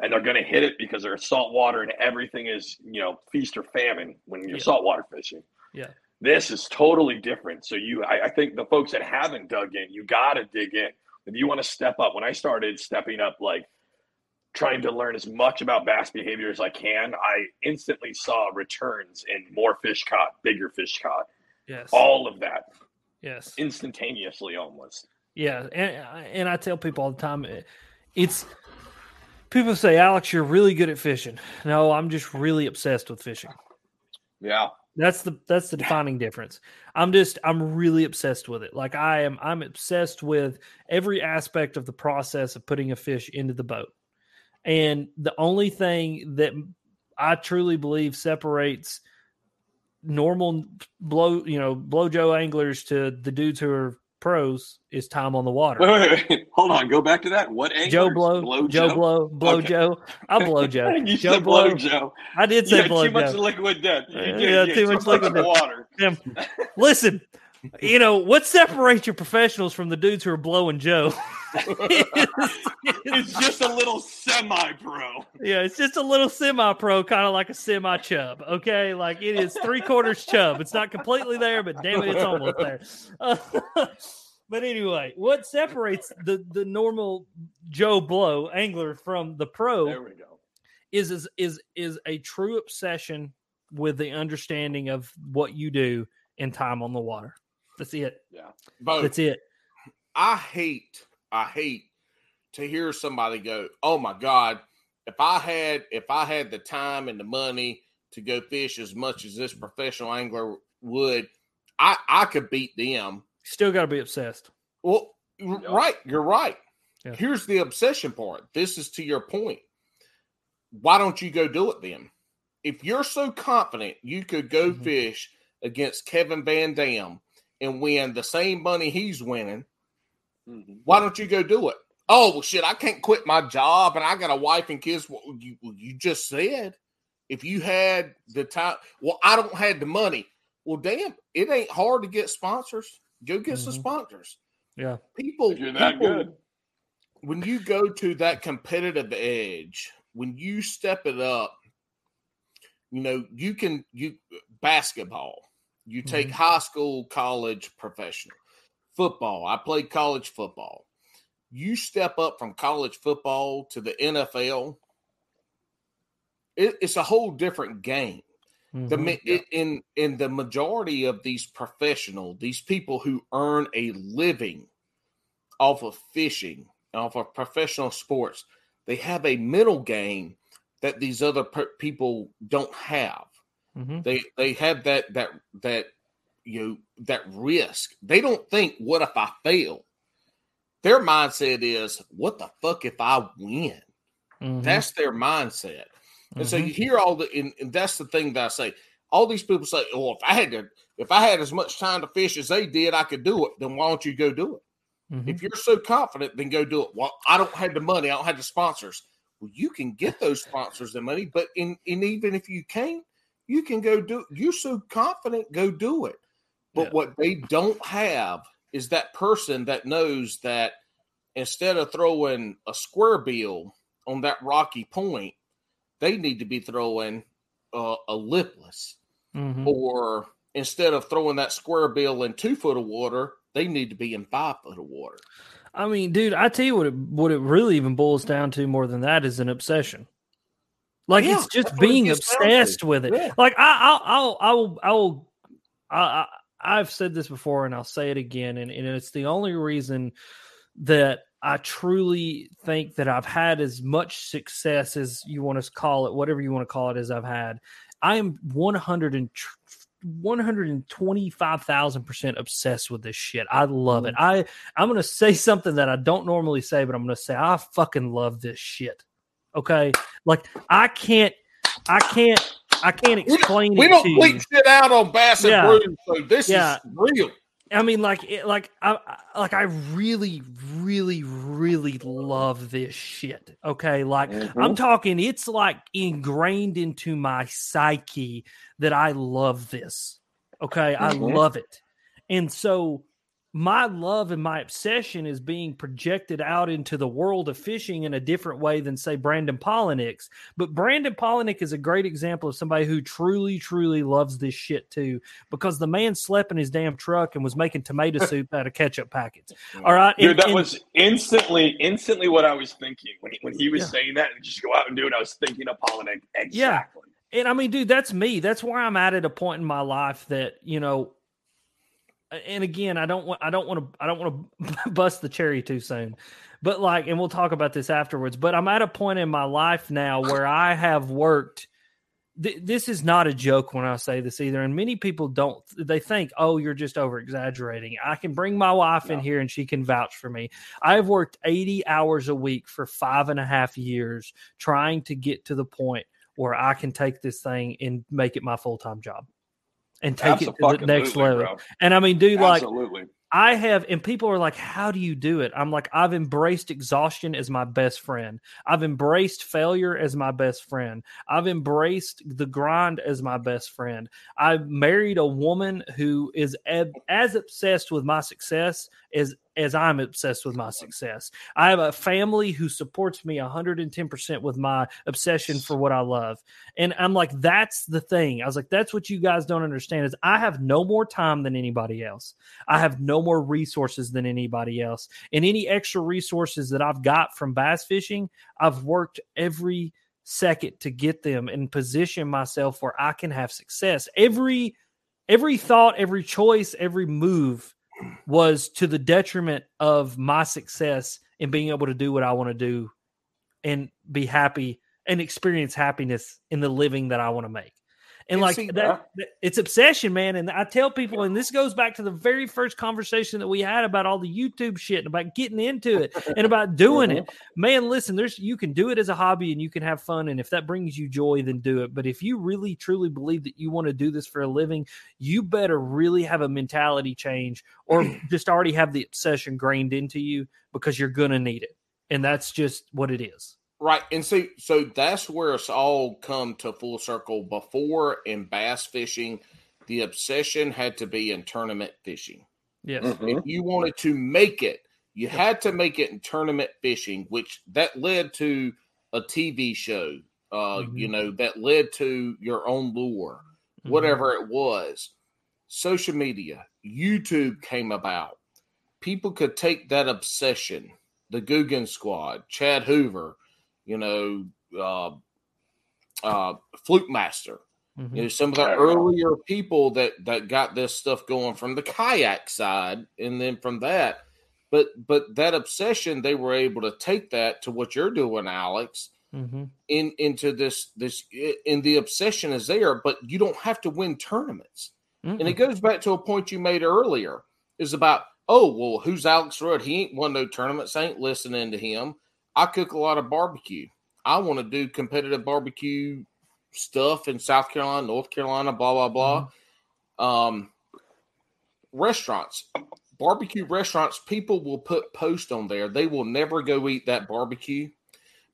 and they're going to hit it because they're saltwater and everything is, you know, feast or famine when you're Yeah. saltwater fishing. Yeah. This is totally different. So you, I, I think the folks that haven't dug in, you got to dig in. If you want to step up, when I started stepping up, like trying to learn as much about bass behavior as I can, I instantly saw returns in more fish caught, bigger fish caught, yes, all of that yes. instantaneously almost. Yeah, and and I tell people all the time, eh, it's people say, Alex, you're really good at fishing. No, I'm just really obsessed with fishing. Yeah. That's the that's the defining difference. I'm just I'm really obsessed with it. Like I am I'm obsessed with every aspect of the process of putting a fish into the boat. And the only thing that I truly believe separates normal blow, you know, blow Joe anglers to the dudes who are pros is time on the water. Wait, wait, wait. *laughs* Hold on. Go back to that. What anglers? Joe blow, Joe blow, blow Okay. *laughs* Joe. I blow Joe. you Joe said blow blow. Joe. I did You say had blow too much liquid death. You Uh, did, yeah, you too had much liquid death. water. Damn. Listen, you know what separates your professionals from the dudes who are blowing Joe? *laughs* It's just a little semi-pro. Yeah, it's just a little semi pro, kind of like a semi chub. Okay, like it is three quarters chub. It's not completely there, but damn it, it's almost there. Uh, *laughs* but anyway, what separates the the normal Joe Blow angler from the pro There we go. is is is is a true obsession with the understanding of what you do in time on the water. That's it. Yeah. Both. That's it. I hate, I hate to hear somebody go, "Oh my God, if I had, if I had the time and the money to go fish as much as this professional angler would, I I could beat them." Still got to be obsessed. Well, r- Yeah. right, you're right. Yeah. Here's the obsession part. This is to your point. Why don't you go do it then? If you're so confident you could go Mhm. fish against Kevin Van Dam and win the same money he's winning, Mhm. why don't you go do it? Oh well, shit! I can't quit my job, and I got a wife and kids. Well, you you just said if you had the time. Well, I don't have the money. Well, damn, it ain't hard to get sponsors. Go get some Mhm. sponsors. Yeah. People, If you're that people- good. when you go to that competitive edge, when you step it up, you know, you can you basketball, you take Mhm. high school, college, professional. Football. I played college football. You step up from college football to the NFL, it, it's a whole different game the Mhm. ma- it, in in the majority of these professional these people who earn a living off of fishing off of professional sports they have a mental game that these other per- people don't have Mhm. they they have that that that you know that risk they don't think what if i fail their mindset is what the fuck if i win Mhm. that's their mindset and so you hear all the, and, and that's the thing that I say. All these people say, "Oh, if I had to, if I had as much time to fish as they did, I could do it." Then why don't you go do it? Mhm. If you're so confident, then go do it. Well, I don't have the money. I don't have the sponsors. Well, you can get those sponsors the money, but in, and even if you can't, you can go do. You're so confident, go do it. But Yeah. what they don't have is that person that knows that instead of throwing a square bill on that rocky point, they need to be throwing uh, a lipless, Mhm. or instead of throwing that square bill in two foot of water, they need to be in five foot of water. I mean, dude, I tell you what it what it really even boils down to more than that is an obsession. Like Yeah, it's just being gets down to. obsessed with it. Yeah. Like I, I'll, I'll, I'll, I'll, I, I, I've said this before, and I'll say it again, and, and it's the only reason that I truly think that I've had as much success as you want to call it, whatever you want to call it, as I've had. I am one hundred and. 125,000% obsessed with this shit. I love it. I I'm going to say something that I don't normally say but I'm going to say I fucking love this shit. Okay? Like I can't I can't I can't explain We it don't bleep shit out on Bass and Yeah. So this Yeah. is real. I mean, like, it, like, I, I- like, I really, really, really love this shit. Okay, like, I'm talking, it's like ingrained into my psyche that I love this. Okay, I Mhm. love it, and so my love and my obsession is being projected out into the world of fishing in a different way than say Brandon Palaniuk's. But Brandon Polinick is a great example of somebody who truly, truly loves this shit too, because the man slept in his damn truck and was making tomato *laughs* soup out of ketchup packets. All right, Dude, and- that and- was instantly, instantly what I was thinking when he, when he was Yeah. saying that. And just go out and do it. I was thinking of Palaniuk. Exactly. And I mean, dude, that's me. That's where I'm at at a point in my life that you know. And again, I don't want, I don't want to, I don't want to *laughs* bust the cherry too soon, but like, and we'll talk about this afterwards. But I'm at a point in my life now where I have worked. Th- this is not a joke when I say this either, and many people don't. They think, "Oh, you're just over exaggerating." I can bring my wife in here and she can vouch for me. I've worked 80 hours a week for five and a half years trying to get to the point where I can take this thing and make it my full time job and take it to the next level. bro. And I mean, dude, like. I have, and people are like, How do you do it? I'm like, I've embraced exhaustion as my best friend. I've embraced failure as my best friend. I've embraced the grind as my best friend. I married a woman who is ab- as obsessed with my success as as I'm obsessed with my success. I have a family who supports me 110% with my obsession for what I love. And I'm like, that's the thing. I was like, that's what you guys don't understand is I have no more time than anybody else. I have no more resources than anybody else. And any extra resources that I've got from bass fishing, I've worked every second to get them and position myself where I can have success. Every every thought, every choice, every move was to the detriment of my success in being able to do what I want to do and be happy and experience happiness in the living that I want to make. And like that, that- it's obsession, man. And I tell people, and this goes back to the very first conversation that we had about all the YouTube shit and about getting into it and *laughs* about doing it. Man, listen, there's you can do it as a hobby and you can have fun. And if that brings you joy, then do it. But if you really truly believe that you want to do this for a living, you better really have a mentality change or *clears throat* just already have the obsession grained into you because you're gonna need it. And that's just what it is. Right. And so so that's where it's all come to full circle. Before in bass fishing, the obsession had to be in tournament fishing. Yes. Mhm. If you wanted to make it, you had to make it in tournament fishing, which that led to a TV show, uh, Mhm. you know, that led to your own lure, Mhm. whatever it was. Social media, YouTube came about. People could take that obsession, the Googan Squad, Chad Hoover, you know, uh, uh, Fluke Master, Mhm. you know, some of the earlier people that that got this stuff going from the kayak side, and then from that, but but that obsession, they were able to take that to what you're doing, Alex, Mhm. in into this this, and the obsession is there, but you don't have to win tournaments. And it goes back to a point you made earlier is about, oh, well, who's Alex Rudd? He ain't won no tournaments. I ain't listening to him. I cook a lot of barbecue. I want to do competitive barbecue stuff in South Carolina, North Carolina, blah, blah, blah. Um, restaurants, barbecue restaurants, people will put posts on there. They will never go eat that barbecue,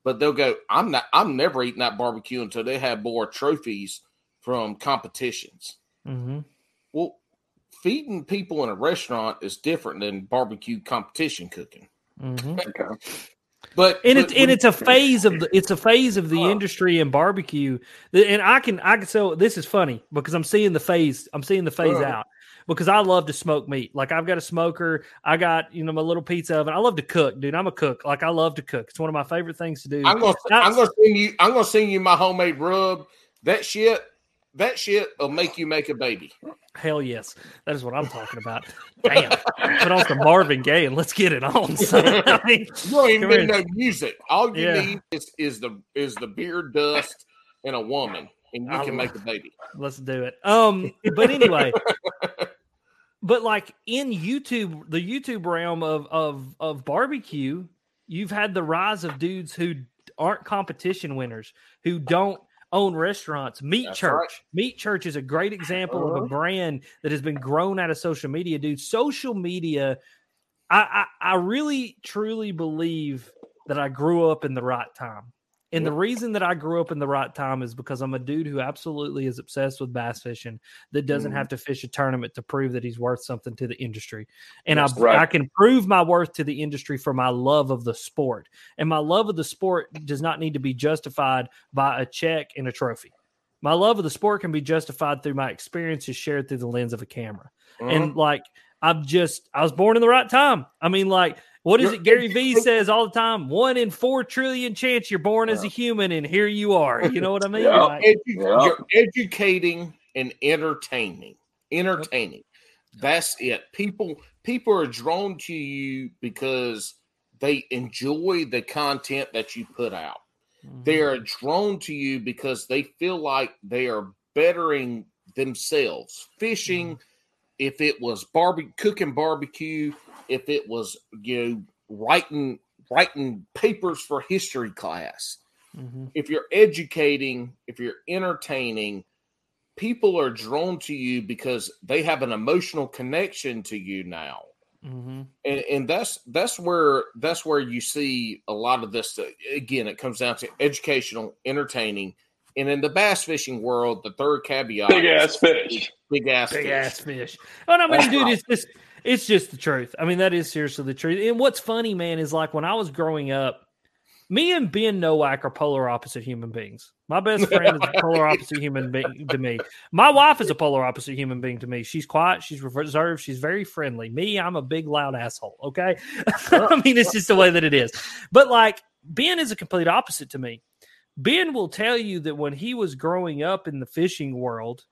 but they'll go, I'm not, I'm never eating that barbecue until they have more trophies from competitions. Mhm. Well, feeding people in a restaurant is different than barbecue competition cooking. Mhm. Okay. But and but it's and it's a phase of the it's a phase of the industry and barbecue and i can i can so this is funny because i'm seeing the phase i'm seeing the phase Uh-huh. out because i love to smoke meat. Like i've got a smoker i got you know my little pizza oven. I love to cook dude. I'm a cook. Like i love to cook. It's one of my favorite things to do. I'm gonna I'm gonna send you I'm gonna send you my homemade rub. That shit that shit will make you make a baby. hell yes that is what i'm talking about damn put on some marvin gaye and let's get it on *laughs* son. I mean, You don't even need no music. All you Yeah. need is, is the is the beer dust and a woman, and you I can make a baby. let's do it. Um, but anyway, *laughs* but like in YouTube, the YouTube realm of of of barbecue, you've had the rise of dudes who aren't competition winners, who don't own restaurants. Meat That's Church, right. Meat Church is a great example of Uh-huh. a brand that has been grown out of social media, dude. Social media, I I, I really truly believe that I grew up in the right time. And the reason that I grew up in the right time is because I'm a dude who absolutely is obsessed with bass fishing that doesn't Mhm. have to fish a tournament to prove that he's worth something to the industry. And I, right. I can prove my worth to the industry for my love of the sport. And my love of the sport does not need to be justified by a check and a trophy. My love of the sport can be justified through my experiences shared through the lens of a camera. Uh-huh. And like, I'm just, I was born in the right time. I mean, like, what is it? Gary Vee *laughs* says all the time: one in four trillion chance you're born as a human, and here you are. You know what I mean? Yeah. Like, Edu- Yeah. You're educating and entertaining. Entertaining. That's it. People people are drawn to you because they enjoy the content that you put out. They mm-hmm. are drawn to you because they feel like they are bettering themselves. Fishing, mm-hmm. If it was barbecue, cooking barbecue, if it was you know writing writing papers for history class, Mhm. if you're educating, if you're entertaining, people are drawn to you because they have an emotional connection to you now. hmm and, and that's that's where that's where you see a lot of this uh, again it comes down to educational entertaining and in the bass fishing world the third caveat Big ass fish. big ass Big fish. ass fish. Oh, no, I mean, dude, it's just it's just the truth. I mean, that is seriously the truth. And what's funny, man, is like when I was growing up, me and Ben Nowak are polar opposite human beings. My best friend is a *laughs* polar opposite human being to me. My wife is a polar opposite human being to me. She's quiet, she's reserved, she's very friendly. Me, I'm a big loud asshole. Okay, *laughs* I mean it's just the way that it is. But like Ben is a complete opposite to me. Ben will tell you that when he was growing up in the fishing world,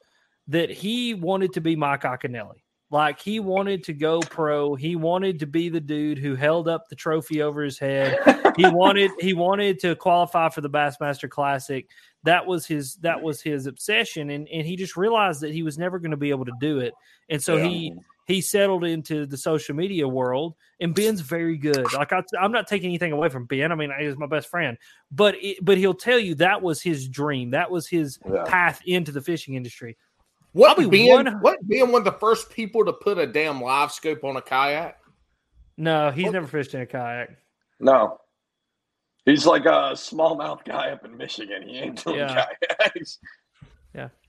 that he wanted to be Mike Iaconelli. Like he wanted to go pro. He wanted to be the dude who held up the trophy over his head. he *laughs* wanted he wanted to qualify for the Bassmaster Classic. That was his that was his obsession, and and he just realized that he was never going to be able to do it, and so Yeah. he he settled into the social media world. And Ben's very good. Like I, I'm not taking anything away from Ben. I mean, he's my best friend, but it, but he'll tell you that was his dream. That was his Yeah. path into the fishing industry. what I'll being one- what being one of the first people to put a damn LiveScope on a kayak No, he's What- never fished in a kayak. No. He's like a smallmouth guy up in Michigan. He ain't doing Yeah. kayaks.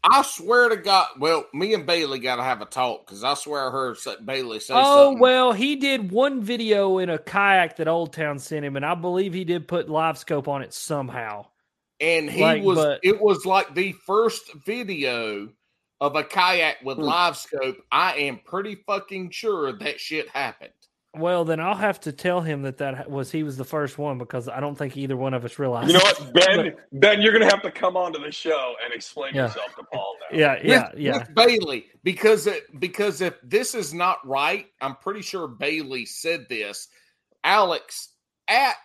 I swear to God. Well, me and Bailey got to have a talk because I swear I heard Bailey say Oh something. well, he did one video in a kayak that Old Town sent him, and I believe he did put LiveScope on it somehow. and he like, was. but- It was like the first video of a kayak with Hmm. LiveScope. I am pretty fucking sure that shit happened. Well, then I'll have to tell him that that was he was the first one because I don't think either one of us realized. You know what, *laughs* Ben? Ben, you're gonna have to come onto the show and explain Yeah. yourself to Paul now. Yeah, yeah, with, yeah. with Bailey because it because if this is not right, I'm pretty sure Bailey said this. Alex at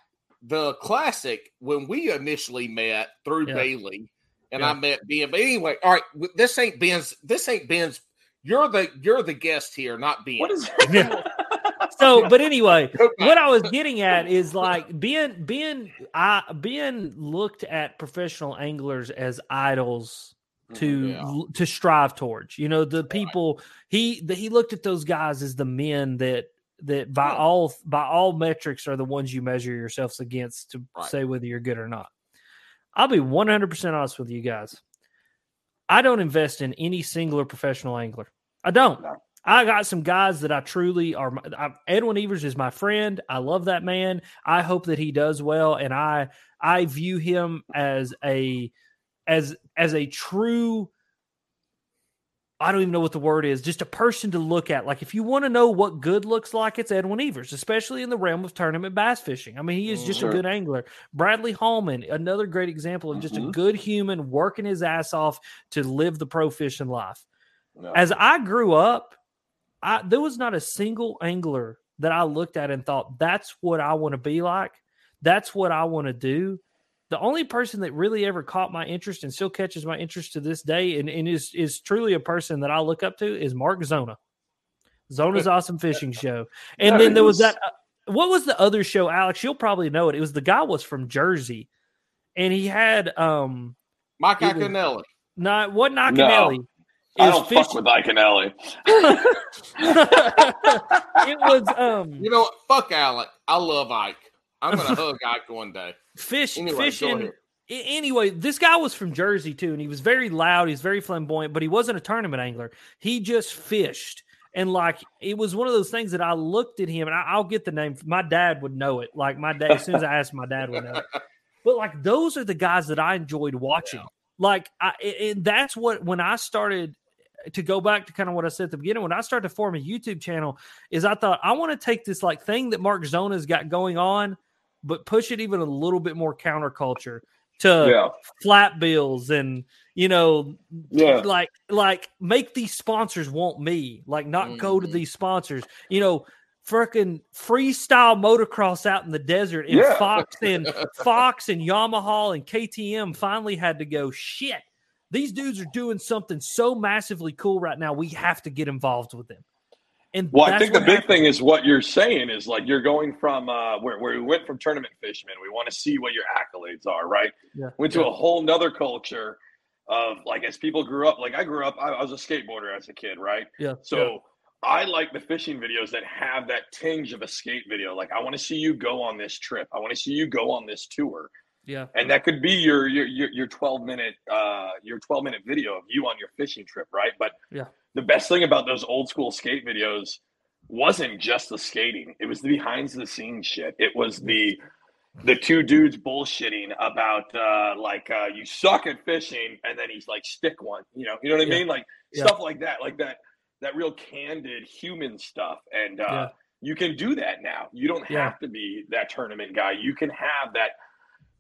the classic when we initially met through Yeah. Bailey, and Yeah. I met Ben. But anyway, all right, this ain't Ben's. This ain't Ben's. You're the you're the guest here, not Ben. What is *laughs* Yeah. So, but anyway, *laughs* what I was getting at is like Ben Ben I Ben looked at professional anglers as idols mm, to Yeah. to strive towards. You know, the people he the, he looked at those guys as the men that that by Yeah. all by all metrics are the ones you measure yourselves against to Right. say whether you're good or not. I'll be 100% honest with you guys. I don't invest in any singular professional angler. I don't. No. I got some guys that I truly are. I, Edwin Evers is my friend. I love that man. I hope that he does well, and I I view him as a as as a true. I don't even know what the word is. Just a person to look at. Like if you want to know what good looks like, it's Edwin Evers, especially in the realm of tournament bass fishing. I mean, he is just Sure. a good angler. Bradley Hallman, another great example of just a Mhm. good human working his ass off to live the pro fishing life No. as I grew up, I there was not a single angler that I looked at and thought that's what I want to be like. That's what I want to do. The only person that really ever caught my interest and still catches my interest to this day and, and is is truly a person that I look up to is Mark Zona. Zona's awesome fishing show. And There then there was is. that uh, what was the other show, Alex? You'll probably know it. It was the guy was from Jersey. And he had um Mike it was- Iaconelli. not what No. Iaconelli. I don't fuck with Iaconelli. *laughs* it was um You know what? Fuck Alec. I love Ike. I'm gonna *laughs* hug Ike one day. fish Anyway, fishing. Anyway, this guy was from Jersey too, and he was very loud. He's very flamboyant, but he wasn't a tournament angler. He just fished, and like it was one of those things that I looked at him, and I, I'll get the name. My dad would know it. Like my dad, as soon as I asked, my dad would know it. *laughs* But like those are the guys that I enjoyed watching. Like I, and that's what when I started to go back to kind of what I said at the beginning, when I started to form a YouTube channel, is I thought I want to take this like thing that Mark Zona's got going on, but push it even a little bit more counterculture to yeah. flat bills and you know Yeah. like like make these sponsors want me like not go to Mhm. these sponsors you know freaking freestyle motocross out in the desert and Yeah. fox and *laughs* fox and yamaha and ktm finally had to go shit these dudes are doing something so massively cool right now we have to get involved with them and Well, I think the big happened. thing is what you're saying is like you're going from uh, where, where we went from tournament fishermen. We want to see what your accolades are, right? Yeah. Went to Yeah. a whole nother culture of like as people grew up. Like I grew up, I, I was a skateboarder as a kid, right? yeah So I like the fishing videos that have that tinge of a skate video. Like, I want to see you go on this trip. I want to see you go on this tour. Yeah. And that could be your your your, your 12 minute uh your 12 minute video of you on your fishing trip, right? But Yeah. the best thing about those old school skate videos wasn't just the skating. It was the behind the scenes shit. It was the the two dudes bullshitting about uh like uh you suck at fishing and then he's like stick one, you know, you know what I Yeah. mean? Like Yeah. stuff like that, like that that real candid human stuff. And uh Yeah. you can do that now. You don't have to be that tournament guy. You can have that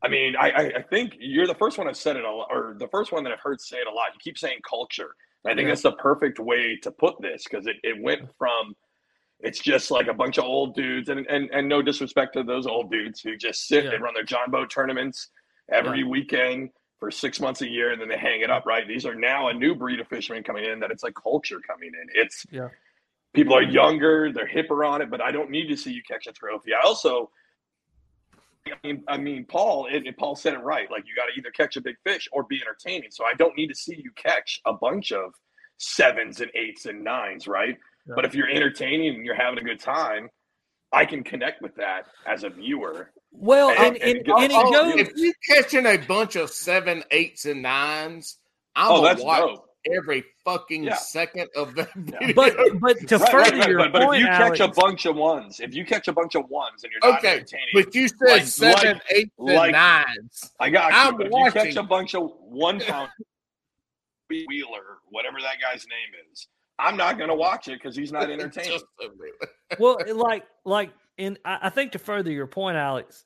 I mean, I, I, I think you're the first one I've said it a lot, or the first one that I've heard say it a lot. You keep saying culture. And I think Yeah. that's the perfect way to put this because it, it went from it's just like a bunch of old dudes, and, and and no disrespect to those old dudes who just sit Yeah. and run their John boat tournaments every weekend for six months a year and then they hang it up, right? These are now a new breed of fishermen coming in that it's like culture coming in. It's Yeah. people are younger, they're hipper on it, but I don't need to see you catch a trophy. I also I mean, I mean, Paul. It, it- Paul said it right. Like you got to either catch a big fish or be entertaining. So I don't need to see you catch a bunch of sevens and eights and nines, right? Yeah. But if you're entertaining and you're having a good time, I can connect with that as a viewer. Well, And- and, and and, and it goes. if you're catching a bunch of seven, eights, and nines, I'm Oh, gonna that's watch dope. Every fucking Yeah. second of that Yeah. video. But but to Right, further right, right. your But, but point, if you catch a bunch of ones, if you catch a bunch of ones and you're not okay, entertaining, but you said Like- seven, like- eights, and like- nines. I got I'm you. But if you catch a bunch of one *laughs* pound Wheeler, whatever that guy's name is, I'm not going to watch it because he's not *laughs* entertaining. Just a minute. well, *laughs* like like, and I, I think to further your point, Alex,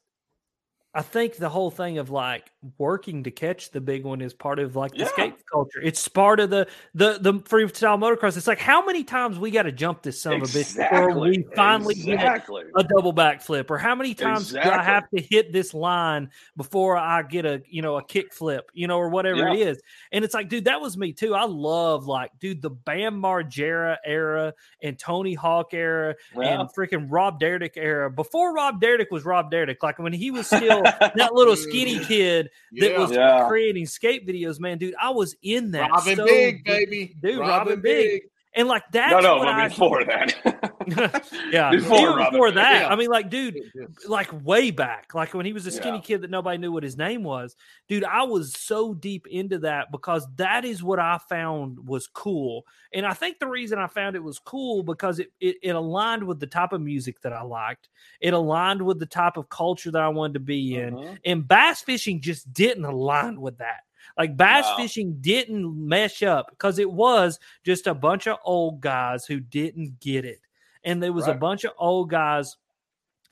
I think the whole thing of like working to catch the big one is part of like the Yeah. skate culture. It's part of the the the freestyle motocross. It's like how many times we got to jump this son of a bitch before we finally get a double backflip, or how many times do I have to hit this line before I get a you know a kick flip, you know, or whatever it is? And it's like, dude, that was me too. I love like, dude, the Bam Margera era and Tony Hawk era Yeah. and freaking Rob Dyrdek era before Rob Dyrdek was Rob Dyrdek, like when he was *laughs* still that little skinny kid that Yeah. was Yeah. creating skate videos, man, dude. I was in that. Robin so Big, deep. baby. Dude, Rob and Big. And like that's no, no, what but I before *laughs* that. yeah, *laughs* before even Robin before that. Yeah. I mean, like, dude, like way back, like when he was a skinny Yeah. kid that nobody knew what his name was. Dude, I was so deep into that because that is what I found was cool. And I think the reason I found it was cool because it, it, it aligned with the type of music that I liked. It aligned with the type of culture that I wanted to be in. Mhm. And bass fishing just didn't align with that. Like bass No. fishing didn't mesh up because it was just a bunch of old guys who didn't get it. And there was a bunch of old guys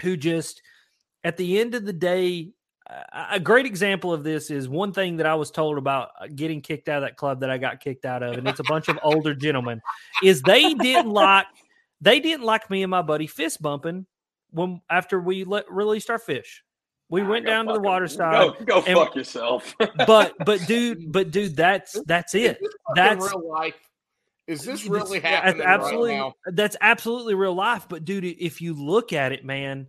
who just, at the end of the day, a a great example of this is one thing that I was told about uh, getting kicked out of that club that I got kicked out of, and it's a bunch of older gentlemen, is they didn't *laughs* like they didn't like me and my buddy fist bumping when after we let, released our fish. We Ah, went down to the water side, Go, go and- fuck yourself. *laughs* but but dude, but dude, that's that's it. That's real life. Is this really yeah, happening absolutely right now? that's absolutely real life but dude if you look at it man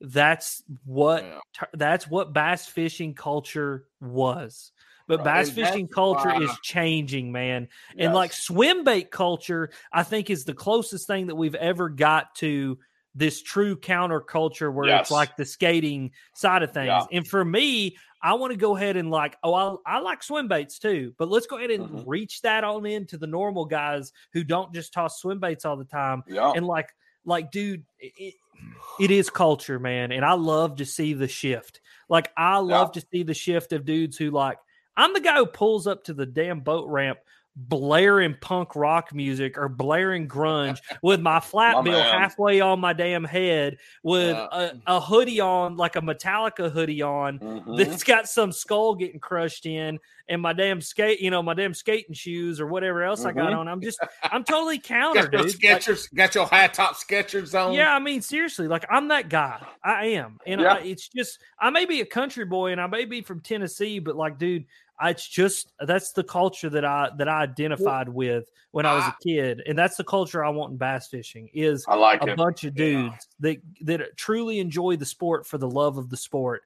that's what Yeah. that's what bass fishing culture was but Right, bass and fishing that's culture is changing man and like swim bait culture i think is the closest thing that we've ever got to this true counterculture where it's like the skating side of things Yeah. and for me i want to go ahead and like oh I, I like swim baits too but let's go ahead and Mhm. reach that on into the normal guys who don't just toss swim baits all the time yeah. and like like dude it, it is culture man and i love to see the shift like i love to see the shift of dudes who like i'm the guy who pulls up to the damn boat ramp blaring punk rock music or blaring grunge *laughs* with my flat My bill man. halfway on my damn head with a, a hoodie on like a metallica hoodie on Mhm. that's *laughs* got some skull getting crushed in and my damn skate, you know, my damn skating shoes or whatever else I got Mhm. on. I'm just, *laughs* I'm totally counter, Got dude. Like, got your high top Skechers on. yeah, I mean, seriously, like I'm that guy. I am, and Yeah. I, it's just I may be a country boy and I may be from Tennessee, but like, dude, it's just that's the culture that I that I identified with when I was a kid, and that's the culture I want in bass fishing. Is I like a it. bunch of Yeah. dudes that that truly enjoy the sport for the love of the sport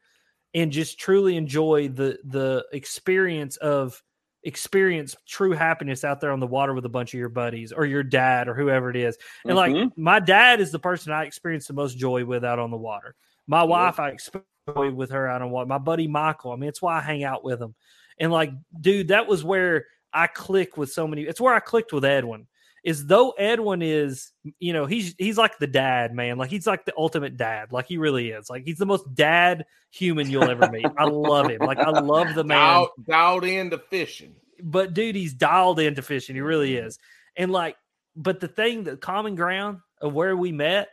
and just truly enjoy the the experience of experience true happiness out there on the water with a bunch of your buddies or your dad or whoever it is. And like Mhm. my dad is the person I experience the most joy with out on the water. My wife, I experience joy with her out on water. My buddy Michael, I mean, it's why I hang out with him. And like, dude, that was where I click with so many. It's where I clicked with Edwin. Is though Edwin is, you know, he's he's like the dad, man. Like he's like the ultimate dad. Like he really is. Like he's the most dad human you'll ever meet. I love him. Like I love the man Dialed, dialed into fishing. but dude, he's dialed into fishing. He really is. And like, but the thing, the common ground of where we met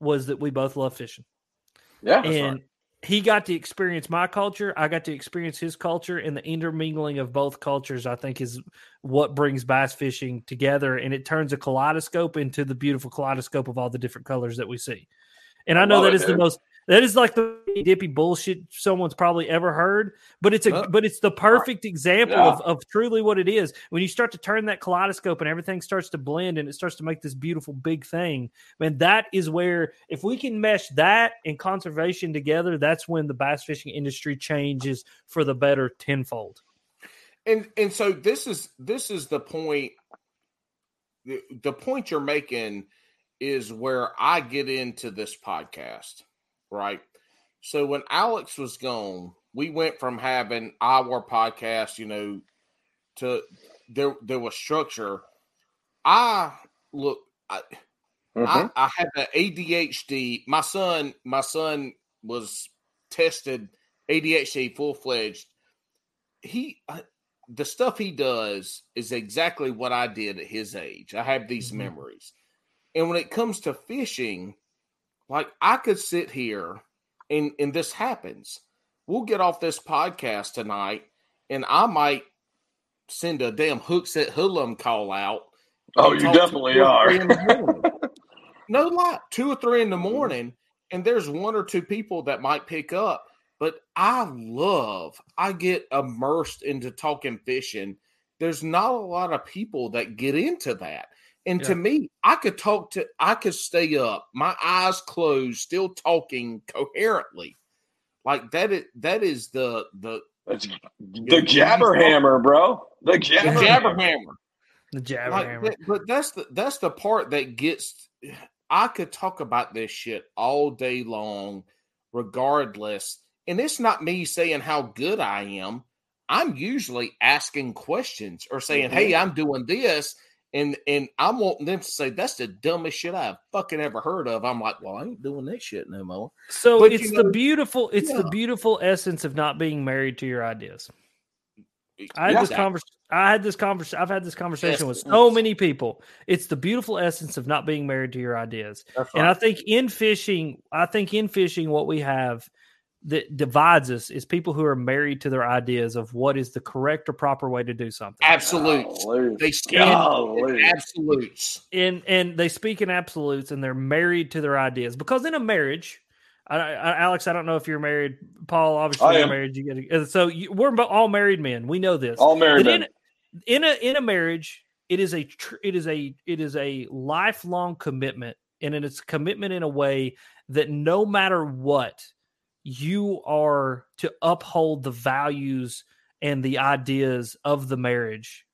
was that we both love fishing. Yeah. and he got to experience my culture. I got to experience his culture, and the intermingling of both cultures, I think, is what brings bass fishing together. And it turns a kaleidoscope into the beautiful kaleidoscope of all the different colors that we see. And I know Love that it, is the most that is like the dippy bullshit someone's probably ever heard, but it's a but it's the perfect example Yeah. of, of truly what it is. When you start to turn that kaleidoscope and everything starts to blend and it starts to make this beautiful big thing, man, that is where if we can mesh that and conservation together, that's when the bass fishing industry changes for the better tenfold. and and so this is this is the point the, the point you're making is where i get into this podcast right so when alex was gone we went from having our podcast you know to there there was structure i look I, Mhm. I, I have an ADHD. My son, my son was tested ADHD full fledged. He, uh, the stuff he does is exactly what I did at his age. I have these Mhm. memories, and when it comes to fishing, like I could sit here, and and this happens. We'll get off this podcast tonight, and I might send a damn hooks at hoodlum call out Oh, you definitely are. three in the *laughs* morning. no lie, two or three in the mm-hmm. morning, and there's one or two people that might pick up. But I love, I get immersed into talking fishing. There's not a lot of people that get into that. And to me, I could talk to, I could stay up, my eyes closed, still talking coherently. Like that is that is the the That's the jabberhammer, bro. The the jabberhammer. jabberhammer. The jabber Like, hammer. that- but that's the that's the part that gets I could talk about this shit all day long, regardless. And it's not me saying how good I am. I'm usually asking questions or saying, Mhm. "Hey, I'm doing this," and and I'm wanting them to say, "That's the dumbest shit I've fucking ever heard of." I'm like, "Well, I ain't doing that shit no more." So But, it's you the beautiful, it's the beautiful essence of not being married to your ideas. I had Yeah. this conversation. I had this conversation. I've had this conversation with Yes. so many people. It's the beautiful essence of not being married to your ideas. And I think in fishing, I think in fishing, what we have that divides us is people who are married to their ideas of what is the correct or proper way to do something. absolutes. Golly. They stand Golly. absolutes. and and they speak in absolutes and they're married to their ideas because in a marriage I, I, Alex, I don't know if you're married. Paul, obviously, I you're am. married. You get a, so you, we're all married men. We know this. All married in, men. in a in a marriage, it is a tr- it is a it is a lifelong commitment, and it is a commitment in a way that no matter what, you are to uphold the values and the ideas of the marriage,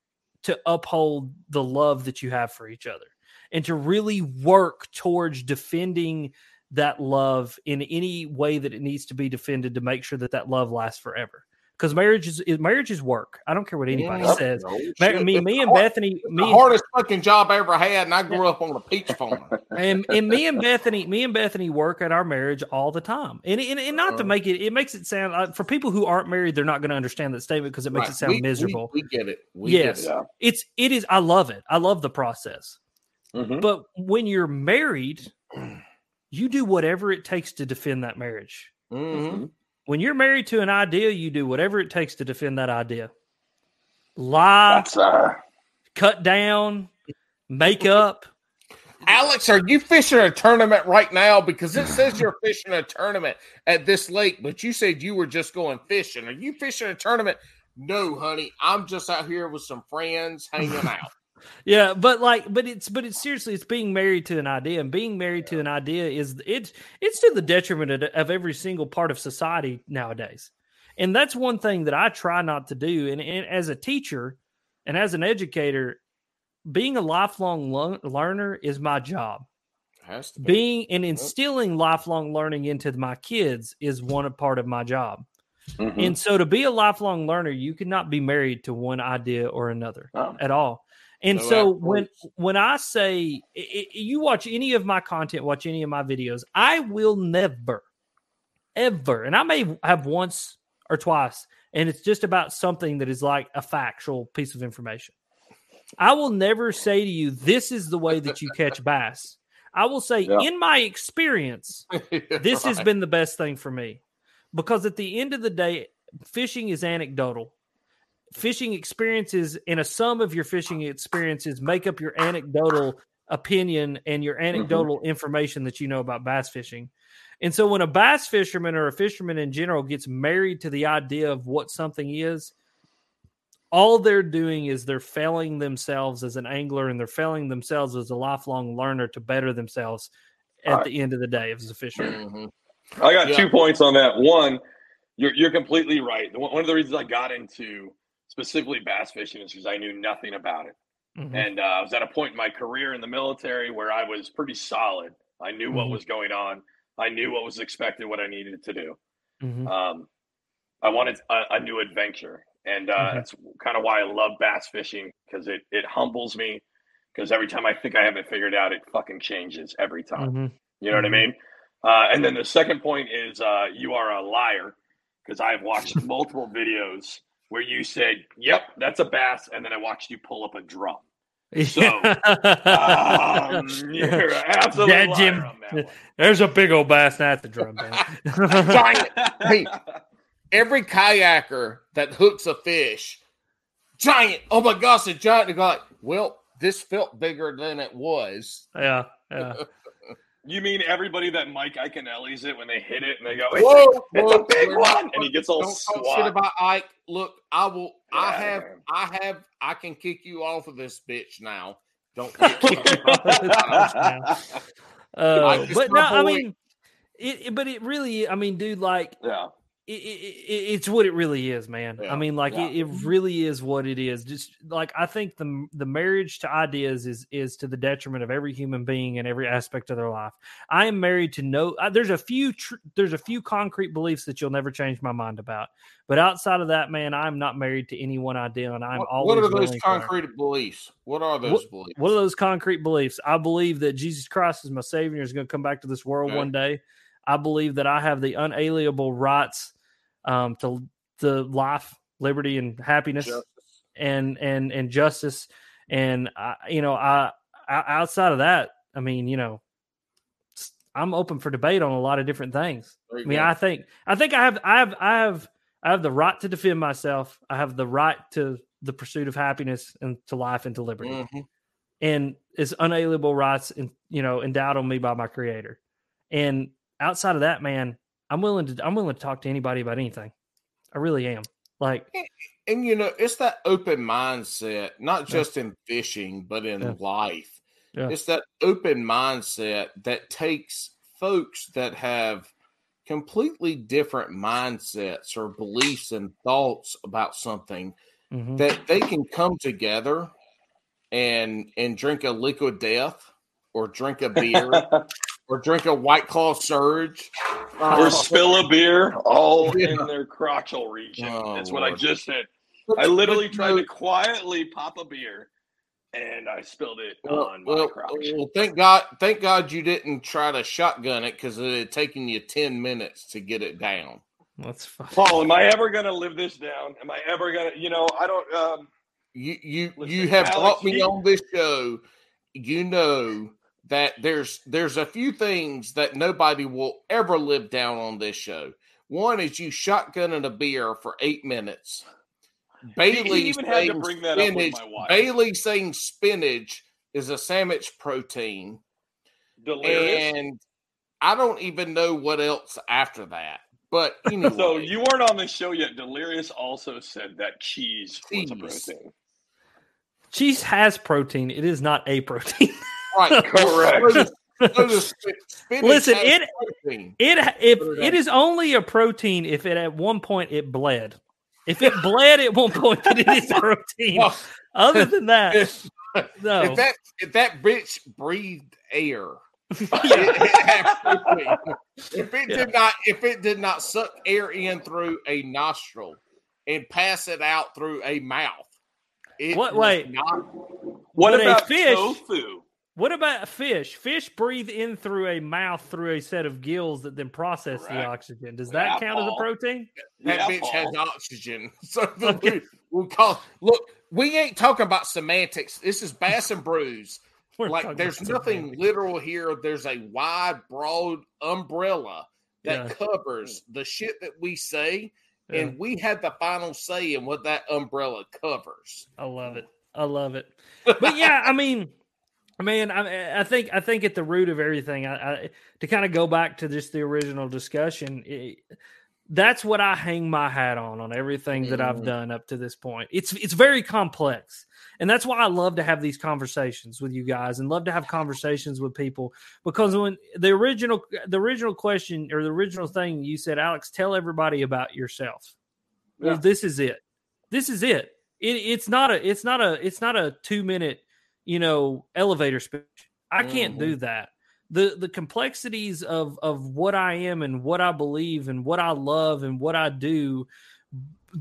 to uphold the love that you have for each other, and to really work towards defending that love in any way that it needs to be defended to make sure that that love lasts forever. Because marriage is is- marriage is work. I don't care what anybody Yeah. says. No Ma- me, It's me and hard- Bethany, the me hardest fucking job I ever had, and I grew up on a peach farm. *laughs* and, and me and Bethany, me and Bethany work at our marriage all the time. And and, and not to Uh-huh. make it, it makes it sound uh, for people who aren't married, they're not going to understand that statement because it makes Right. it sound We- we- miserable. We, get it. We Yes. Get it. It's it is. I love it. I love the process. Mhm. But when you're married, you do whatever it takes to defend that marriage. Mhm. When you're married to an idea, you do whatever it takes to defend that idea. Lie, That's uh cut down, make up. Alex, are you fishing a tournament right now? Because it says you're *sighs* fishing a tournament at this lake, but you said you were just going fishing. Are you fishing a tournament? No, honey. I'm just out here with some friends hanging out. Yeah, but like, but it's but it's seriously, it's being married to an idea, and being married to an idea is it's it's to the detriment of, of every single part of society nowadays. And that's one thing that I try not to do. And, and as a teacher and as an educator, being a lifelong lo- learner is my job. Has to be. Being and instilling lifelong learning into my kids is one part of my job. Mhm. And so to be a lifelong learner, you cannot be married to one idea or another at all. And No so when when I say i- i- you watch any of my content, watch any of my videos, I will never, ever, and I may have once or twice, and it's just about something that is like a factual piece of information. I will never say to you, "This is the way that you catch *laughs* bass." I will say, Yeah. in my experience, *laughs* this has been the best thing for me because at the end of the day fishing is anecdotal fishing experiences and a sum of your fishing experiences make up your anecdotal opinion and your anecdotal information that you know about bass fishing and so when a bass fisherman or a fisherman in general gets married to the idea of what something is all they're doing is they're failing themselves as an angler and they're failing themselves as a lifelong learner to better themselves at All right. the end of the day as a fisherman Mhm. I got Yeah. two points on that. One, you're you're completely right. One one of the reasons I got into specifically bass fishing is because I knew nothing about it, Mhm. and uh, I was at a point in my career in the military where I was pretty solid. I knew what Mhm. was going on. I knew what was expected, what I needed to do. Mhm. Um, I wanted a, a new adventure, and uh, Mhm. that's kind of why I love bass fishing because it it humbles me. Because every time I think I have it figured out, it fucking changes every time. Mhm. You know what I Mhm. mean? Uh, and then the second point is uh, you are a liar because I've watched multiple videos where you said, "Yep, that's a bass," and then I watched you pull up a drum. So, *laughs* Um, you're an absolute Yeah, Jim. on that one. There's a big old bass now at the drum. Giant. *laughs* Hey. *laughs* Every kayaker that hooks a fish, giant. Oh my gosh, a giant. They like, well, this felt bigger than it was. yeah, yeah. You mean everybody that Mike Iaconelli's it when they hit it and they go, "It's, Whoa, a, it's a whoa, big whoa, one," and he gets all Don't talk shit about Ike. Look, I will. I have. man. I have. I can kick you off of this bitch now. Don't. Uh, Like, it's but no, I mean, it, it- But it really, I mean, dude, like yeah, it, it, it, it's what it really is, man. Yeah, I mean, like yeah. it, it really is what it is. Just like I think the the marriage to ideas is is to the detriment of every human being and every aspect of their life. I am married to no. uh, There's a few tr- there's a few concrete beliefs that you'll never change my mind about. But outside of that, man, I'm not married to any one idea, and I'm what, always what are those willing to learn. concrete beliefs? What are those beliefs? What are those concrete beliefs? I believe that Jesus Christ is my Savior, is going to come back to this world Okay. one day. I believe that I have the unalienable rights um, to to life, liberty, and happiness, Justice. and and and justice. And I, you know, I, I outside of that, I mean, you know, I'm open for debate on a lot of different things. I mean, go. I think I think I have I have I have I have the right to defend myself. I have the right to the pursuit of happiness and to life and to liberty Mhm. and it's unalienable rights and you know endowed on me by my creator and outside of that man i'm willing to i'm willing to talk to anybody about anything i really am like And you know, it's that open mindset, not Yeah. just in fishing, but in Yeah. life. Yeah. It's that open mindset that takes folks that have completely different mindsets or beliefs and thoughts about something mhm. that they can come together and and drink a liquid death or drink a beer *laughs* or drink a white claw surge or spill a beer all *laughs* in their crotchal region. Oh, That's what I just did. But- I literally but, tried you to quietly pop a beer, and I spilled it Well, on my well, crotch. well, thank God, thank God you didn't try to shotgun it because it had taken you ten minutes to get it down. that's fine Paul, am I ever gonna live this down? Am I ever gonna? You know, I don't. Um, You you Listen, you have Alex, brought me he- on this show. You know that there's there's a few things that nobody will ever live down on this show. One is you shotgunning a beer for eight minutes. Bailey even had to saying bring that up with spinach. Bailey saying spinach is a sandwich protein. delirious. and I don't even know what else after that. But *laughs* anyway, So you weren't on the show yet. Delirious also said that cheese was a protein. cheese has protein it is not a protein *laughs* right, *laughs* Correct. So, So the sp- spinach Listen, has it- protein. It if Put it it on. is only a protein if it at one point it bled. If it bled at one point, then it is *laughs* protein. Well, Other than *laughs* that, if, no. if that if that bitch breathed air, Yeah. it had if it Yeah. did not if it did not suck air in through a nostril and pass it out through a mouth, it What- was wait. not What But a about fish- tofu? What about fish? Fish breathe in through a mouth through a set of gills that then process the oxygen. Does Yeah, that count as a Paul. protein? that Yeah, bitch Paul. has oxygen. *laughs* So *laughs* Okay. we, we call look, we ain't talking about semantics. This is Bass and Brews. *laughs* We're like there's nothing semantics. literal here. There's a wide, broad umbrella that Yeah. covers the shit that we say, Yeah. and we have the final say in what that umbrella covers. I love it. I love it. But yeah, I mean, man, I, I think I think at the root of everything, I, I to kind of go back to just the original discussion. It, that's what I hang my hat on on everything that I've Mhm. done up to this point. It's it's very complex, and that's why I love to have these conversations with you guys, and love to have conversations with people because when the original the original question or the original thing you said, Alex, tell everybody about yourself. Yeah. this is it. This is it. it. It's not a. It's not a. It's not a two minute, you know, elevator speech. I can't do mm-hmm. that. the The complexities of of what I am and what I believe and what I love and what I do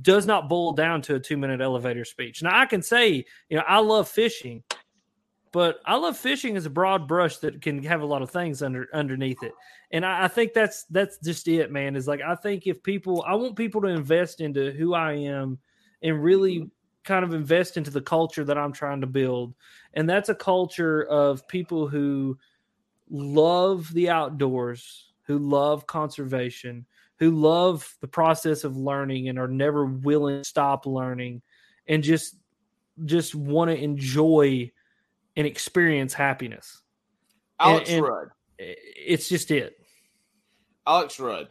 does not boil down to a two minute elevator speech. Now I can say, you know, I love fishing, but I love fishing as a broad brush that can have a lot of things under underneath it. And I, I think that's that's just it, man. Is like I think if people, I want people to invest into who I am and really kind of invest into the culture that I'm trying to build, and that's a culture of people who love the outdoors, who love conservation, who love the process of learning and are never willing to stop learning, and just just want to enjoy and experience happiness. Alex and- Rudd. It's just it. Alex Rudd.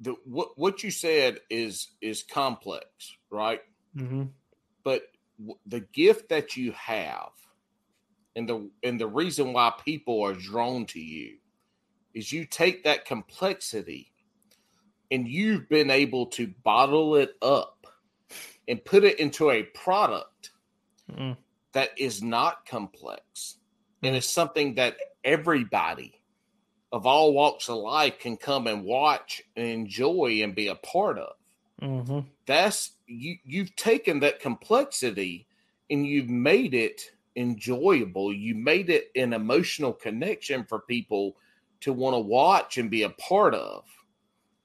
The, what what you said is is complex, right? hmm but w- the gift that you have and the and the reason why people are drawn to you is you take that complexity and you've been able to bottle it up and put it into a product Mm. that is not complex. And it's something that everybody of all walks of life can come and watch and enjoy and be a part of. Hmm that's you you've taken that complexity and you've made it enjoyable. You made it an emotional connection for people to want to watch and be a part of.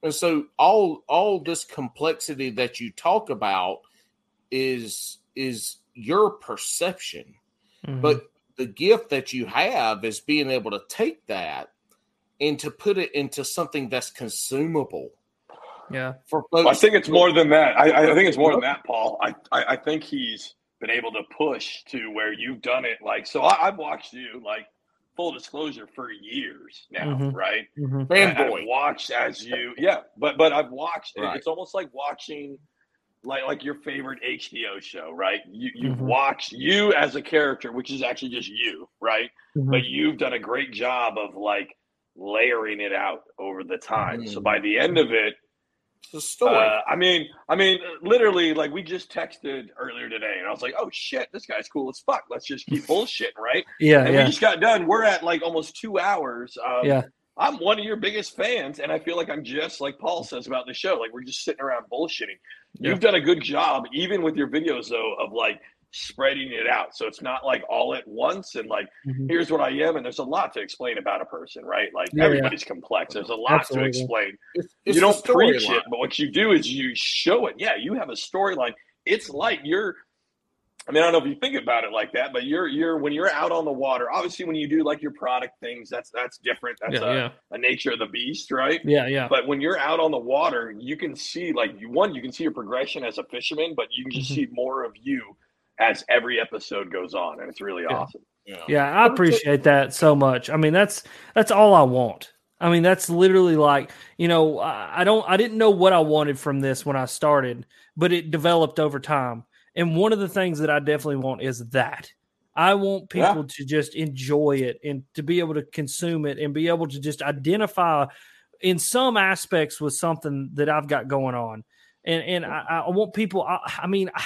And so all all this complexity that you talk about is is your perception. Mm-hmm. but the gift that you have is being able to take that and to put it into something that's consumable yeah, for folks Well, I think it's more than that. I, I think it's more than that, Paul. I, I, I think he's been able to push to where you've done it. Like, so I, I've watched you, like, full disclosure, for years now, Mhm. right? hmm And fanboy I've watched as you, yeah, but but I've watched. Right. It's almost like watching, like like your favorite HBO show, right? You you've Mhm. watched you as a character, which is actually just you, right? Mhm. But you've done a great job of like layering it out over the time. So Mhm. by the end of it, a story uh, I mean, I mean, literally, like we just texted earlier today, and I was like, "Oh shit, this guy's cool as fuck. Let's just keep *laughs* bullshitting, right?" yeah, And we just got done. We're at like almost two hours. Um, yeah. I'm one of your biggest fans, and I feel like I'm just like Paul says about the show. Like we're just sitting around bullshitting. Yeah. You've done a good job, even with your videos, though, of like spreading it out. So it's not like all at once and like Mhm. here's what I am, and there's a lot to explain about a person, right? Like Yeah, yeah. everybody's complex. There's a lot Absolutely. to explain It's, you don't preach storyline. it, but what you do is you show it. Yeah, you have a storyline. It's like you're. I mean, I don't know if you think about it like that, but you're you're when you're out on the water. Obviously, when you do like your product things, that's that's different. That's yeah, a, yeah, a nature of the beast, right? yeah, yeah. But when you're out on the water, you can see like you one, you can see your progression as a fisherman, but you can just Mhm. see more of you as every episode goes on, and it's really Yeah. awesome. Yeah. Yeah, I appreciate that so much. I mean, that's that's all I want. I mean, that's literally like you know, I, I don't, I didn't know what I wanted from this when I started, but it developed over time. And one of the things that I definitely want is that. I want Yeah. people to just enjoy it and to be able to consume it and be able to just identify in some aspects with something that I've got going on. And and I, I want people. I, I mean, I,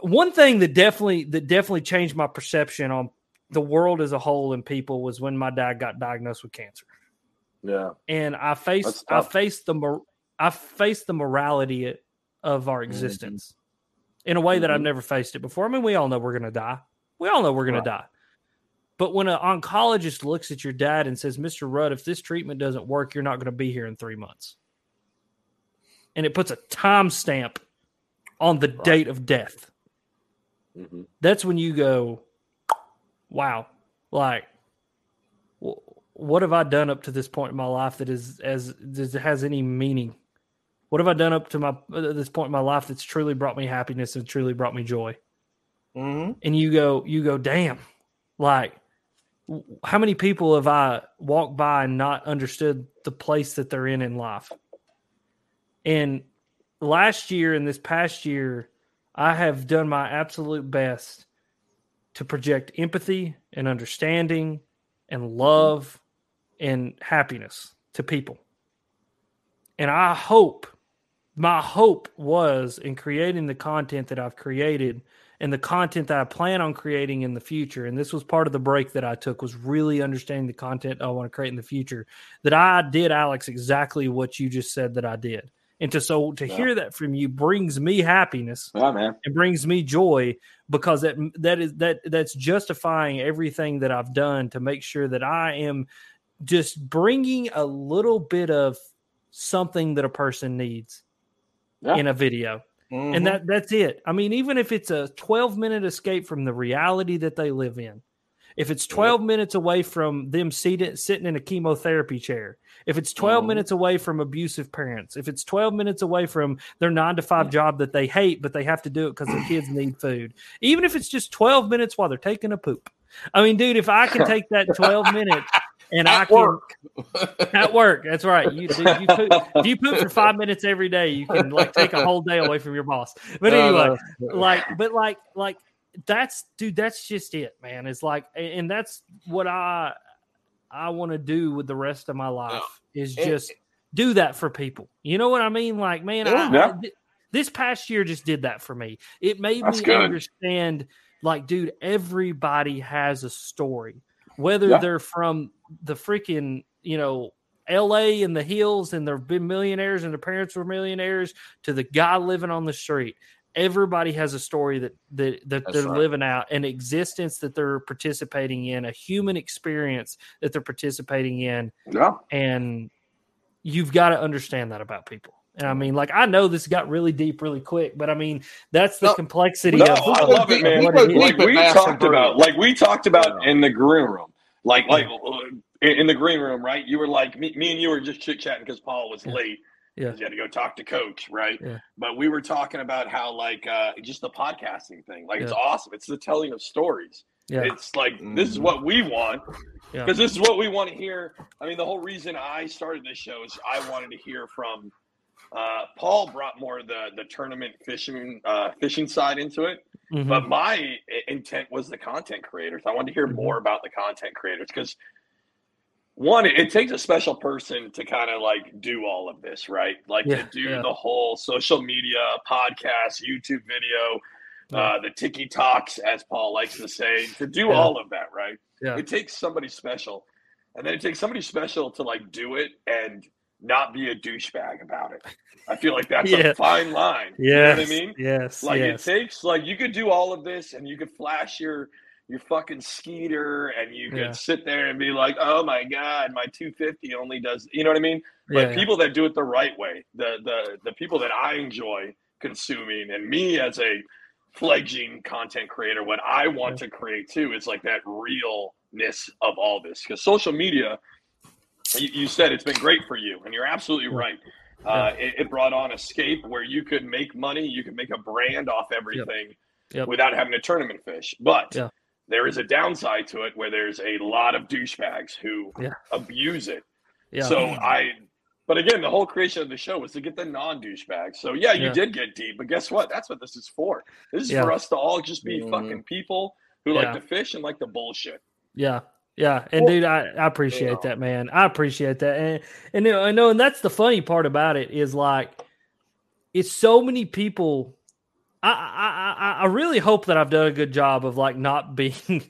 one thing that definitely that definitely changed my perception on the world as a whole and people was when my dad got diagnosed with cancer Yeah. and I faced I faced the I faced the morality of our Mm-hmm. existence in a way that I've Mhm. never faced it before. I mean, we all know we're going to die. We all know we're going Right. to die. But when an oncologist looks at your dad and says, "Mr. Rudd, if this treatment doesn't work, you're not going to be here in 3 months." And it puts a timestamp on the date of death. Mhm. That's when you go, "Wow." Like wh- what have I done up to this point in my life that is as does it has any meaning? What have I done up to my uh, this point in my life that's truly brought me happiness and truly brought me joy? Mhm. And you go, you go, damn, like how many people have I walked by and not understood the place that they're in in life? And last year and this past year, I have done my absolute best to project empathy and understanding and love and happiness to people. And I hope, my hope was in creating the content that I've created and the content that I plan on creating in the future. And this was part of the break that I took was really understanding the content I want to create in the future. That I did, Alex, exactly what you just said that I did. And to so to Yeah. hear that from you brings me happiness Yeah, man. it brings me joy because that that is that that's justifying everything that I've done to make sure that I am just bringing a little bit of something that a person needs Yeah. in a video. Mhm. And that that's it. I mean even if it's a 12 minute escape from the reality that they live in. If it's 12 minutes away from them seated sitting in a chemotherapy chair. If it's 12 Mhm. minutes away from abusive parents. If it's 12 minutes away from their 9 to 5 job that they hate but they have to do it cuz their kids need food. Even if it's just 12 minutes while they're taking a poop. I mean dude, if I can take that 12 minutes and I can work. *laughs* at work. That's right. You, dude, you poop, if you poop for five minutes every day, you can like take a whole day away from your boss. But anyway, no. like, but like, like that's dude. That's just it, man. It's like, and that's what I I want to do with the rest of my life is And- just do that for people. You know what I mean? Like, man, I, Yeah. I- th- this past year just did that for me. It made That's me good. understand, like, dude, everybody has a story, whether Yeah. they're from the freaking, you know, LA in the hills and they've been millionaires and their parents were millionaires to the guy living on the street. Everybody has a story that that, that That's they're right. living out, an existence that they're participating in, a human experience that they're participating in, Yeah. and you've got to understand that about people. And I mean, like I know this got really deep really quick, but I mean that's the No, complexity No, of, I love it, man. what People it is. Like we talked about, like we talked about Yeah. in the green room, like like uh, in in the green room, right? You were like me, me and you were just chit chatting because Paul was Yeah. late. Yeah. 'cause You had to go talk to coach, right? Yeah. But we were talking about how like uh just the podcasting thing, like it's awesome. It's the telling of stories. Yeah, It's like this is Mhm. what we want Yeah. because this is what we want to hear. I mean, the whole reason I started this show is I wanted to hear from. Uh, Paul brought more of the the tournament fishing uh, fishing side into it, Mhm. but my intent was the content creators. I wanted to hear Mhm. more about the content creators because one, it, takes a special person to kind of like do all of this, right? Like Yeah, to do yeah. the whole social media, podcast, YouTube video, Yeah. uh, the Tiki Talks, as Paul likes to say, to do all of that, right? Yeah. It takes somebody special, and then it takes somebody special to like do it and not be a douchebag about it. I feel like that's a fine line. yeah You know what I mean? yes, Like yes. it takes like you could do all of this and you could flash your your fucking skeeter and you could Yeah. sit there and be like, "Oh my god, my 250 only does." You know what I mean? But yeah, people that do it the right way, the the the people that I enjoy consuming and me as a fledgling content creator, what I want to create too is like that realness of all this because social media you, you said it's been great for you and you're absolutely Yeah. right uh, it, it brought on escape where you could make money you could make a brand off everything Yep. without having a tournament fish but Yeah. There is a downside to it where there's a lot of douchebags who Yeah. abuse it yeah. so I, But again, the whole creation of the show was to get the non douchebags. So yeah, you Yeah. did get deep, but guess what? That's what this is for. This is Yeah. for us to all just be Mhm. fucking people who Yeah. like to fish and like the bullshit. Yeah. Yeah. And Well, dude, I, I appreciate yeah. that, man. I appreciate that. And and you know, I know, and that's the funny part about it is like it's so many people. I I I, really hope that I've done a good job of like not *laughs* being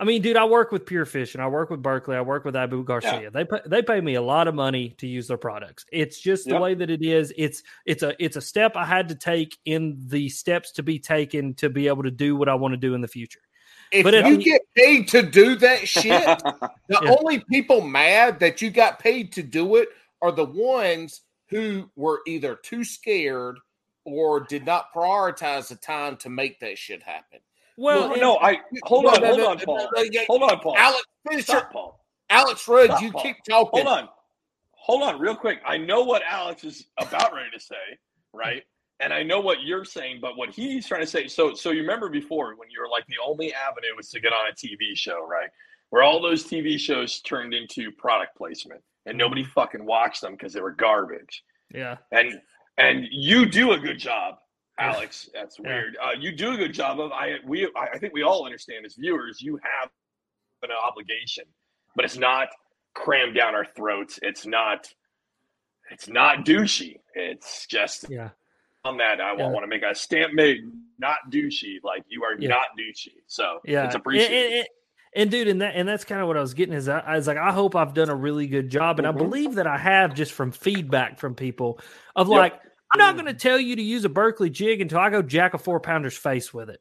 I mean, dude, I work with Pure Fishing. I work with Berkley. I work with Abu Garcia. They pay, they pay me a lot of money to use their products. It's just the Yep. way that it is. It's it's a it's a step I had to take in the steps to be taken to be able to do what I want to do in the future. If But if you you- get paid to do that shit, *laughs* the Yeah. only people mad that you got paid to do it are the ones who were either too scared or did not prioritize the time to make that shit happen. Well, no, no, I hold on, hold on, Paul. no, no, yeah, Hold on, Paul. Alex Fisher, Stop, Paul. Alex Rudd, Stop, you Paul. keep talking. Hold on. Hold on, real quick. I know what Alex is about ready to say, right? And I know what you're saying, but what he's trying to say. So, so you remember before when you were like the only avenue was to get on a TV show, right? Where all those TV shows turned into product placement, and nobody fucking watched them because they were garbage. yeah, And and you do a good job, Alex. That's weird. Uh, you do a good job of. I we I I think we all understand as viewers, you have an obligation, but it's not crammed down our throats. It's not. It's not douchey. It's just yeah, on that. I Yeah. want to make a stamp made, not douchey. Like you are Yeah. not douchey. So yeah. it's appreciated. And, and- and dude, and that and that's kind of what I was getting is I, I was like, I hope I've done a really good job, and I Mhm. believe that I have just from feedback from people of Yep. like, I'm not hmm. going to tell you to use a Berkley jig until I go jack a four pounder's face with it.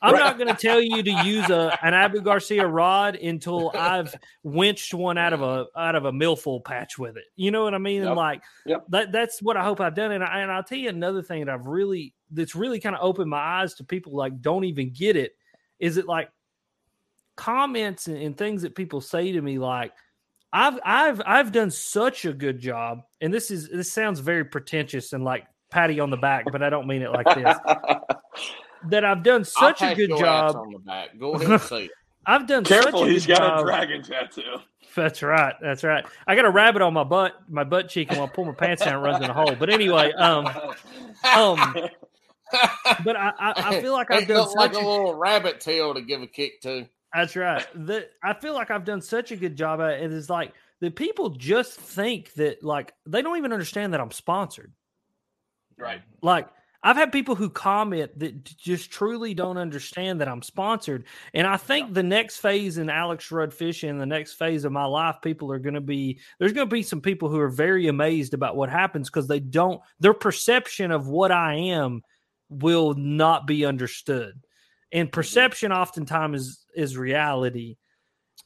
I'm not going to tell you to use a an Abu Garcia rod until I've winched one out of a out of a millful patch with it. You know what I mean? Yep. like Yep. that that's what I hope I've done. And I, and I'll tell you another thing that I've really that's really kind of opened my eyes to people like don't even get it is it like comments and, and things that people say to me like I've I've I've done such a good job, and this is this sounds very pretentious and like patty on the back, but I don't mean it like this. *laughs* that I've done I'll such a good job. on the back. Go ahead and say it. *laughs* I've done Careful, such a he's good got job. a dragon tattoo. *laughs* That's right. That's right. I got a rabbit on my butt, my butt cheek, and when I pull my pants down, it runs in a hole. But anyway, um, um, but I, I, I feel like I've It done looked like a a, little rabbit tail to give a kick to. That's right. *laughs* That I feel like I've done such a good job at it. Is like the people just think that like they don't even understand that I'm sponsored. right. Like I've had people who comment that just truly don't understand that I'm sponsored. And I think the next phase in Alex Rudd fishing, the next phase of my life, people are going to be there's going to be some people who are very amazed about what happens because they don't their perception of what I am will not be understood. And mm-hmm. perception oftentimes is is reality.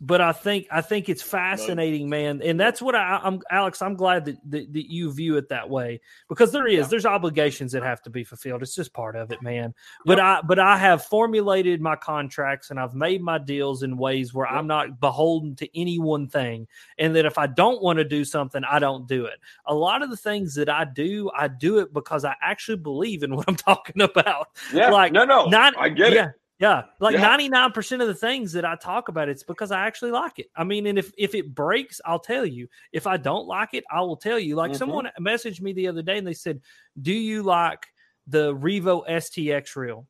But I think I think it's fascinating, man, and that's what I, I'm, Alex. I'm glad that, that that you view it that way because there is there's obligations that have to be fulfilled. It's just part of it, man. But I but I have formulated my contracts and I've made my deals in ways where I'm not beholden to any one thing, and that if I don't want to do something, I don't do it. A lot of the things that I do, I do it because I actually believe in *laughs* what I'm talking about. Yeah. Like, no, no. Not I get yeah, it. Yeah, like ninety nine percent of the things that I talk about, it's because I actually like it. I mean, and if if it breaks, I'll tell you. If I don't like it, I will tell you. Like Mhm. someone messaged me the other day and they said, "Do you like the Revo STX reel?"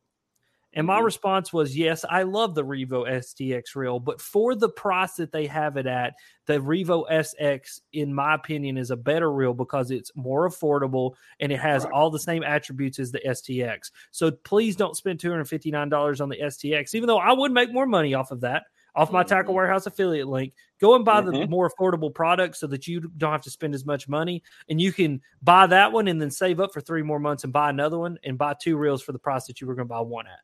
And my Mhm. response was, "Yes, I love the Revo STX reel, but for the price that they have it at, the Revo SX, in my opinion, is a better reel because it's more affordable and it has all the same attributes as the STX. So please don't spend two hundred fifty nine dollars on the STX, even though I would make more money off of that." Off my Tackle Mhm. Warehouse affiliate link, go and buy the Mhm. more affordable product so that you don't have to spend as much money, and you can buy that one and then save up for three more months and buy another one and buy two reels for the price that you were going to buy one at.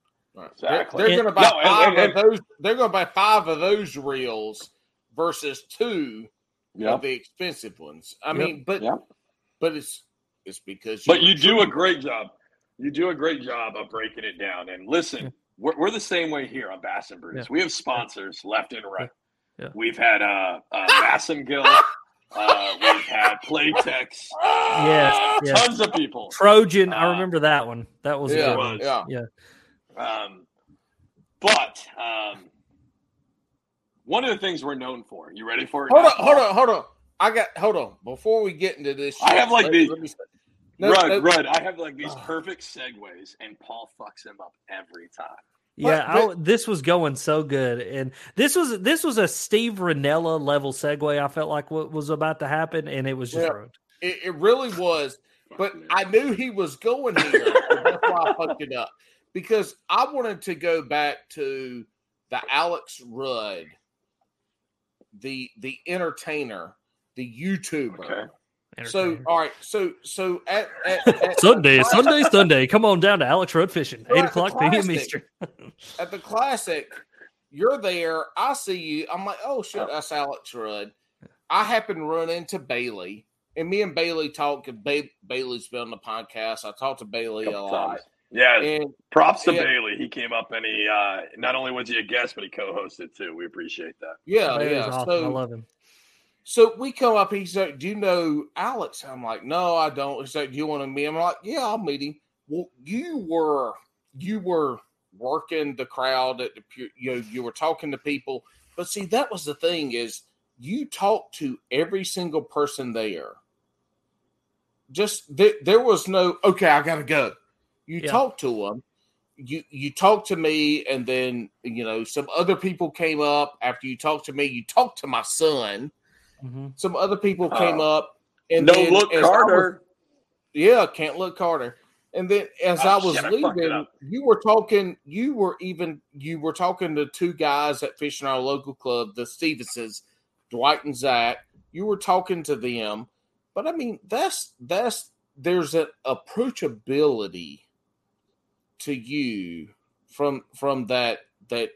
Exactly. They're, And- going to buy No, five and- and- of those. They're going to buy five of those reels versus two Yeah. of the expensive ones. I Yep. mean, but Yep. but it's it's because. But you're you do a great job. You do a great job of breaking it down. And listen, Yeah. we're, we're the same way here on Bass and Brews. Yeah. We have sponsors left and right. Yeah. Yeah. We've had uh, uh, *laughs* Bass and Gill. Uh, we've had Playtex. Yes, uh, *laughs* yes. Tons of people. Trojan, I Uh, remember that one. That was a Yeah, good one. yeah. Um, but um, one of the things we're known for. You ready for it? Hold on, hold on, hold on. I got hold on before we get into this. I have, like, let- the- let me No, Rudd, no, Rudd, I have like these Oh. perfect segues, and Paul fucks him up every time. Yeah, But- I, this was going so good, and this was this was a Steve Rinella level segue. I felt like what was about to happen, and it was just Yeah. ruined. It, it really was, but I knew he was going here. that's why I fucked it up because I wanted to go back to the Alex Rudd, the the entertainer, the YouTuber. Okay. So all right, so so at, at, at Sunday, Sunday, Sunday. Come on down to Alex Rudd Fishing, Right, eight o'clock p.m. Eastern. at the classic, you're there. I see you. I'm like, oh shit, that's Alex Rudd. I happen to run into Bailey, and me and Bailey talk. Ba- Bailey's been on the podcast. I talked to Bailey a Couple lot, times. Yeah, and props to Yeah. Bailey. He came up and he uh, not only was he a guest, but he co-hosted too. We appreciate that. yeah, Bailey's yeah. awesome. So, I love him. so we come up. He's like, "Do you know Alex?" I'm like, "No, I don't." He's like, "Do you want to meet him?" I'm like, "Yeah, I'll meet him." Well, you were you were working the crowd at the you know you were talking to people, but see that was the thing is you talked to every single person there. Just there, there was no okay. I gotta go. You Yeah. talked to them. You you talked to me, and then you know some other people came up after you talked to me. You talked to my son Mhm. some other people came Oh. up and no, then look, as I was- Carter. yeah can't look carter and then as Oh, i was shit, I fucked it leaving up. you were talking you were even you were talking to two guys that fish in our local club the stevensons dwight and zach you were talking to them but i mean that's that's there's an approachability to you from from that that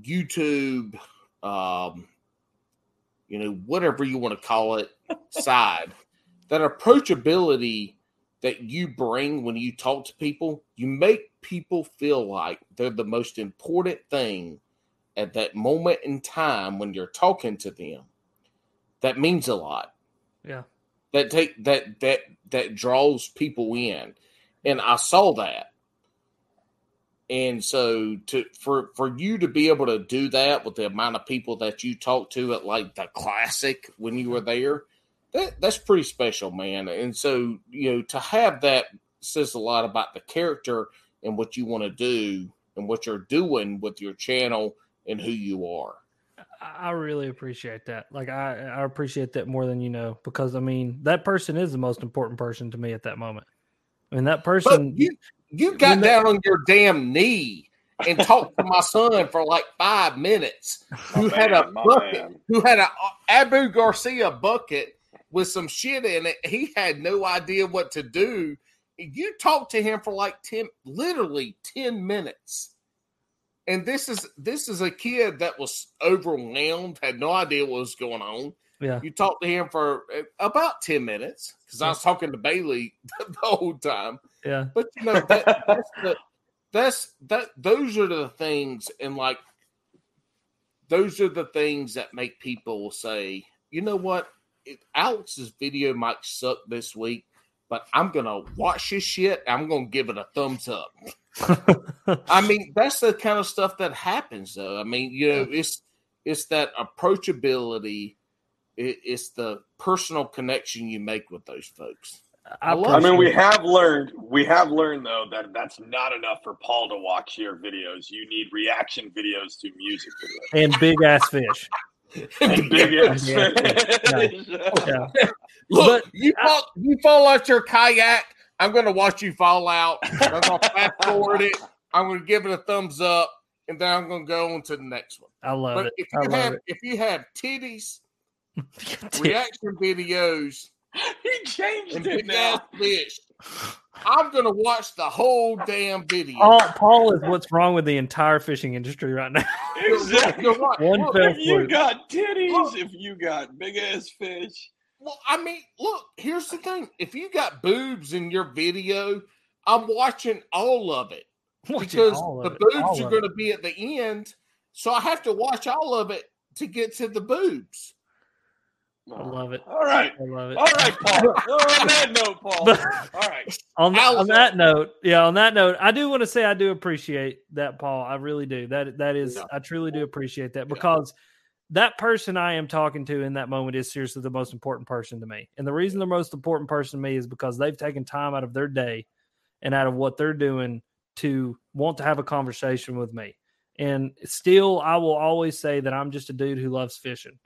youtube um you know, whatever you want to call it, side, *laughs* that approachability that you bring when you talk to people, you make people feel like they're the most important thing at that moment in time when you're talking to them. That means a lot. Yeah. That take that that that draws people in. And I saw that. And so to for for you to be able to do that with the amount of people that you talked to at like the classic when you were there, that that's pretty special, man. And so, you know, to have that says a lot about the character and what you want to do and what you're doing with your channel and who you are. I really appreciate that. Like I, I appreciate that more than you know because I mean that person is the most important person to me at that moment. I mean that But person. you you got when that- down on your damn knee and talked to my son for like five minutes. *laughs* Who My had a bucket? man. Who had a uh, Abu Garcia bucket with some shit in it? He had no idea what to do. You talked to him for like ten, literally ten minutes. And this is this is a kid that was overwhelmed, had no idea what was going on. Yeah, You talked to him for uh, about ten minutes because I was talking to Bailey *laughs* the whole time. yeah, But you know that, that's the that's that those are the things and like those are the things that make people say, you know what, it, Alex's video might suck this week, but I'm gonna watch this shit. I'm gonna give it a thumbs up. *laughs* I mean, that's the kind of stuff that happens, though. I mean, you know, it's it's that approachability. It, it's the personal connection you make with those folks. I, love I mean, we have learned we have learned though that that's not enough for Paul to watch your videos. You need reaction videos to music videos. and big ass fish. And *laughs* big ass. Yeah. fish. Yeah, Look, But- you fall, you fall out your kayak. I'm going to watch you fall out. I'm going to fast forward it. I'm going to give it a thumbs up, and then I'm going to go on to the next one. I love But it. if I you love have it. if you have titties, *laughs* reaction videos, *laughs* he changed and it big ass now. fish, I'm going to watch the whole damn video. Paul, Paul is what's wrong with the entire fishing industry right now. *laughs* Exactly. One Look, If you swoop. got titties, Look. if you got big ass fish, Well, I mean, look, here's the thing. If you got boobs in your video, I'm watching all of it Watching because all the it, boobs all are of going it. to be at the end. So I have to watch all of it to get to the boobs. I love it. All right. I love it. All right, Paul. *laughs* on that note, Paul. All right. on, that, on that note, yeah, on that note, I do want to say I do appreciate that, Paul. I really do. That that is, Yeah. I truly do appreciate that because that person I am talking to in that moment is seriously the most important person to me. And the reason the most important person to me is because they've taken time out of their day and out of what they're doing to want to have a conversation with me. And still, I will always say that I'm just a dude who loves fishing.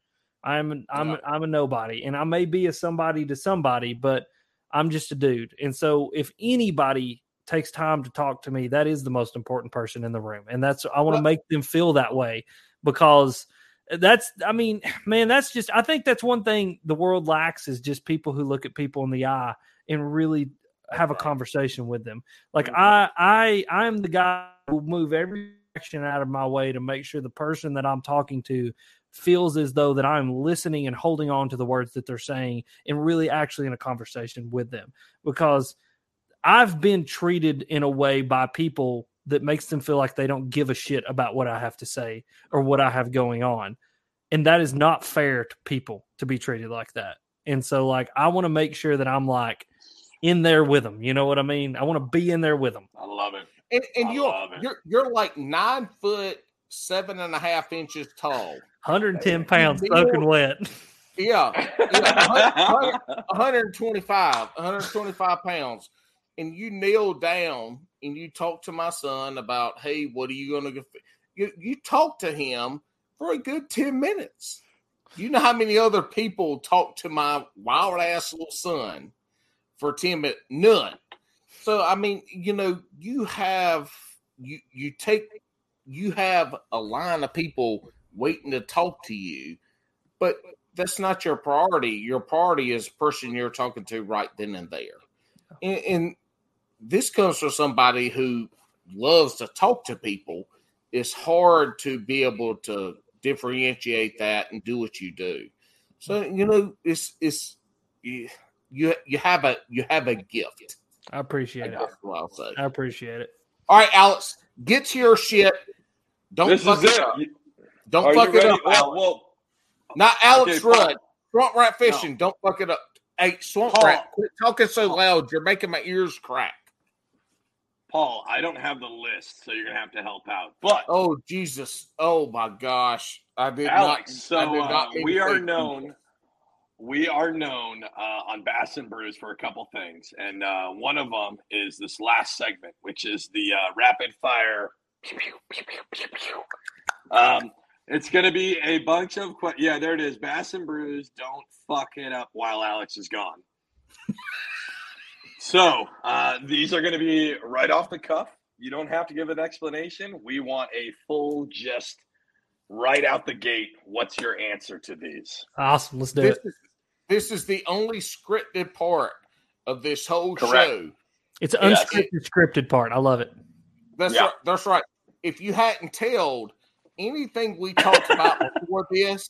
I'm I'm Yeah. I'm a nobody, and I may be a somebody to somebody, but I'm just a dude. And so, if anybody takes time to talk to me, that is the most important person in the room, and that's I want to make them feel that way because that's I mean, *sighs* man, that's just I think that's one thing the world lacks is just people who look at people in the eye and really have a conversation with them. Like I I I'm the guy who move every action out of my way to make sure the person that I'm talking to feels as though that I'm listening and holding on to the words that they're saying and really actually in a conversation with them because I've been treated in a way by people that makes them feel like they don't give a shit about what I have to say or what I have going on. And that is not fair to people to be treated like that. And so like I want to make sure that I'm like in there with them. You know what I mean? I want to be in there with them. I love it. And, and I you're you're you're like nine foot seven and a half inches tall. 110 pounds soaking wet. *laughs* Yeah, yeah 125, 125 pounds. And you kneel down and you talk to my son about, hey, what are you gonna go? You you talk to him for a good 10 minutes. You know how many other people talk to my wild ass little son for 10 minutes? None. So I mean, you know, you have you you take you have a line of people waiting to talk to you, but that's not your priority. Your priority is the person you're talking to right then and there. And, and this comes from somebody who loves to talk to people. It's hard to be able to differentiate that and do what you do. So you know, it's it's you you, you have a you have a gift. I appreciate it. What I'll say. I appreciate it. All right, Alex, get to your shit. Don't this fuck is it it. up. Don't Are fuck it ready? up. Alex. well, Not Alex Okay, Rudd. Swamp Rat Fishing. Don't fuck it up. Hey, Swamp Paul. Rat, quit talking so loud. You're making my ears crack. Paul, I don't have the list, so you're gonna have to help out. But Oh Jesus! Oh my gosh! I did Alex, not. I did uh, not mean we are say- known. We are known uh, on Bass and Brews for a couple things, and uh, one of them is this last segment, which is the uh, rapid fire. Um, it's going to be a bunch of que- yeah, there it is. Bass and Brews, don't fuck it up while Alex is gone. so uh, these are going to be right off the cuff. You don't have to give an explanation. We want a full, just right out the gate. What's your answer to these? Awesome. Let's do This it. is, this is the only scripted part of this whole Correct. show. It's an Yes. unscripted, scripted part. I love it. That's Yeah. right. That's right. If you hadn't told anything we talked about *laughs* before this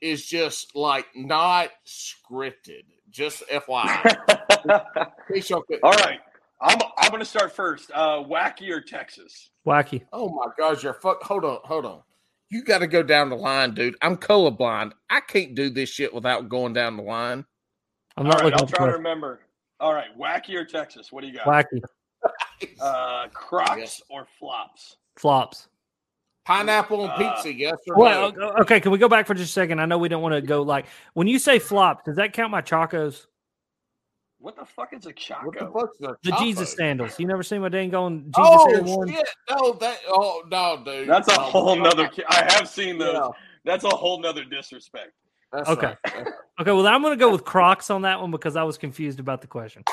is just like not scripted. Just FYI. In case y'all couldn't All know. right. I'm, I'm going to start first. Uh, wacky or Texas? Wacky. Oh my gosh, you're fuck. Hold on, hold on. You got to go down the line, dude. I'm colorblind. I can't do this shit without going down the line. I'm not right, looking I'll at the try to remember. All right, wacky or Texas? What do you got? Wacky. *laughs* Uh, Crocs Yes. or flops? Flops. Pineapple and Uh, pizza, yes or Well, no? okay. Can we go back for just a second? I know we don't want to go like when you say flops. Does that count my chacos? What the fuck is a Choco? What the fuck's a The Jesus sandals. You never seen my dang going Jesus Oh Air One? shit! No, that. Oh no, dude. That's a No, whole no, nother. I have seen those. Yeah, That's a whole nother disrespect. that's Okay. right. Okay, well, I'm going to go with Crocs on that one because I was confused about the question.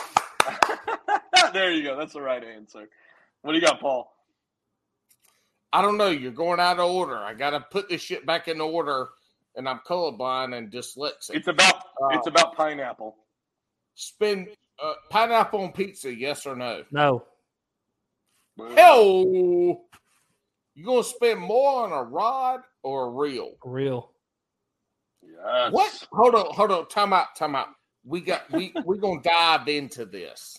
*laughs* there you go. That's the right answer. What do you got, Paul? I don't know. You're going out of order. I got to put this shit back in order, and I'm colorblind and dyslexic. It's about. Uh, it's about pineapple. Spend uh, pineapple on pizza, yes or no? No, Hell, you gonna spend more on a rod or a reel? real. Yes. What? Hold on, hold on. Time out, time out. We got we *laughs* we're gonna dive into this.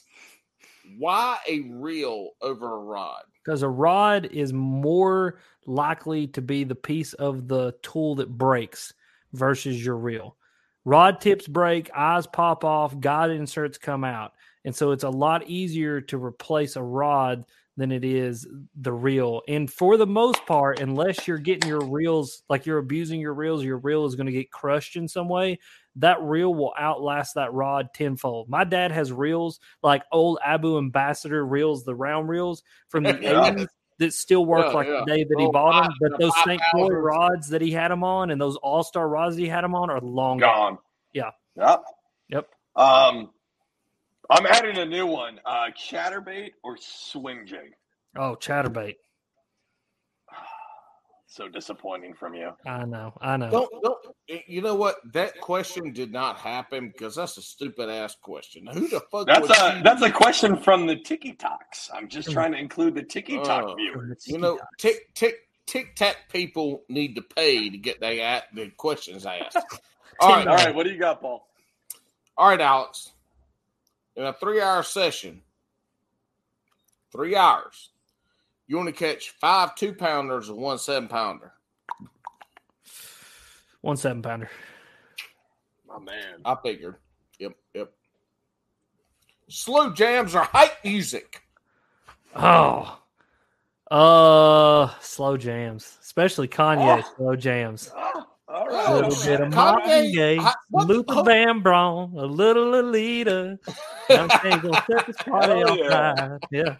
Why a reel over a rod? Because a rod is more likely to be the piece of the tool that breaks versus your reel. Rod tips break, eyes pop off, guide inserts come out. And so it's a lot easier to replace a rod than it is the reel. And for the most part, unless you're getting your reels, like you're abusing your reels, your reel is going to get crushed in some way. That reel will outlast that rod tenfold. My dad has reels like old Abu Ambassador reels, the round reels from the *laughs* 80s that still work Yeah, like yeah. the day that he bought them. But those St. Croix rods that he had them on and those All Star rods he had them on are long Gone. Yeah. Yep. Yep. Um, I'm adding a new one. Uh, chatterbait or swing jig. Oh, chatterbait. So disappointing from you. I know. I know. Don't, don't, you know what? That question did not happen because that's a stupid ass question. Who the fuck? That's a choose- that's a question from the Tiki Talks. I'm just mm. trying to include the Tiki uh, Talk Oh. viewers. You know, tick tick tick tac people need to pay to get they at the questions asked. *laughs* All right, All right, what do you got, Paul? all right, Alex. In a three-hour session, three hours, you want to catch five two-pounders and one seven-pounder. One seven pounder. My man. I figured. Yep, yep. Slow jams are hype music. Oh. Uh slow jams. Especially Kanye Oh. slow jams. Oh, all A. Oh, little bit of Kanye, Marvin Gaye, I- what the Luther fuck? Vandross, a little Anita. *laughs* I'm gonna set this party Hell off yeah. Yeah.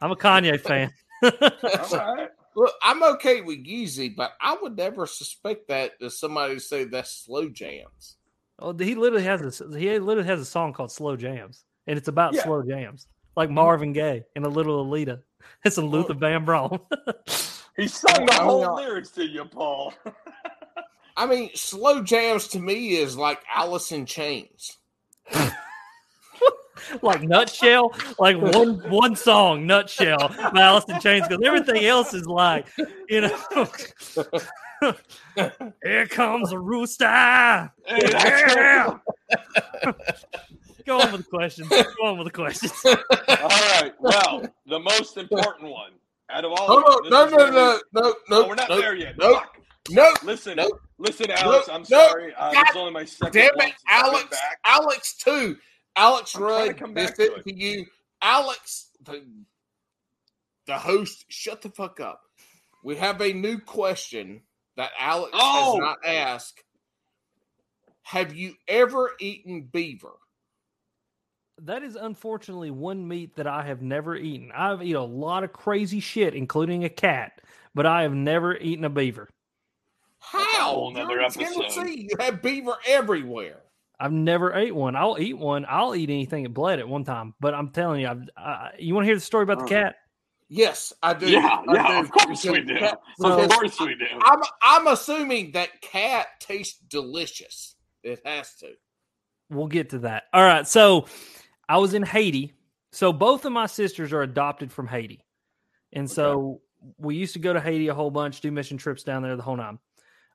I'm a Kanye fan. All *laughs* right. Look, I'm okay with Yeezy, but I would never suspect that that somebody say that's slow jams. oh, he literally has a he literally has a song called Slow Jams. And it's about Yeah. slow jams. Like Marvin Gaye and a little Anita. *laughs* It's a. Luther Vandross. *laughs* He sung the whole not- lyrics to you, Paul. I mean, slow jams to me is like Alice in Chains. Like nutshell, like one one song, nutshell, by Alice in Chains, because everything else is like, you know, *laughs* here comes a rooster. Yeah. *laughs* Go on with the questions. Go on with the questions. *laughs* All right. Well, the most important one out of all. Hold of on, no, no, no, no, No, no, we're not no, there yet. no, Fuck. no. Listen, Nope. listen, Alex. I'm Nope. sorry. Uh, God this only my second Damn one it, since I've been Alex! back. Alex too. Alex I'm trying to Rudd, come back to it it. to you. Alex, the, the host, shut the fuck up. We have a new question that Alex Oh! has not asked. Have you ever eaten beaver? That is unfortunately one meat that I have never eaten. I've eaten a lot of crazy shit, including a cat, but I have never eaten a beaver. How? That's a whole nother You're in episode. Tennessee. You have beaver everywhere. I've never ate one. I'll eat one. I'll eat anything that bled at one time. But I'm telling you, I've, I, you want to hear the story about the Oh. cat? Yes, I do. Yeah, I yeah. do. Of course we do. Cat- So- Of course we do. I'm I'm assuming that cat tastes delicious. It has to. We'll get to that. All right. So I was in Haiti. So both of my sisters are adopted from Haiti. And so we used to go to Haiti a whole bunch, do mission trips down there the whole time.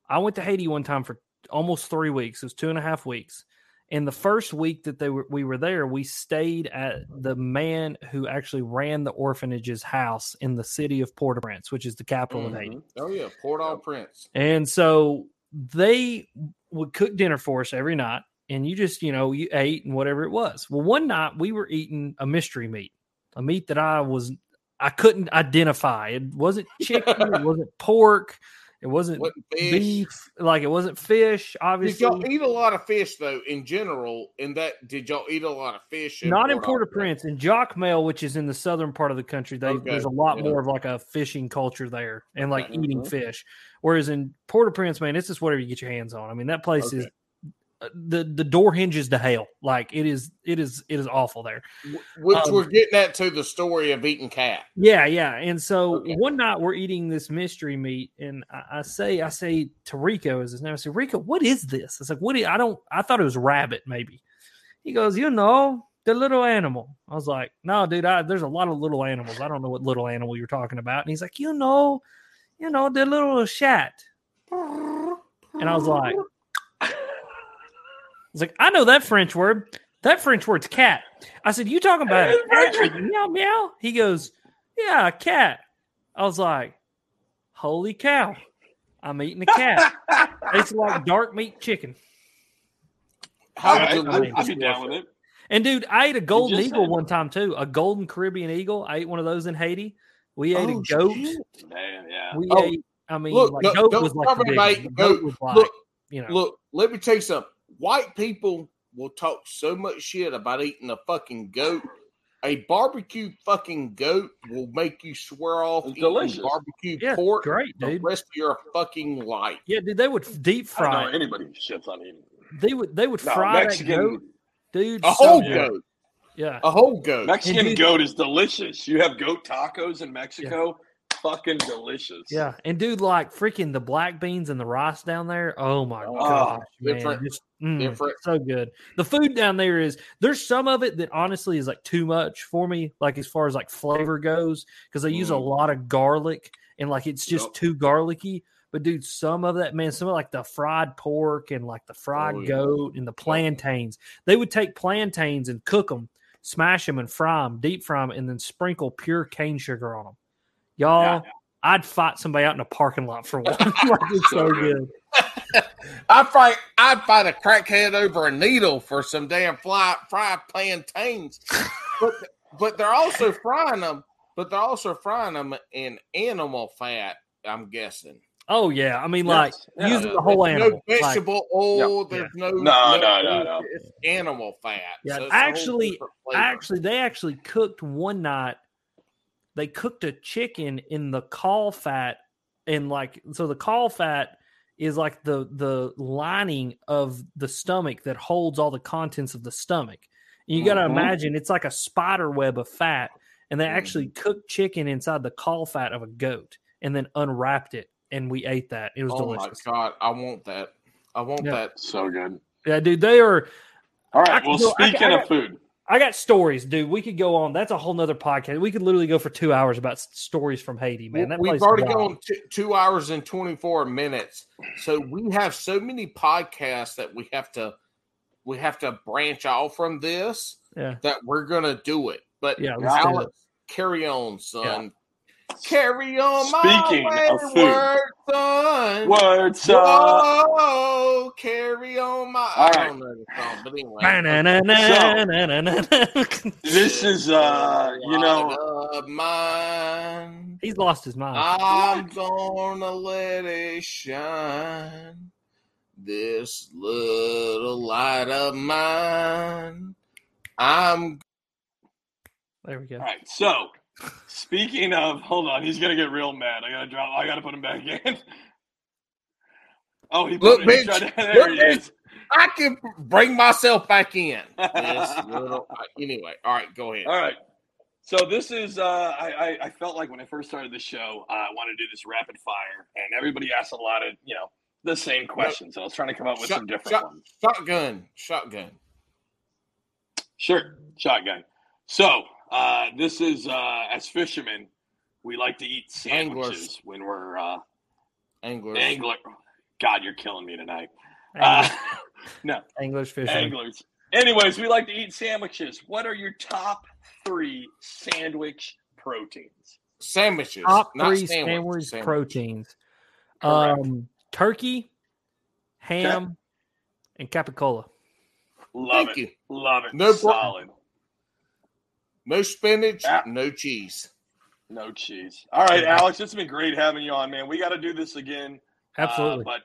I went to Haiti one time for almost three weeks. It was two and a half weeks. And the first week that they were we were there, we stayed at the man who actually ran the orphanage's house in the city of Port-au-Prince, which is the capital of Haiti. Mm-hmm. Oh yeah, Port au Prince. And so they would cook dinner for us every night, and you just, you know, you ate and whatever it was. Well, one night we were eating a mystery meat, a meat that I was I couldn't identify. It wasn't chicken, *laughs* it wasn't pork, it wasn't beef, like it wasn't fish, Obviously, Did y'all eat a lot of fish though? In general, in that, did y'all eat a lot of fish? Not in Port-au-Prince, in Jacmel, which is in the southern part of the country. They, Okay, There's a lot yeah. more of like a fishing culture there and like Okay. eating Mhm. fish. Whereas in Port-au-Prince, man, it's just whatever you get your hands on. I mean, that place is Okay. uh, the the door hinges to hell. Like it is, it is, it is awful there. Which Um, we're getting at to the story of eating cat. Yeah, yeah. And so Okay. one night we're eating this mystery meat, and I, I say, I say to Rico, is his name? I say, Rico, what is this? It's like, what? do you- I don't. I thought it was rabbit, maybe. He goes, you know, the little animal. I was like, no, dude. I, there's a lot of little animals. I don't know what little animal you're talking about. And he's like, you know, you know, the little shat. And I was like, was like, I know that French word. That French word's cat. I said, you talking about a *laughs* cat? meow meow. He goes, yeah, cat. I was like, holy cow, I'm eating a cat. *laughs* It's like dark meat chicken. How All right, I'd, I'd be was down with it? it. And dude, I ate a golden eagle said- one time too. A golden Caribbean eagle. I ate one of those in Haiti. We ate Oh, a goat. shit. Man, yeah. We Oh, ate. I mean, look, like, don't- goat was like tell big goat. Goat was like, Look, you know, Look, let me tell you something. White people will talk so much shit about eating a fucking goat. A barbecue fucking goat will make you swear off It's eating delicious. barbecue Yeah, pork great, the dude. rest of your fucking life. yeah, dude, they would f- deep I don't know fry. anybody shits on eating. They would they would No, fry that Mexican goat, dude. A whole good. goat. Yeah, A whole goat. Mexican dude- goat is delicious. You have goat tacos in Mexico, fucking delicious. yeah, and dude, like freaking the black beans and the rice down there. Oh my Oh, gosh, man, different. just mm, Different. so good. The food down there is there's some of it that honestly is like too much for me, like as far as like flavor goes, because they use a Mm. lot of garlic and like it's just Yep. too garlicky. But dude, some of that man, some of like the fried pork and like the fried Oh, yeah. goat and the plantains, they would take plantains and cook them, smash them and fry them, deep fry them, and then sprinkle pure cane sugar on them. Y'all, Yeah. I'd fight somebody out in a parking lot for one. *laughs* like it's *laughs* so So good. good. *laughs* I fight. I'd fight a crackhead over a needle for some damn fly, fried plantains, but but they're also frying them. But they're also frying them in animal fat. I'm guessing. Oh yeah, I mean like Yes. Yeah. using the whole There's animal. No Like, vegetable oil. Yeah. There's no. No, no, no, no. It's animal fat. Yeah, So it's actually- actually, they actually cooked one night. They cooked a chicken in the caul fat, and like so, the caul fat is like the the lining of the stomach that holds all the contents of the stomach. And you got to Mhm. imagine it's like a spider web of fat, and they Mm-hmm. actually cooked chicken inside the caul fat of a goat, and then unwrapped it, and we ate that. It was oh delicious. my god, I want that. I want Yeah. that. So good. Yeah, dude, they are. All right. Well, go- I speaking I of food, I got stories, dude. We could go on. That's a whole nother podcast. We could literally go for two hours about stories from Haiti, man. That We've already gone t- two hours and 24 minutes. So we have so many podcasts that we have to we have to branch off from this Yeah, that we're gonna do it. But Yeah, Alex, carry on, son. Carry on my Speaking of food. wayward son. words. Uh, Whoa, carry on my All I don't know the song, but anyway. Ba-na-na-na-na-na-na. this is, uh, you know, of mine. he's lost his mind. I'm gonna let it shine. This little light of mine. I'm there we go. all right. So, speaking of, hold on, he's gonna get real mad. I gotta drop. I gotta put him back in. *laughs* Oh, he Look, put it. He bitch. tried to, *laughs* there Look, he is. I can bring myself back in. *laughs* This little anyway. All right, go ahead. All right. So this is uh, I, I I felt like when I first started the show, uh, I wanted to do this rapid fire, and everybody asked a lot of you know the same questions. So I was trying to come up with Shot- some different shot- ones. Shotgun. Shotgun. Sure, shotgun. So uh, this is uh, as fishermen, we like to eat sandwiches Anglers. when we're uh, Anglers. angler. God, you're killing me tonight. Uh, *laughs* no, English fishing. anglers. Anyways, we like to eat sandwiches. What are your top three sandwich proteins? Sandwiches. Top not three sandwich, sandwich sandwich. proteins: Correct. um, turkey, ham, and capicola. Love Thank it. you. Love it. No Solid. problem. No spinach, Yeah. no cheese. No cheese. All right, Alex, it's been great having you on, man. We got to do this again. Uh, Absolutely. but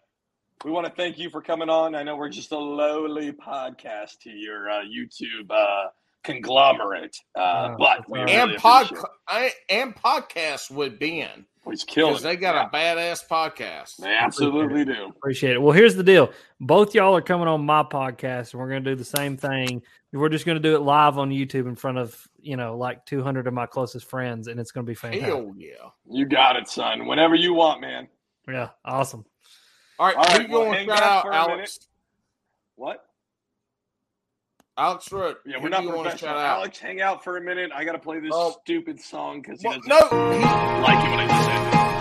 we want to thank you for coming on. I know we're just a lowly podcast to your uh, YouTube uh, conglomerate, uh, Uh, but we uh, really and pod appreciate it. I, and podcasts would be in He's killing because they got Yeah, a badass podcast. They absolutely do. Appreciate it. Well, here's the deal. Both y'all are coming on my podcast, and we're going to do the same thing. We're just going to do it live on YouTube in front of, you know, like 200 of my closest friends, and it's going to be fantastic. Hell yeah! You got it, son. Whenever you want, man. Yeah, awesome. All right, All who you well, want hang to shout out, for a Alex? What? Alex Rudd. Yeah, we're not you to professional. shout out? Alex, hang out for a minute. I got to play this Oh. stupid song because he Well, doesn't no, like it when I just said it.